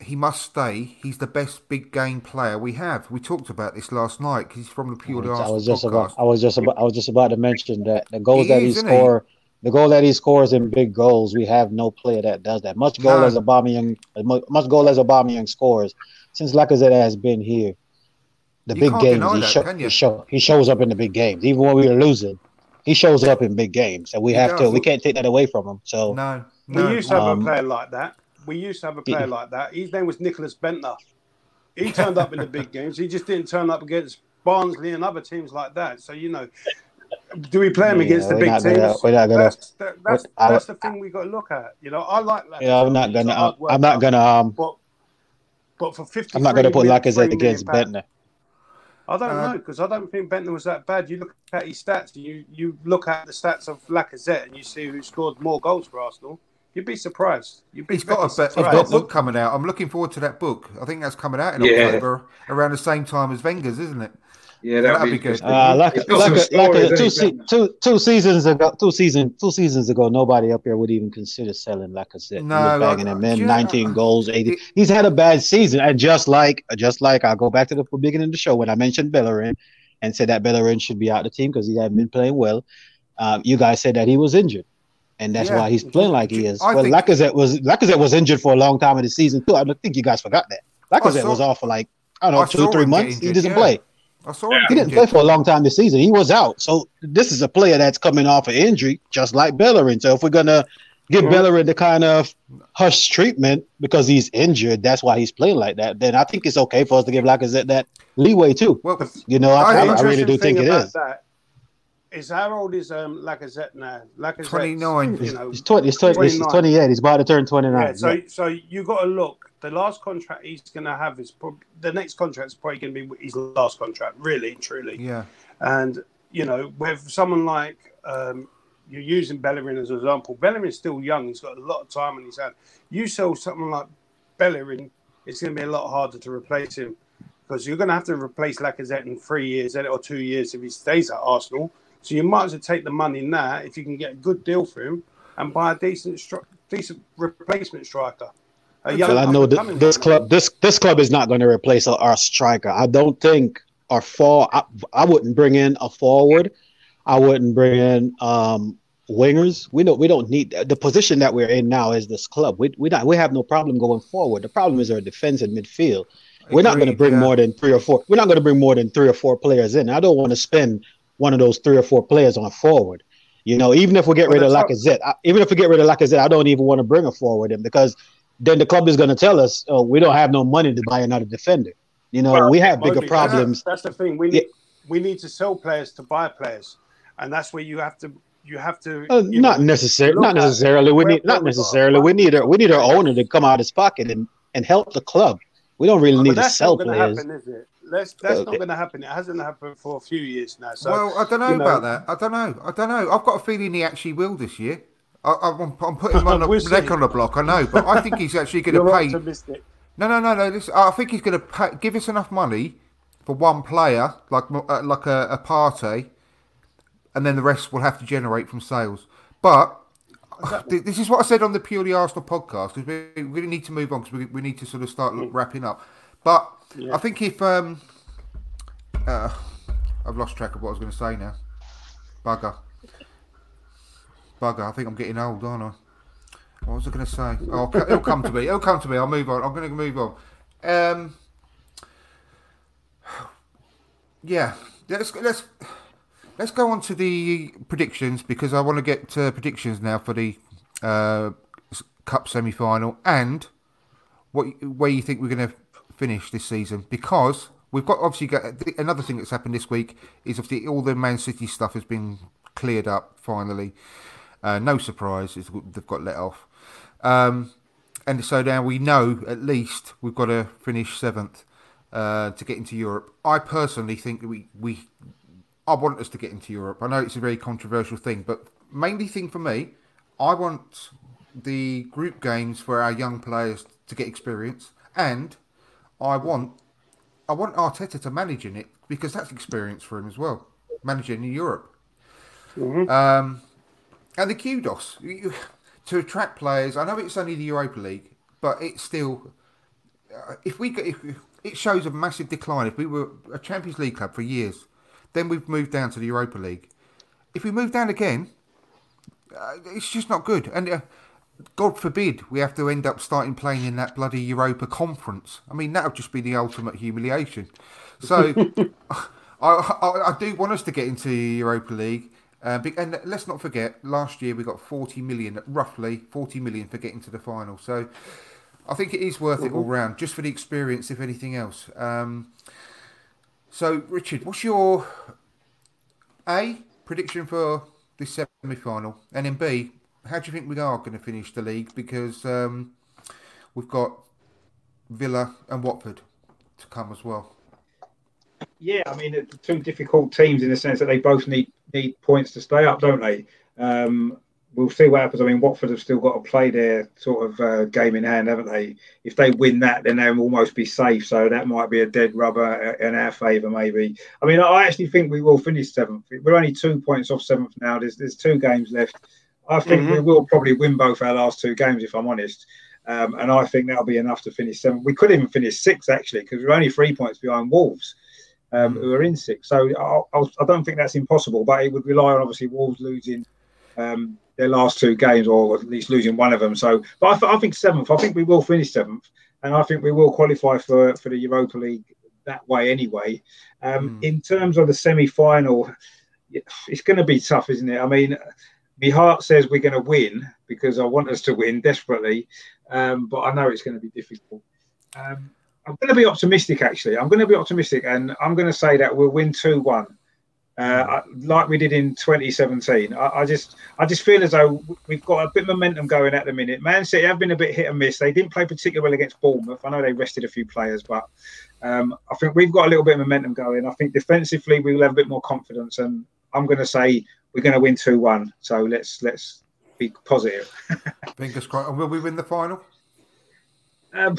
he must stay. He's the best big game player we have. We talked about this last night because he's from the Pure I was just podcast. about I was just about I was just about to mention that the goals He that he is, he? score the goal that he scores in big goals, we have no player that does that. Much goal No. as Aubameyang mu- much goal as Aubameyang scores since Lacazette has been here. The You big games he, that, show, he show he shows up in the big games. Even when we were losing, he shows up in big games, and we He have does. to we can't take that away from him. So No, We used to have um, a player like that. We used to have a player Yeah. like that. His name was Nicholas Bendtner. He turned up in the big games. He just didn't turn up against Barnsley and other teams like that. So, you know, do we play him Yeah, against the big not teams? gonna- we're not gonna- that's that, that's, I- that's the thing we got to look at. You know, I like that. yeah, I'm not gonna hard I'm not gonna um But, but for 50 I'm not gonna put Lacazette against Bendtner. I don't Uh, know because I don't think Bendtner was that bad. You look at his stats, you you look at the stats of Lacazette, and you see who scored more goals for Arsenal. You'd be surprised. You'd be He's got a, very he's got a book coming out. I'm looking forward to that book. I think that's coming out in Yeah. October around around the same time as Wenger's, isn't it? Yeah, that'd that'd be be good. good. Uh, like, He's like, some a, like stories, a, two, se- two, two seasons ago, two season, two seasons ago, nobody up here would even consider selling Lacazette. No, he was bagging I- him in, yeah, 19 goals, 80. it- He's had a bad season, and just like, just like I'll go back to the beginning of the show when I mentioned Bellerin and said that Bellerin should be out of the team because he hadn't been playing well. um, you guys said that he was injured, and that's Yeah. why he's playing like he is. I well, think- Lacazette was Lacazette was injured for a long time in the season too. I don't think you guys forgot that. Lacazette saw- was off for like I don't know I two saw three months. He injured, didn't yeah. play. I saw him. He didn't play for a long time this season. He was out. So this is a player that's coming off an injury, just like Bellerin. So if we're gonna give Bellerin the kind of hush treatment because he's injured, that's why he's playing like that. Then I think it's okay for us to give Lacazette that leeway too. Well, You know, I, I- I, I really do think it is. That is how old is um, Lacazette now? Lacazette, 29. You know, He's twenty. He's, 20, he's 29. 28. He's about to turn twenty nine. yeah. So, so you got to look. The last contract he's going to have is prob- the next contract is probably going to be his last contract, really, truly. yeah. And you know, with someone like um, you're using Bellerin as an example, Bellerin's still young. He's got a lot of time on his hand. You sell someone like Bellerin, it's going to be a lot harder to replace him because you're going to have to replace Lacazette in three years or two years if he stays at Arsenal. So you might as well take the money in that if you can get a good deal for him and buy a decent, stri- decent replacement striker. A young Well, I know th- this club. This this club is not going to replace our, our striker. I don't think our fall. I, I wouldn't bring in a forward. I wouldn't bring in um, wingers. We don't. We don't need the position that we're in now. Is this club? We we not. We have no problem going forward. The problem is our defense and midfield. We're not going to bring yeah. more than three or four. We're not going to bring more than three or four players in. I don't want to spend one of those three or four players on a forward. You know, even if we get Well, rid of Lacazette, I, even if we get rid of Lacazette, I don't even want to bring a forward in because then the club is going to tell us, oh, we don't have no money to buy another defender. You know, Well, we have bigger Mobley, problems. That's, that's the thing. We Yeah. need we need to sell players to buy players, and that's where you have to you have to. Uh, you not know, necessarily. Not necessarily. We need not necessarily. We need our we need our owner to come out of his pocket and, and help the club. We don't really But need to sell not players. happen, is it? That's that's Uh, not going to happen. It hasn't happened for a few years now. So well, I don't know you know- about that. I don't know. I don't know. I've got a feeling he actually will this year. I, I'm, I'm putting him on the We'll see. neck on the block. I know, but I think he's actually going to pay. optimistic. No, no, no, no. Listen, I think he's going to give us enough money for one player, like uh, like a, a Partey, and then the rest will have to generate from sales. But th- this is what I said on the purely Arsenal podcast because we we really need to move on because we, we need to sort of start look, wrapping up. But I think if um, uh, I've lost track of what I was going to say now. Bugger. Bugger. I think I'm getting old, aren't I? What was I going to say? Oh, it'll come to me. It'll come to me. I'll move on. I'm going to move on. Um, yeah, let's let's let's go on to the predictions because I want to get predictions now for the uh, cup semi-final and what where you think we're going to finish this season because we've got obviously got another thing that's happened this week is obviously all the Man City stuff has been cleared up finally. Uh, no surprise, they've got let off. Um, and so now we know at least we've got to finish seventh uh, to get into Europe. I personally think that we, we I want us to get into Europe. I know it's a very controversial thing, but mainly thing for me, I want the group games for our young players to get experience, and I want I want Arteta to manage in it because that's experience for him as well, managing in Europe. Um, and the kudos you, to attract players. I know it's only the Europa League, but it's still. Uh, if we if, it shows a massive decline. If we were a Champions League club for years, then we've moved down to the Europa League. If we move down again, uh, it's just not good. And uh, God forbid we have to end up starting playing in that bloody Europa Conference. I mean, that would just be the ultimate humiliation. So, I, I, I do want us to get into Europa League. Uh, and let's not forget, last year we got 40 million, roughly 40 million for getting to the final. So I think it is worth it all round, just for the experience, if anything else. Um, so, Richard, what's your A, prediction for this semi final? And then B, how do you think we are going to finish the league? Because um, we've got Villa and Watford to come as well. Yeah, I mean, two difficult teams in the sense that they both need need points to stay up, don't they? Um, we'll see what happens. I mean, Watford have still got to play their sort of uh, game in hand, haven't they? If they win that, then they'll almost be safe. So that might be a dead rubber in our favour, maybe. I mean, I actually think we will finish seventh. We're only two points off seventh now. There's there's two games left. I think we will probably win both our last two games, if I'm honest. Um, and I think that'll be enough to finish seventh. We could even finish sixth actually, because we're only three points behind Wolves. Um, who are in sixth. So I, I, don't think that's impossible, but it would rely on obviously Wolves losing um, their last two games or at least losing one of them. So, but I, th- I think seventh. I think we will finish seventh, and I think we will qualify for for the Europa League that way anyway. Um, mm. In terms of the semi final, it's going to be tough, isn't it? I mean, my heart says we're going to win because I want us to win desperately, um, but I know it's going to be difficult. Um, I'm going to be optimistic, actually. I'm going to be optimistic, and I'm going to say that we'll win two one, uh, like we did in 2017. I, I, just, I just feel as though we've got a bit of momentum going at the minute. Man City have been a bit hit and miss. They didn't play particularly well against Bournemouth. I know they rested a few players, but um, I think we've got a little bit of momentum going. I think defensively we will have a bit more confidence, and I'm going to say we're going to win two one. So let's let's be positive. Fingers crossed. And will we win the final? Um,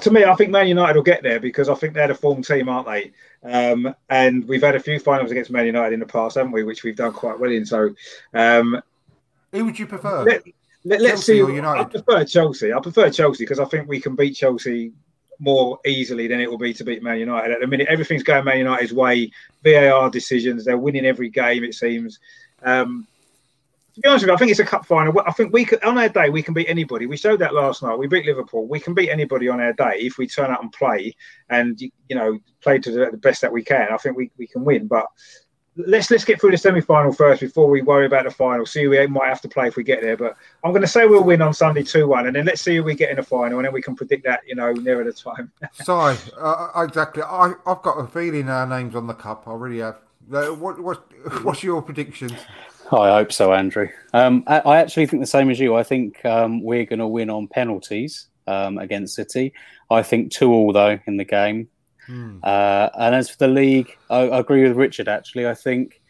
to me, I think Man United will get there because I think they're the form team, aren't they? Um, and we've had a few finals against Man United in the past, haven't we? Which we've done quite well in. So, um, who would you prefer? Let, us see. I prefer Chelsea. I prefer Chelsea because I think we can beat Chelsea more easily than it will be to beat Man United. At the minute, everything's going Man United's way. VAR decisions, they're winning every game, it seems. Um, to be honest with you, I think it's a cup final. I think we could, on our day, we can beat anybody. We showed that last night. We beat Liverpool. We can beat anybody on our day if we turn out and play and, you know, play to the, best that we can. I think we, we can win. But let's let's get through the semi final first before we worry about the final. See we might have to play if we get there. But I'm going to say we'll win on Sunday two one, and then let's see who we get in the final, and then we can predict that you know nearer the time. Sorry, uh, exactly. I I've got a feeling our names on the cup. I really have. Uh, what what what's your predictions? I hope so, Andrew. Um, I, I, actually think the same as you. I think um, we're going to win on penalties um, against City. I think two all though in the game. Hmm. Uh, and as for the league, I, I, agree with Richard. Actually, I think,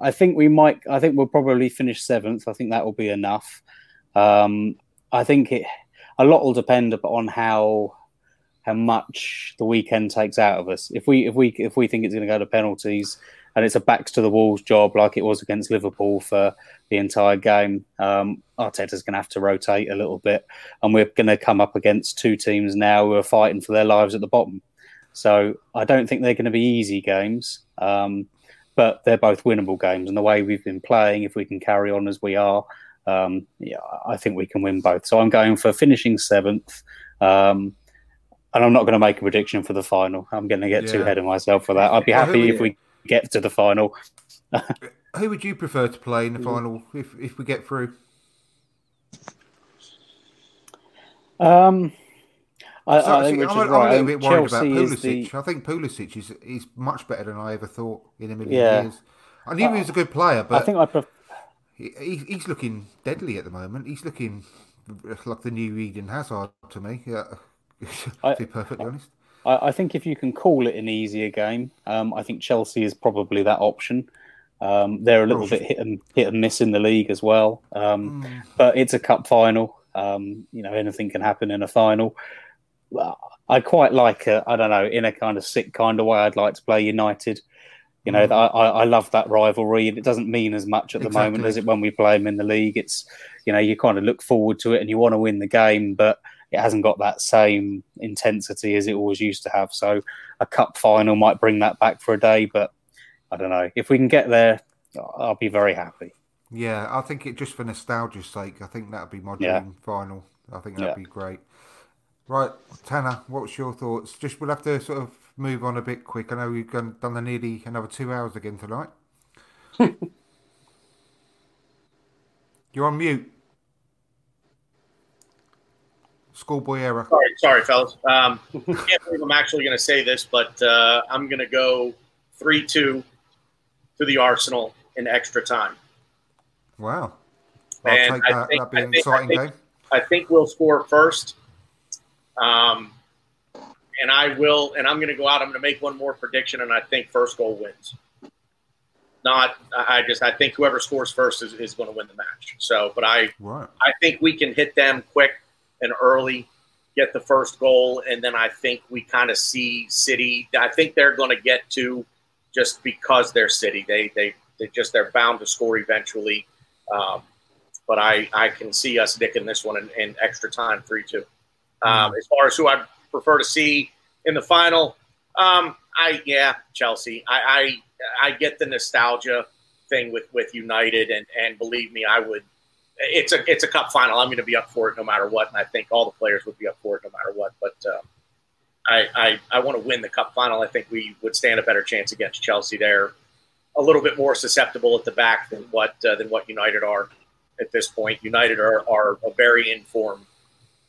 I think we might. I think we'll probably finish seventh. I think that will be enough. Um, I think it. A lot will depend on how how much the weekend takes out of us. If we if we if we think it's going to go to penalties, and it's a backs to the walls job like it was against Liverpool for the entire game. Um, Arteta's going to have to rotate a little bit, and we're going to come up against two teams now who are fighting for their lives at the bottom. So I don't think they're going to be easy games, um, but they're both winnable games. And the way we've been playing, if we can carry on as we are, um, yeah, I think we can win both. So I'm going for finishing seventh. Um, and I'm not going to make a prediction for the final. I'm going to get yeah. too ahead of myself for that. I'd be happy if we get to the final. Who would you prefer to play in the final if, if we get through? Um, I, so, I think I'm, I'm, a little bit worried Chelsea about Pulisic. The... I think Pulisic is is much better than I ever thought in a million yeah. years. I knew uh, he was a good player, but I think I pref- he, he's looking deadly at the moment. He's looking like the new Eden Hazard to me. Yeah, to be perfectly honest. I, I, think if you can call it an easier game, um, I think Chelsea is probably that option. Um, they're a little bit hit and hit and miss in the league as well, um, mm. but it's a cup final. Um, you know, anything can happen in a final. I quite like. I don't know, in a kind of sick kind of way. I'd like to play United. You know, mm. I, I love that rivalry, and it doesn't mean as much at the exactly. moment as it when we play them in the league. It's you know, you kind of look forward to it and you want to win the game, but it hasn't got that same intensity as it always used to have. So a cup final might bring that back for a day, but I don't know if we can get there. I'll be very happy. Yeah, I think it just for nostalgia's sake. I think that'd be my dream yeah. final. I think that'd yeah. be great. Right, Tanner, what's your thoughts? Just we'll have to sort of move on a bit quick. I know we've done the nearly another two hours again tonight. You're on mute. Schoolboy era. Sorry, sorry, fellas. Um, I can't believe I'm actually going to say this, but uh, I'm going to go three-two to the Arsenal in extra time. Wow. I'll and take that. Think, That'd be an exciting I think, game. I think we'll score first. Um, and I will, and I'm going to go out. I'm going to make one more prediction, and I think first goal wins. Not, I just, I think whoever scores first is, is going to win the match. So, but I, right. I think we can hit them quick and early, get the first goal, and then I think we kind of see City. I think they're going to get to just because they're City. They they they just they're bound to score eventually. Um, but I I can see us nicking this one in, in extra time, three two. Um, as far as who I prefer to see in the final, Um, I yeah, Chelsea. I, I I get the nostalgia thing with with United, and and believe me, I would. It's a it's a cup final. I'm going to be up for it no matter what, and I think all the players would be up for it no matter what. But uh, I I, I want to win the cup final. I think we would stand a better chance against Chelsea. They're a little bit more susceptible at the back than what uh, than what United are at this point. United are are a very informed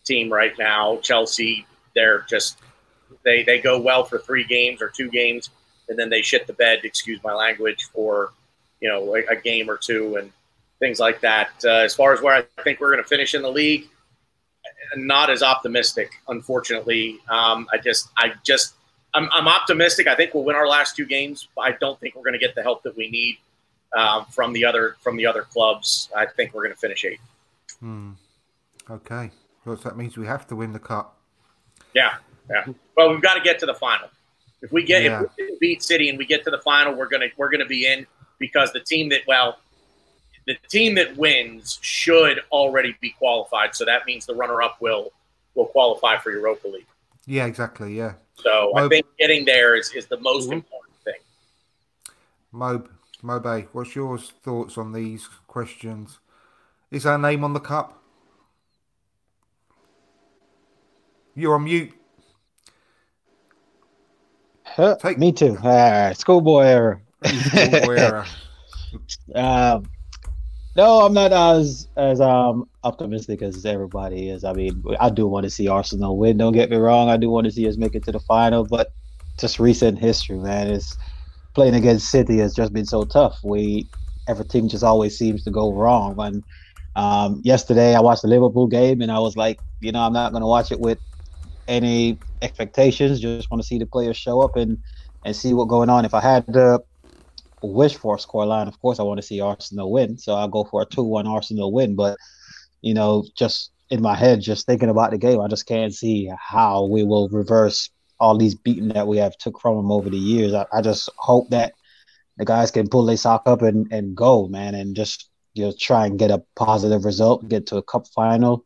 team right now. Chelsea, they're just they they go well for three games or two games, and then they shit the bed. Excuse my language for you know a, a game or two and things like that. Uh, as far as where I think we're going to finish in the league, not as optimistic, unfortunately. Um, I just I just I'm, I'm optimistic. I think we'll win our last two games. I don't think we're going to get the help that we need um, from the other from the other clubs. I think we're going to finish eighth. Hmm. Okay, so that means we have to win the cup. Yeah, yeah. Well, we've got to get to the final. If we get Yeah. if we beat City and we get to the final, we're gonna we're gonna be in because the team that well, the team that wins should already be qualified. So that means the runner up will will qualify for Europa League. Yeah, exactly. Yeah, So I think getting there is, is the most Mhm. important thing. Mob Mobe, what's your thoughts on these questions? Is our name on the cup? You're on mute. Huh, Take- Me too. Ah, schoolboy error. Schoolboy error. Um, no, I'm not as as um optimistic as everybody is. I mean, I do want to see Arsenal win. Don't get me wrong. I do want to see us make it to the final, but just recent history, man, is playing against City has just been so tough. We everything just always seems to go wrong. And um, yesterday, I watched the Liverpool game, and I was like, you know, I'm not going to watch it with any expectations. Just want to see the players show up and and see what's going on. If I had to wish for a score line, of course, I want to see Arsenal win. So I'll go for a two-one Arsenal win. But you know, just in my head, just thinking about the game, I just can't see how we will reverse all these beating that we have took from them over the years. I, I just hope that the guys can pull their sock up and, and go, man, and just you know try and get a positive result, get to a cup final.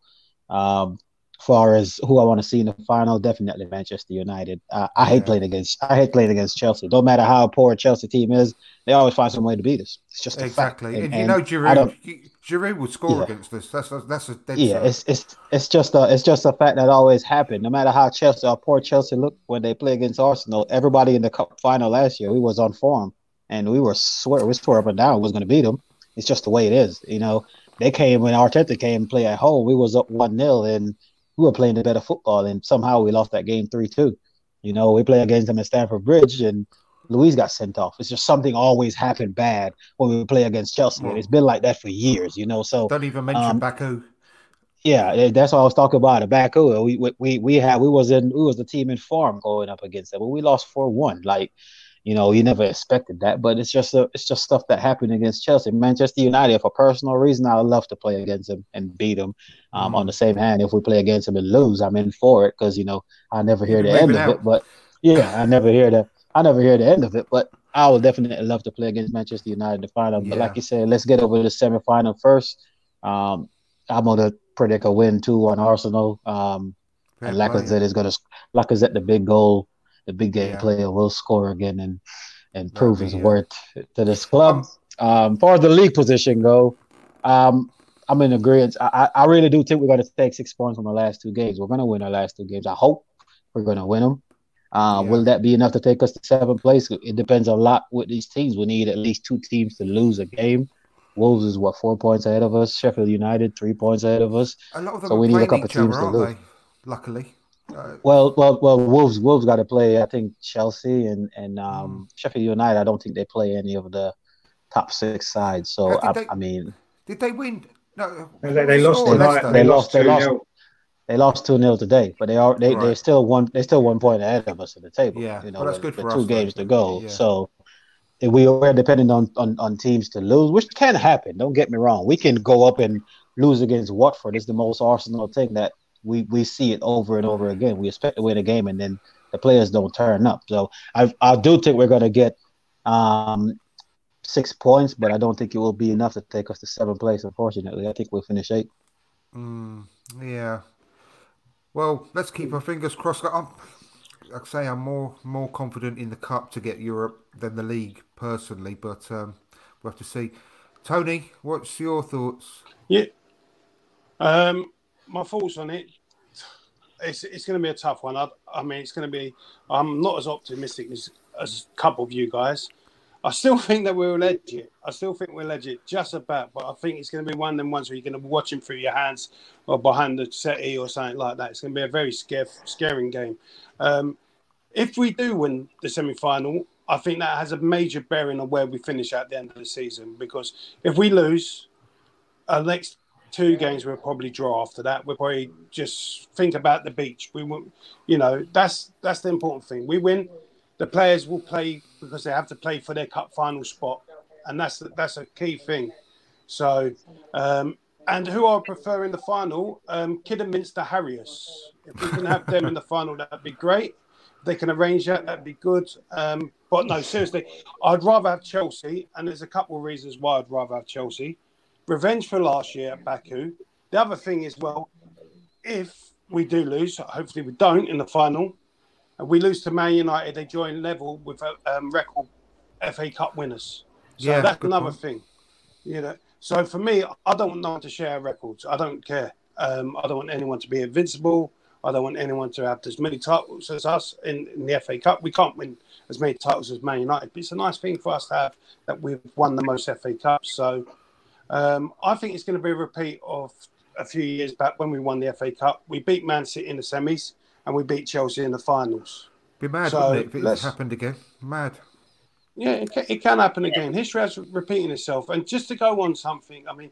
Um, far as who I want to see in the final, definitely Manchester United. Uh, I hate Yeah. playing against. I hate playing against Chelsea. Don't matter how poor Chelsea team is, they always find some way to beat us. It's just. Exactly. And, And- you know, Giroud, Giroud would score Yeah. against us. That's a, that's a dead Yeah, it's it's it's just a it's just a fact that always happened. No matter how Chelsea or poor Chelsea look when they play against Arsenal, everybody in the cup final last year we was on form and we were swear we swore up and down we was going to beat them. It's just the way it is, you know. They came when Arteta came and play at home. We was up one 0 and we were playing the better football, and somehow we lost that game three two. You know, we play against them at Stamford Bridge, and Luiz got sent off. It's just something always happened bad when we play against Chelsea, and it's been like that for years. You know, so Don't even mention um, Baku. yeah, eh, that's what I was talking about. Baku, we we we we had we was in we was the team in form going up against them, but we lost four one. Like, you know, you never expected that, but it's just a, it's just stuff that happened against Chelsea. Manchester United, for personal reason, I would love to play against them and beat them. Um, Mm. On the same hand, if we play against them and lose, I'm in for it because you know I never hear the can end leave of it. But yeah, I never hear the I never hear the end of it. But I would definitely love to play against Manchester United in the final. But Yeah. like you said, let's get over the semifinal first. Um, I'm gonna predict a win two on Arsenal. Um, Fair and. Lacazette is gonna Lacazette the big goal, the big game Yeah. player will score again and and That'd prove his worth to this club. Um, Um, far as the league position go, um, I'm in agreement. I, I really do think we're gonna take six points from the last two games. We're gonna win our last two games. I hope we're gonna win them. Uh, Yeah. Will that be enough to take us to seventh place? It depends a lot with these teams. We need at least two teams to lose a game. Wolves is what four points ahead of us. Sheffield United three points ahead of us. A lot of them so we need a couple other, teams to aren't lose. they? Luckily. Uh, Well, well, well. Wolves, Wolves got to play. I think Chelsea and and um, Sheffield United. I don't think they play any of the top six sides. So I, they- I mean, did they win? No, They, they lost scored tonight. They, They lost. lost- they lost. they lost two 0 today, but they are they they're still one they're still one point ahead of us at the table. Yeah, you know, well, that's good with for two us, though. games to go. Yeah. So if we are dependent on, on on teams to lose, which can happen. Don't get me wrong. We can go up and lose against Watford. It's the most Arsenal thing that we we see it over and over again. We expect to win a game, and then the players don't turn up. So I I do think we're gonna get um six points, but I don't think it will be enough to take us to seventh place. Unfortunately, I think we'll finish eight. Mm, yeah. Well, let's keep our fingers crossed. I'm, like I say, I'm more more confident in the cup to get Europe than the league personally, but um, we'll have to see. Tony, what's your thoughts? Yeah. Um, my thoughts on it. It's it's going to be a tough one. I, I mean, it's going to be. I'm not as optimistic as, as a couple of you guys. I still think that we're legit. I still think we're legit, just about. But I think it's going to be one of them ones where you're going to be watching through your hands or behind the settee or something like that. It's going to be a very scare, scaring game. Um, if we do win the semi final, I think that has a major bearing on where we finish at the end of the season. Because if we lose, our next two games we'll probably draw after that. We'll probably just think about the beach. We will, you know, that's that's the important thing. We win, the players will play because they have to play for their cup final spot, and that's that's a key thing. So, um, and who I prefer in the final, um, Kidderminster Harriers. If we can have them in the final, that'd be great. If they can arrange that, that'd be good. Um, but no, seriously, I'd rather have Chelsea, and there's a couple of reasons why I'd rather have Chelsea. Revenge for last year at Baku. The other thing is, well, if we do lose, hopefully we don't in the final, and we lose to Man United, they join level with um, record FA Cup winners. So Yeah, that's another point. thing. You know, so for me, I don't want no one to share records. I don't care. Um, I don't want anyone to be invincible. I don't want anyone to have as many titles as us in, in the FA Cup. We can't win as many titles as Man United, but it's a nice thing for us to have that we've won the most FA Cups. So um, I think it's going to be a repeat of a few years back when we won the FA Cup. We beat Man City in the semis and we beat Chelsea in the finals. Be mad, So, wouldn't it, if it let's- happened again? Mad. Yeah, it can, it can happen again. History has repeating itself. And just to go on something, I mean,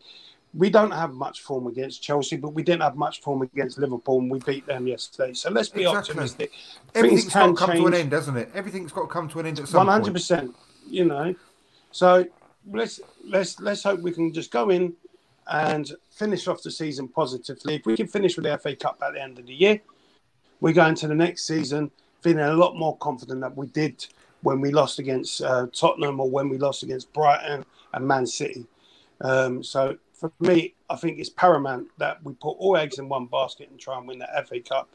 we don't have much form against Chelsea, but we didn't have much form against Liverpool, and we beat them yesterday. So let's be Exactly. optimistic. Everything's Things got to can come to an end, doesn't it? Everything's got to come to an end at some One hundred point. percent. You know, so let's let's let's hope we can just go in and finish off the season positively. If we can finish with the FA Cup at the end of the year, we go into the next season feeling a lot more confident that we did when we lost against uh, Tottenham or when we lost against Brighton and Man City. Um, so for me, I think it's paramount that we put all eggs in one basket and try and win the FA Cup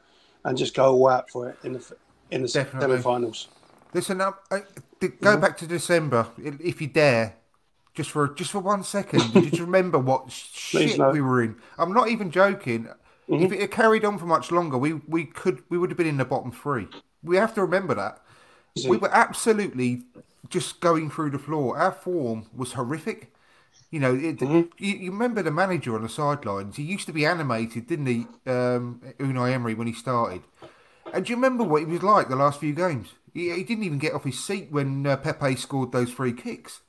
and just go all out for it in the in the semi-finals. Listen, um, I, go Mm-hmm. back to December, if you dare, just for just for one second. Did you remember what shit no. we were in? I'm not even joking. Mm-hmm. If it had carried on for much longer, we, we could we would have been in the bottom three. We have to remember that. We were absolutely just going through the floor. Our form was horrific. You know, it, Mm-hmm. you, you remember the manager on the sidelines? He used to be animated, didn't he, um, Unai Emery, when he started? And do you remember what he was like the last few games? He, he didn't even get off his seat when uh, Pepe scored those free kicks.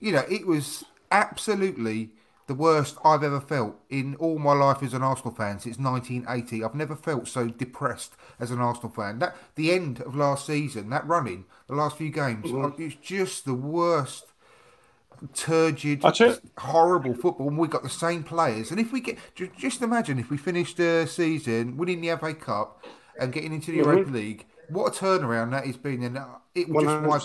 You know, it was absolutely the worst I've ever felt in all my life as an Arsenal fan since 1980. I've never felt so depressed as an Arsenal fan. That the end of last season, that running, the last few games, Mm-hmm. it's just the worst turgid, horrible football, and we got the same players. And if we get, just imagine if we finished the season winning the FA Cup and getting into the Mm-hmm. Europa League, what a turnaround that has been. And uh, it One just wipe.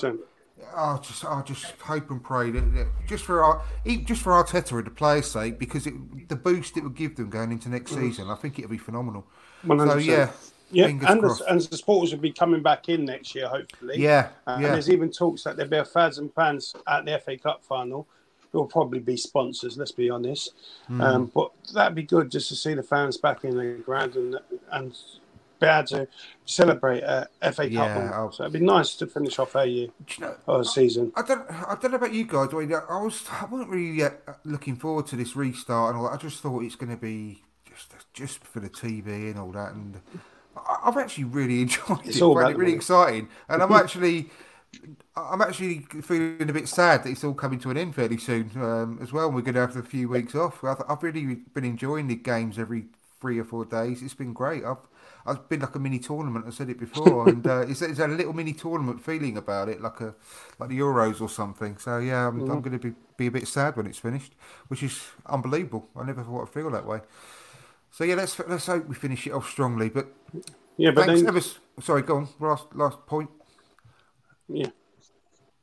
I just, I just hope and pray that, that just for our, just for Arteta and the players' sake, because it, the boost it would give them going into next season, I think it'll be phenomenal. So hundred percent. yeah, Yeah, fingers and the, and the supporters will be coming back in next year, hopefully. Yeah, Uh, And yeah. there's even talks that there'll be a thousand fans at the FA Cup final. Who will probably be sponsors. Let's be honest. Hmm. Um, but that'd be good just to see the fans back in the ground and and be able to celebrate a FA Cup. Yeah, win. I'll- So it'd be nice to finish off our year you know, or a season. I don't, I don't know about you guys. I, was, I wasn't really uh, looking forward to this restart and all that. I just thought it's going to be just, just for the TV and all that. And I've actually really enjoyed It's it. all it really exciting, and I'm actually, I'm actually feeling a bit sad that it's all coming to an end fairly soon um, as well. And we're going to have a few weeks off. I've, I've really been enjoying the games every three or four days. It's been great. I've I've been like a mini tournament. I said it before, and uh, it's, it's a little mini tournament feeling about it, like a like the Euros or something. So yeah, I'm, I'm going to be be a bit sad when it's finished, which is unbelievable. I never thought I'd feel that way. So yeah, let's let's hope we finish it off strongly. But Yeah, but thanks then ever. Sorry, go on. Last last point. yeah.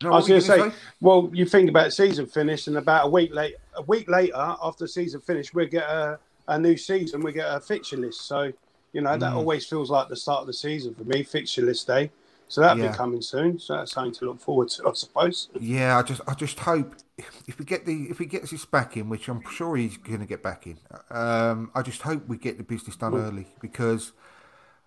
No, I was going to gonna say, well, you think about season finish, and about a week late, a week later after season finish, we get a, a new season, we get a fixture list. So You know, that Mm. always feels like the start of the season for me, fixture list day. So that'll Yeah. be coming soon. So that's something to look forward to, I suppose. Yeah, I just I just hope if we get the if he gets his back in, which I'm sure he's going to get back in. Um, I just hope we get the business done early because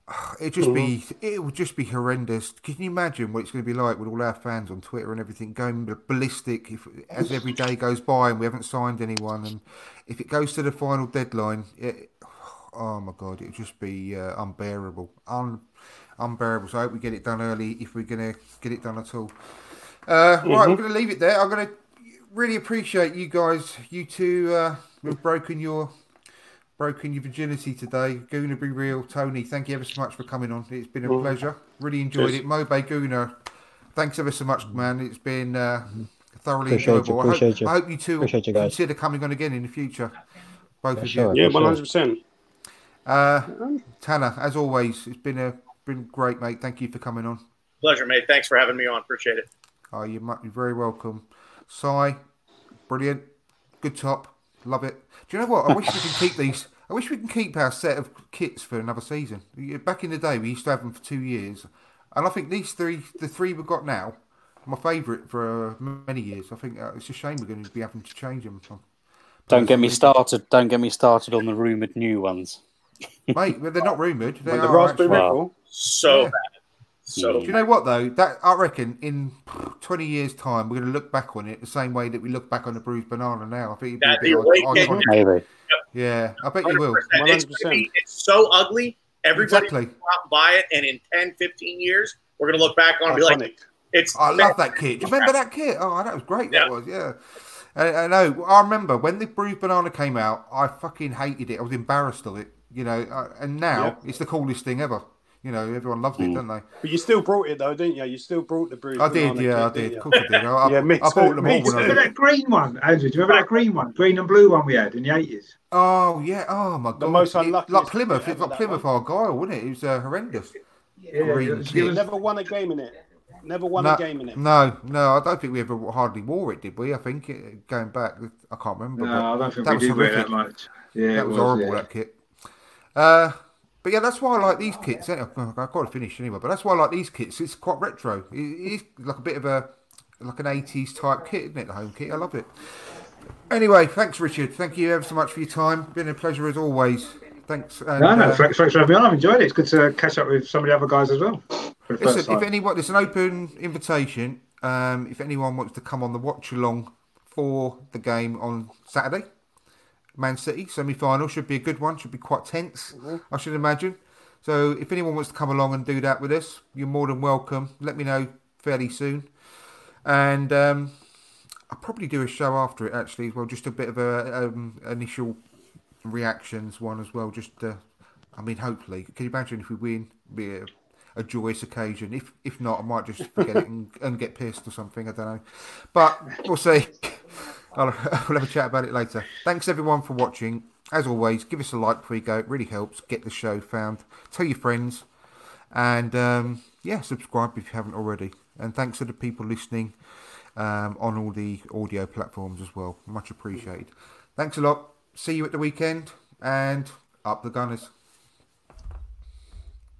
uh, it just be it would just be horrendous. Can you imagine what it's going to be like with all our fans on Twitter and everything going ballistic if as every day goes by and we haven't signed anyone and if it goes to the final deadline, it, oh my god, it would just be uh, unbearable, un, unbearable. So I hope we get it done early if we're going to get it done at all. Uh, Right, we're going to leave it there. I'm going to really appreciate you guys, you two, uh, have broken your broken your virginity today. Gooner be real, Tony. Thank you ever so much for coming on. It's been a pleasure. Really enjoyed Cheers. it. Mobay Gooner, thanks ever so much, man. It's been uh, thoroughly Appreciate you, enjoyable. appreciate I, hope, you. I hope you two Appreciate you guys. consider coming on again in the future. Both of sure. you. Yeah, For one sure. hundred percent. Uh, Tanner, as always, it's been a been great, mate. Thank you for coming on. Pleasure, mate. Thanks for having me on. Appreciate it. Oh, you might be very welcome. Si, brilliant. Good top. Love it. Do you know what? I wish we could keep these. I wish we can keep our set of kits for another season. Back in the day, we used to have them for two years. And I think these three, the three we've got now, my favourite for uh, many years. I think uh, it's a shame we're going to be having to change them. Don't get me started. Don't get me started on the rumored new ones. Mate, well, they're not rumoured. They The are raspberry actually- So Yeah. bad. So Do you know what though? That I reckon in twenty years' time we're going to look back on it the same way that we look back on the bruised banana now. I think it'd be That the awakening. iconic. Maybe. Yeah, I bet you will. 100%. It's, gonna be- it's so ugly. Everybody Exactly. will out and buy it, and in 10, 15 years, we're going to look back on it and be like, it's. I love that kit. Do you remember that kit? Oh, that was great. That Yeah. was yeah. I, I know. I remember when the bruised banana came out. I fucking hated it. I was embarrassed of it. You know, uh, and now Yeah. it's the coolest thing ever. You know, everyone loves it, don't they? But you still brought it though, didn't you? You still brought the bruise. I did, yeah, I did. Of course I did. I, I, Yeah, me I bought too, them me all when Remember that green one, Andrew? Do you remember that green one? Green and blue one we had in the 80s? Oh yeah! Oh my god! most It- unluckiest like Plymouth. kit It's like Plymouth Argyle, wasn't it? It was uh, horrendous. Yeah, Green it was- kit. it was- Never won a game in it. Never won no, a game in it. No, no, I don't think we ever hardly wore it, did we? I think it, going back, I can't remember. No, I don't think that we was did wear that much. Yeah, that was, was, horrible. yeah. That kit. Uh, but yeah, that's why I like these kits. Anyway, I've got to finish anyway. But that's why I like these kits. It's quite retro. It is like a bit of a like an eighties type kit, isn't it? The home kit. I love it. Anyway, thanks, Richard. Thank you ever so much for your time. Been a pleasure as always. Thanks. And, No, no, uh, thanks, thanks for having me on. I've enjoyed it. It's good to catch up with some of the other guys as well. For the first Listen, if anyone, it's an open invitation. Um, if anyone wants to come on the watch along for the game on Saturday, Man City semi final should be a good one. Should be quite tense, I should imagine. So if anyone wants to come along and do that with us, you're more than welcome. Let me know fairly soon, and um, I'll probably do a show after it actually as well. Just a bit of a um, initial reactions one as well. Just, uh, I mean, hopefully, can you imagine if we win? Be a, a joyous occasion. If if not, I might just forget it and, and get pissed or something. I don't know, but we'll see. I'll, we'll have a chat about it later. Thanks everyone for watching. As always, give us a like before you go. It really helps get the show found. Tell your friends, and um, yeah, subscribe if you haven't already. And thanks to the people listening um, on all the audio platforms as well. Much appreciated. Thanks a lot. See you at the weekend, and up the Gunners.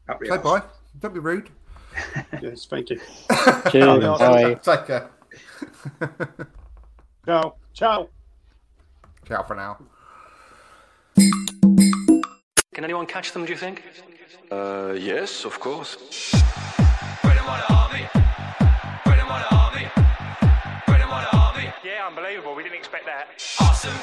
Up Say arse. bye. Don't be rude. Yes, thank you. Cheers. Bye. Take care. Ciao. Ciao. Ciao for now. Can anyone catch them, do you think? Uh, yes, of course. Yeah, unbelievable. We didn't expect that. Awesome,